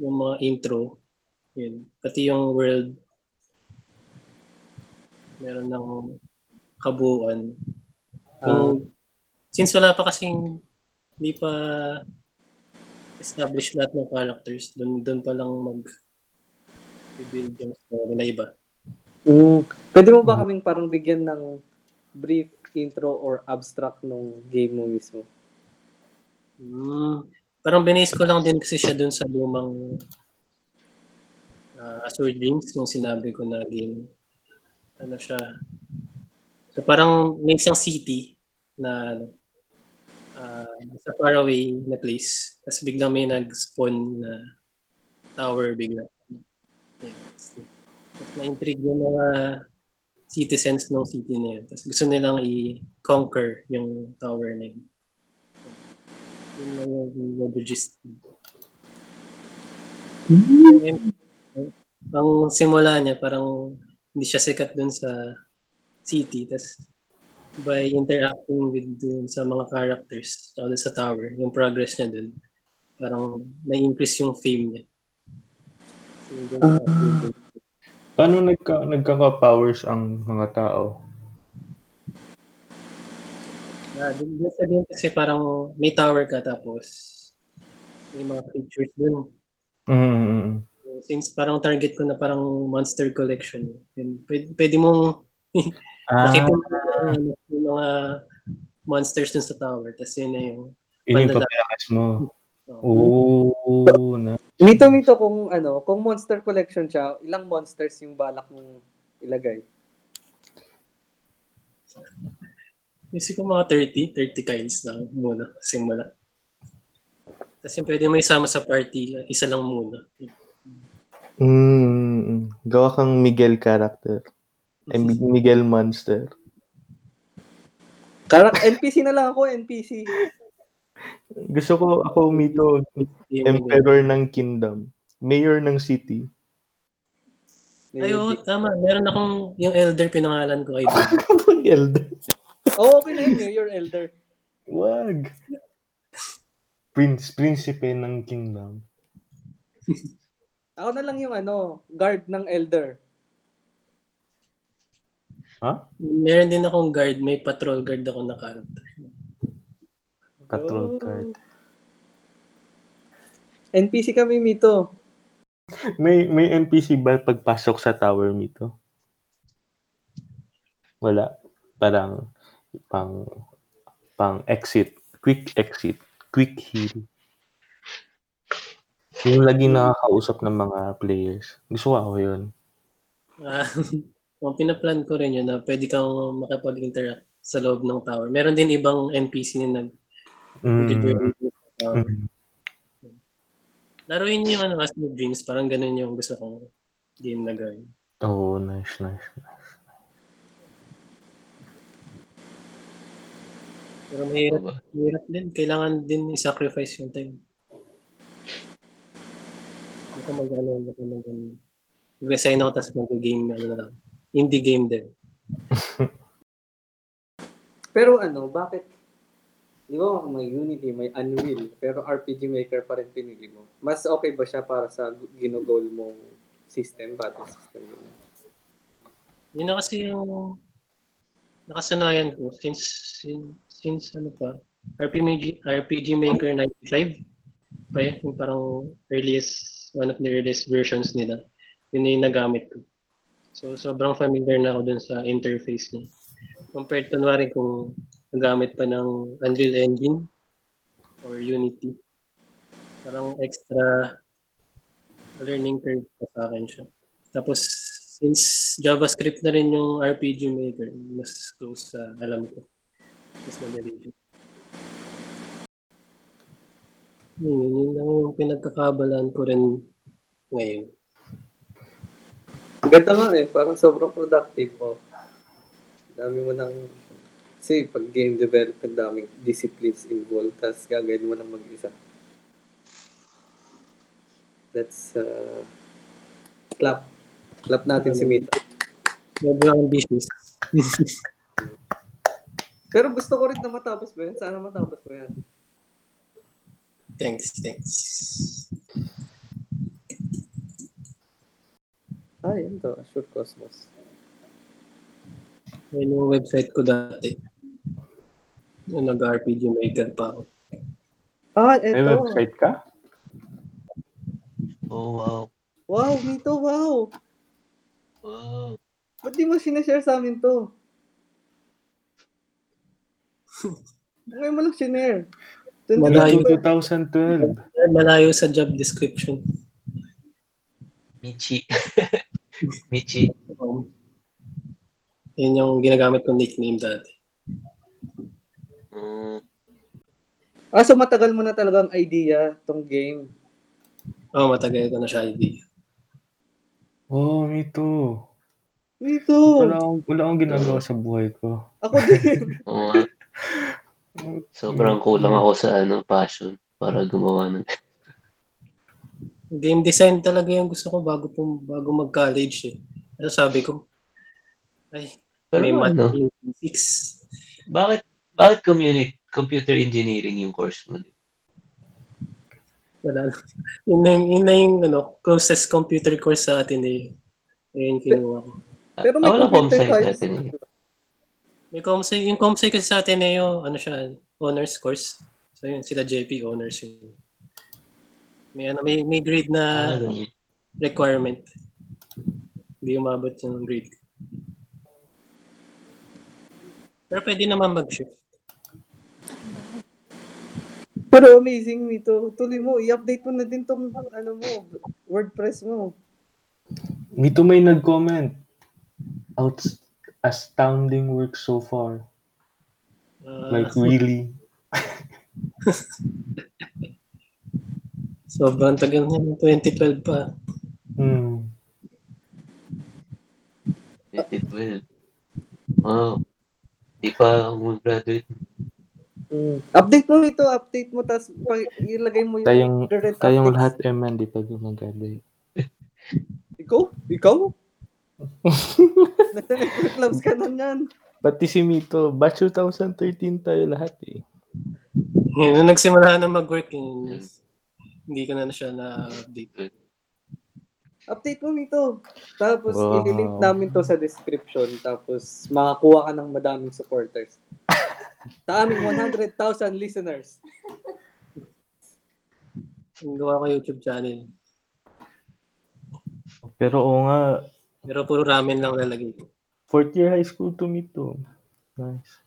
yung mga intro. Yun. Pati yung world. Meron ng kabuuan. Yung, since wala pa kasing hindi pa establish lahat ng characters, doon doon pa lang mag build yung story na iba. Mm, pwede mo ba kaming parang bigyan ng brief intro or abstract nung game mo mismo? Mm, parang binase ko lang din kasi siya dun sa lumang uh, Azure Dreams, yung sinabi ko na game. Ano siya? So parang may isang city na uh, sa faraway na place. Tapos biglang may nag-spawn na tower bigla. Na-intrigue yung mga citizens ng city na yun. Tapos gusto nilang i-conquer yung tower na yun. Yun lang yung medyo gist. Ang simula niya, parang hindi siya sikat dun sa city. Tapos by interacting with dun sa mga characters dun sa tower, yung progress niya dun, parang na-increase yung fame niya. So, dun sa- Paano nagka, nagkaka-powers ang mga tao? Ah, dun, dun sa game kasi parang may tower ka tapos may mga creatures dun. Mm. Since parang target ko na parang monster collection, yun, pwede, pwede mong Ah, nakita mo yung, yung mga monsters dun sa tower. Tapos yun na yung yun yung Pandala. papalakas mo. Oh, Oo, na. Mito mito kung ano, kung monster collection siya, ilang monsters yung balak mong ilagay? Kasi ko mga 30, 30 kinds lang muna, simula. Tapos yung pwede mo isama sa party, isa lang muna. Mm, gawa kang Miguel character. Ay, Mi- Miguel monster. Karak NPC na lang ako, NPC. Gusto ko ako mito emperor ng kingdom, mayor ng city. Ay, oo, tama. Meron akong yung elder pinangalan ko kay Elder. Oo, okay na yun, Mayor Elder. Wag. Prince, prinsipe ng kingdom. Ako na lang yung ano, guard ng Elder. Meron din akong guard, may patrol guard ako na character. Patrol Oh. card. NPC kami, Mito. May may NPC ba pagpasok sa tower mito? Wala. Parang pang pang exit, quick exit, quick heal. Yung lagi nakakausap ng mga players. Gusto ko ako yun. Ah, ang pinaplan ko rin yun na pwede kang makapag-interact sa loob ng tower. Meron din ibang NPC na nag Mm. tower. Mm. Laruin niyo yung ano, As Dreams, parang ganun yung gusto kong game na gawin. Oh, nice, nice. Pero mahirap, Diba? mahirap din. Kailangan din i-sacrifice yung time. Hindi ko mag-ano, hindi ko mag Mag-resign ako tapos mag-game, ano na lang. Indie game din. Pero ano, bakit? Di ba may Unity, may Unreal, pero RPG Maker pa rin pinili mo? Mas okay ba siya para sa ginugol mong system, battle system? yun? Na kasi yung nakasanayan ko since since, since ano pa RPG RPG Maker 95 pa yun, yung parang earliest one of the earliest versions nila yun yung nagamit ko so sobrang familiar na ako dun sa interface niya compared kunwari kung nagamit pa ng Unreal Engine or Unity parang extra learning curve pa sa akin siya tapos since JavaScript na rin yung RPG Maker, mas close sa alam ko. Mas madali siya. Yun, yun lang yung pinagkakabalaan ko rin ngayon. Ganda nga eh, parang sobrang productive mo. Dami mo nang, kasi pag game development, daming disciplines involved, tapos gagawin mo ng mag-isa. That's, uh, clap. Clap natin si Mito. Sobrang ambitious. Pero gusto ko rin na matapos mo yan. Sana matapos mo yan. thanks, thanks. Ah, yan to. Azure Cosmos. Yun yung website ko dati. Yung nag-RPG Maker pa ako. Ah, May eto. website ka? Oh, wow. Wow, Mito, wow. Wow. Ba't di mo sinashare sa amin to? Ngayon mo lang sinare. Malayo. 2012. Malayo sa job description. Michi. Michi. Um, yun yung ginagamit kong nickname dati. Mm, Ah, so matagal mo na talagang idea tong game. Oo, oh, matagal ko na siya idea. Oh, me too. Mito, Wala akong, wala akong ginagawa sa buhay ko. ako din. oo nga. Sobrang kulang ako sa ano passion para gumawa ng Game design talaga yung gusto ko bago pum, bago mag-college eh. Ano sabi ko? Ay, Pero may math ano, yung physics. bakit bakit communi- computer engineering yung course mo? Wala. Yun na, yung- yun na yung ano, closest computer course sa atin eh. Ayun kinuha ko. Pero Ah, may wala computer comsci science. natin eh. May comsci, yung comsci kasi sa atin eh yung ano siya, honors course. So yun, sila JP honors yun. May ano, may, may grade na Ah, requirement. Hindi umabot yung grade. Pero pwede naman mag-shift. Pero amazing nito. Tuloy mo, i-update mo na din tong ano mo, WordPress mo. Mito may nag-comment. Out astounding work so far. Ah, Like really. sobrang tagal na yung 2012 pa. Hmm. 2012. Wow. Di pa ako mag-graduate. Mm. Update mo ito, update mo, tapos ilagay mo yung Tayong, current tayong updates. lahat eman, di pa gumagraduate. Ikaw? Ikaw? Nasa network clubs ka na yan. Pati si Mito, batch 2013 tayo lahat eh. Ngayon, nung nagsimula na mag-work, yun, hindi ko na na siya na-update. Update mo nito. Tapos Wow. ililink namin to sa description. Tapos makakuha ka ng madaming supporters. Sa aming 100,000 listeners. Yung gawa ko YouTube channel. Pero oo nga, Pero puro ramen lang lalagay ko. fourth year high school to Mito. Nice.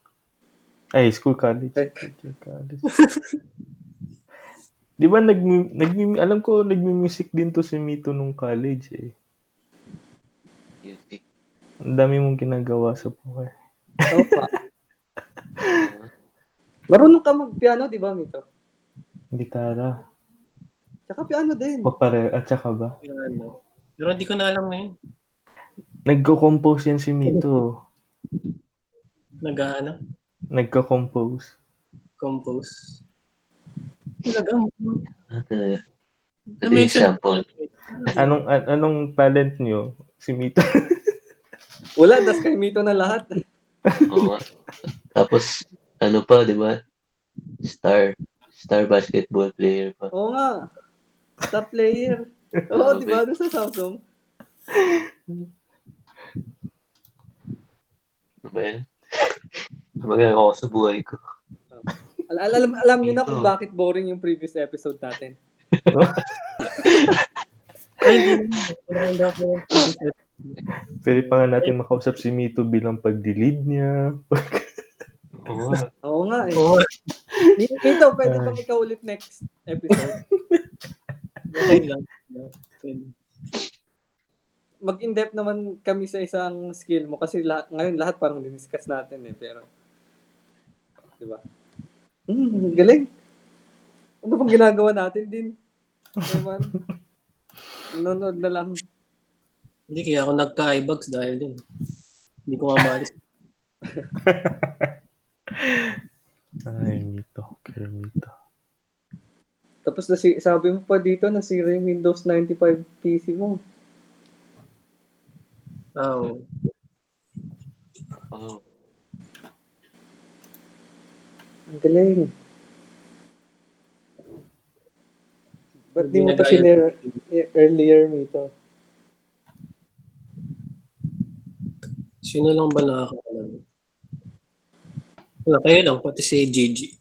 Ay, school college. Ay. Fourth year college. Di ba nag, nag alam ko nagmi-music din to si Mito nung college eh. Music. Ang dami mong ginagawa sa buhay. Opa. Marunong ka mag-piano, di ba, Mito? Gitara. Tsaka piano din. O pare, at saka ba? Yung ano. Pero hindi ko na alam ngayon. Nagko-compose yan si Mito. Nag-ano? Nagko-compose. Compose. Talaga. Ito mentioned- example. Anong an- anong talent nyo? Si Mito. Wala, das kay Mito na lahat. Oo. Tapos, ano pa, di ba? Star. Star basketball player pa. Oo nga. Top player. Oo, di ba? Doon sa Samsung. Ano ba yan? Magagawa ako sa buhay ko. Al- al- alam, alam niyo na kung bakit boring yung previous episode natin. Ay, hindi na. Pwede pa nga natin makausap si Mito bilang pag-delete niya. Oo nga. Oo nga eh. Oo. Mito, pwede bang ikaw ulit next episode? Okay lang. Pwede. Mag-in-depth naman kami sa isang skill mo kasi lahat, ngayon lahat parang diniscuss natin eh. Pero, di ba? Hmm, galing. Ano bang ginagawa natin din? Ewan. Nanonood na lang. Hindi, kaya ako nagka-ibugs dahil din. Hindi ko mamalis. Ay, Mito. Kaya Mito. Tapos na si, sabi mo pa dito na si Windows 95 PC mo. Oo. Oo. Ang galing. Ba't di mo pa sinare earlier mo ito? Sino lang ba nakakaalam? Wala, kayo lang, pati si Gigi.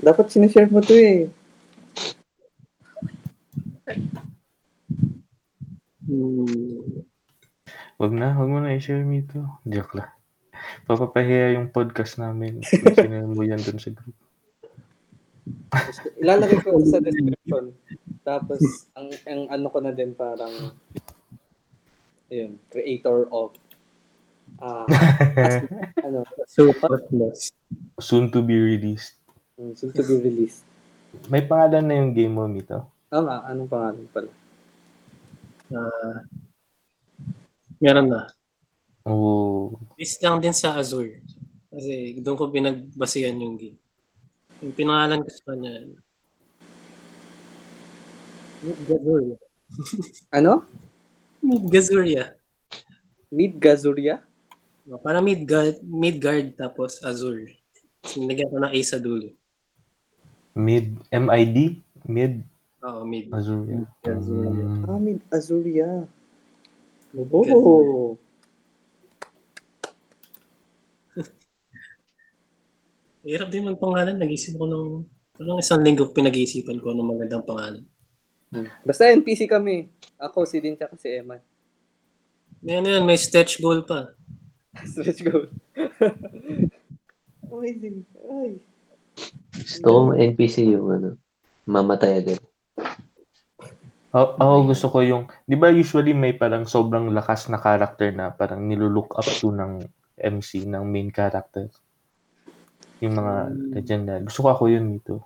Dapat sinishare mo to eh. Hmm. Wag na, wag mo na i-share Mito. Joke lang. Papapahiya yung podcast namin. Sinare mo yan dun sa group. Ilalagay ko sa description. Tapos, ang, ang ano ko na din parang, yun, creator of, ah, ano, Super plus. Soon to be released. mm, soon to be released. May pangalan na yung game mo, Mito. Tama, anong pangalan pala? Ah, meron na. Oh, Based lang din sa Azure. Kasi doon ko pinagbasihan yung game. Yung pinangalan ko sa kanya, Midgazuria. Ano? Midgazuria. Mid-Gazuria? Para Midgard, Midgard tapos Azure. Nilagyan ko ng A sa dulo. mid, MID, mid, Oo, Mid. Azure. Azuria. Mm. Ah, Mid-Azuria. Oh. Hirap din magpangalan. Nag-isip ko ng parang isang linggo pinag-iisipan ko ng magandang pangalan. Basta NPC kami. Ako, si Din, tsaka si Eman. May ano may stretch goal pa. Let's go. Amazing. Ay. Gusto NPC yung ano, mamatay agad. Ako, ako gusto ko yung, di ba usually may parang sobrang lakas na character na parang nilulook up to ng MC, ng main character. Yung mga legendary. Gusto ko ako yun dito.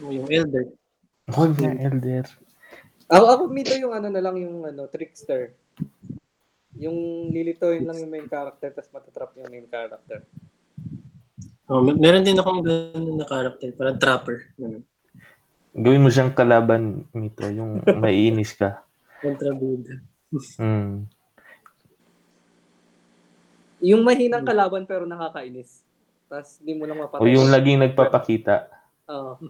Yung Elder. Ako yung elder. Ako, ako mito yung ano na lang yung ano, trickster. Yung lilitoyin lang yung main character tapos matatrap yung main character. Oh, mer- meron din akong ganun na character. Parang trapper. Ganun. Gawin mo siyang kalaban, Mito, yung maiinis ka. Kontrabida. Mm. Yung mahinang kalaban pero nakakainis. Tapos hindi mo lang mapatay. O yung laging nagpapakita. Oo.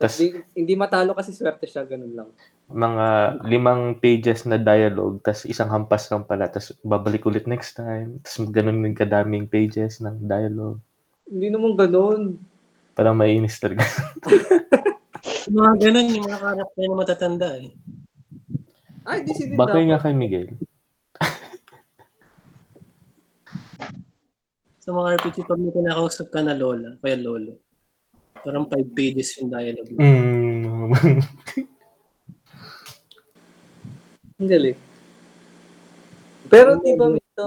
Tas Di, hindi matalo kasi swerte siya, ganun lang. mga limang pages na dialogue, tas isang hampas lang pala, tas babalik ulit next time. Tas ganun din kadaming pages ng dialogue. Hindi naman ganun. Parang maiinis talaga. Yung mga ganun, yung mga character na matatanda eh. Ay, di si Bakit nga kay Miguel? Sa mga RPG, pag may kinakausap ka na lola, kaya lolo, parang five pages yung dialogue. Mm. Ang galing. Pero di ba Mito,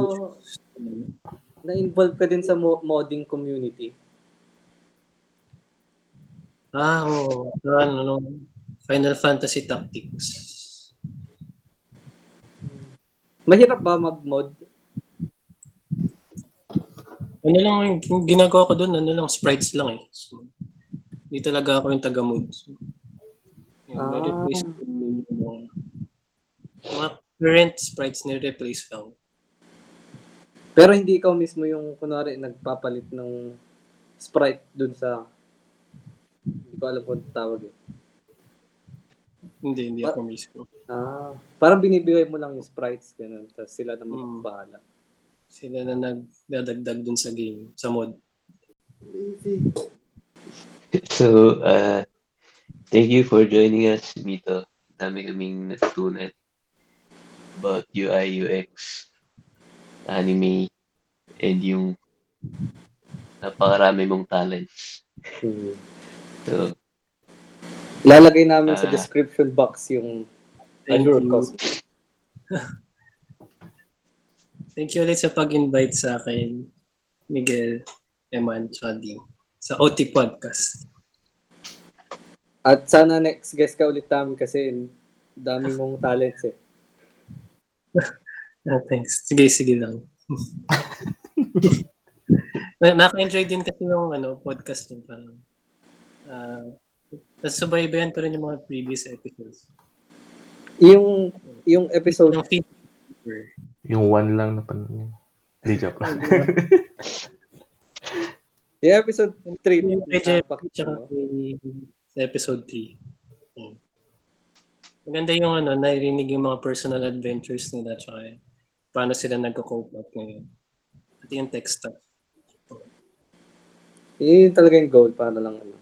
na-involve ka din sa mo- modding community? Ah, oo. Oh, ano, no, Final Fantasy Tactics. Mahirap ba mag-mod? Ano lang, yung ginagawa ko doon, ano lang, sprites lang eh. So, hindi talaga ako yung taga-mood. So, yun, Ah. na-replace ko yung mga, mga current sprites ni-replace lang. Pero hindi ikaw mismo yung, kunwari, nagpapalit ng sprite dun sa... Hindi ko alam kung tawag eh. Hindi, hindi ako mismo. Ah, parang binibigay mo lang yung sprites, ganun. Tapos sila na Mm. magbahala. Sila na nagdadagdag dun sa game, sa mod. So, uh, thank you for joining us, Mito. Dami kaming natutunan about UI, UX, anime, and yung napakarami mong talents. Hmm. So, Lalagay namin sa Ah. description box yung Thank Azure you. Cosmos. Thank you ulit sa pag-invite sa akin, Miguel, Eman, Chadi, sa OT Podcast. At sana next guest ka ulit namin kasi dami mong talents eh. Ah, thanks. Sige, sige lang. Na- Naka-enjoy din kasi yung ano, podcast yung parang uh, tapos subaybayan ko rin yung mga previous episodes. Yung yung episode Yung yung one lang na pan... Hindi, joke lang. yung episode 3 Yung medyo- pakita Tsaka kay- episode 3. Hmm. Maganda yung ano, narinig yung mga personal adventures nila tsaka paano sila nagko-cope up ngayon. Pati yung tech stuff. Yun talaga yung goal para lang ano,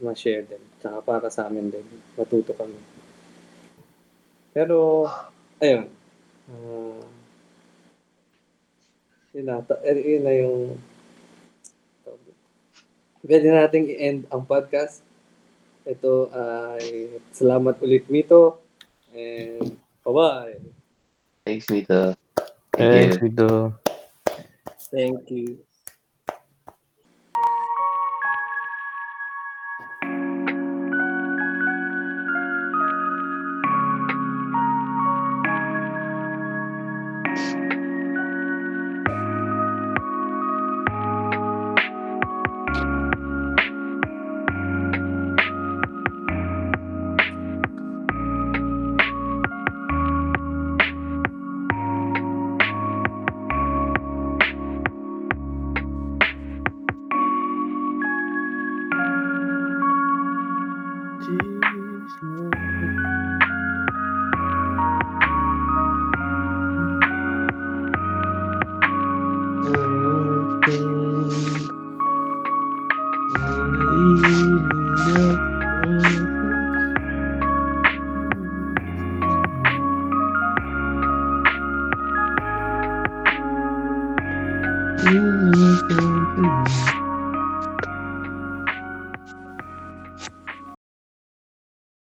ma-share din. Tsaka para sa amin din. Matuto kami. Pero, ayun. Uh, yun na. eh, Yun na yung pwede nating i-end ang podcast. Ito ay salamat ulit Mito. And bye-bye. thanks, Mito. Thank you. Thanks, Mito. Thank you.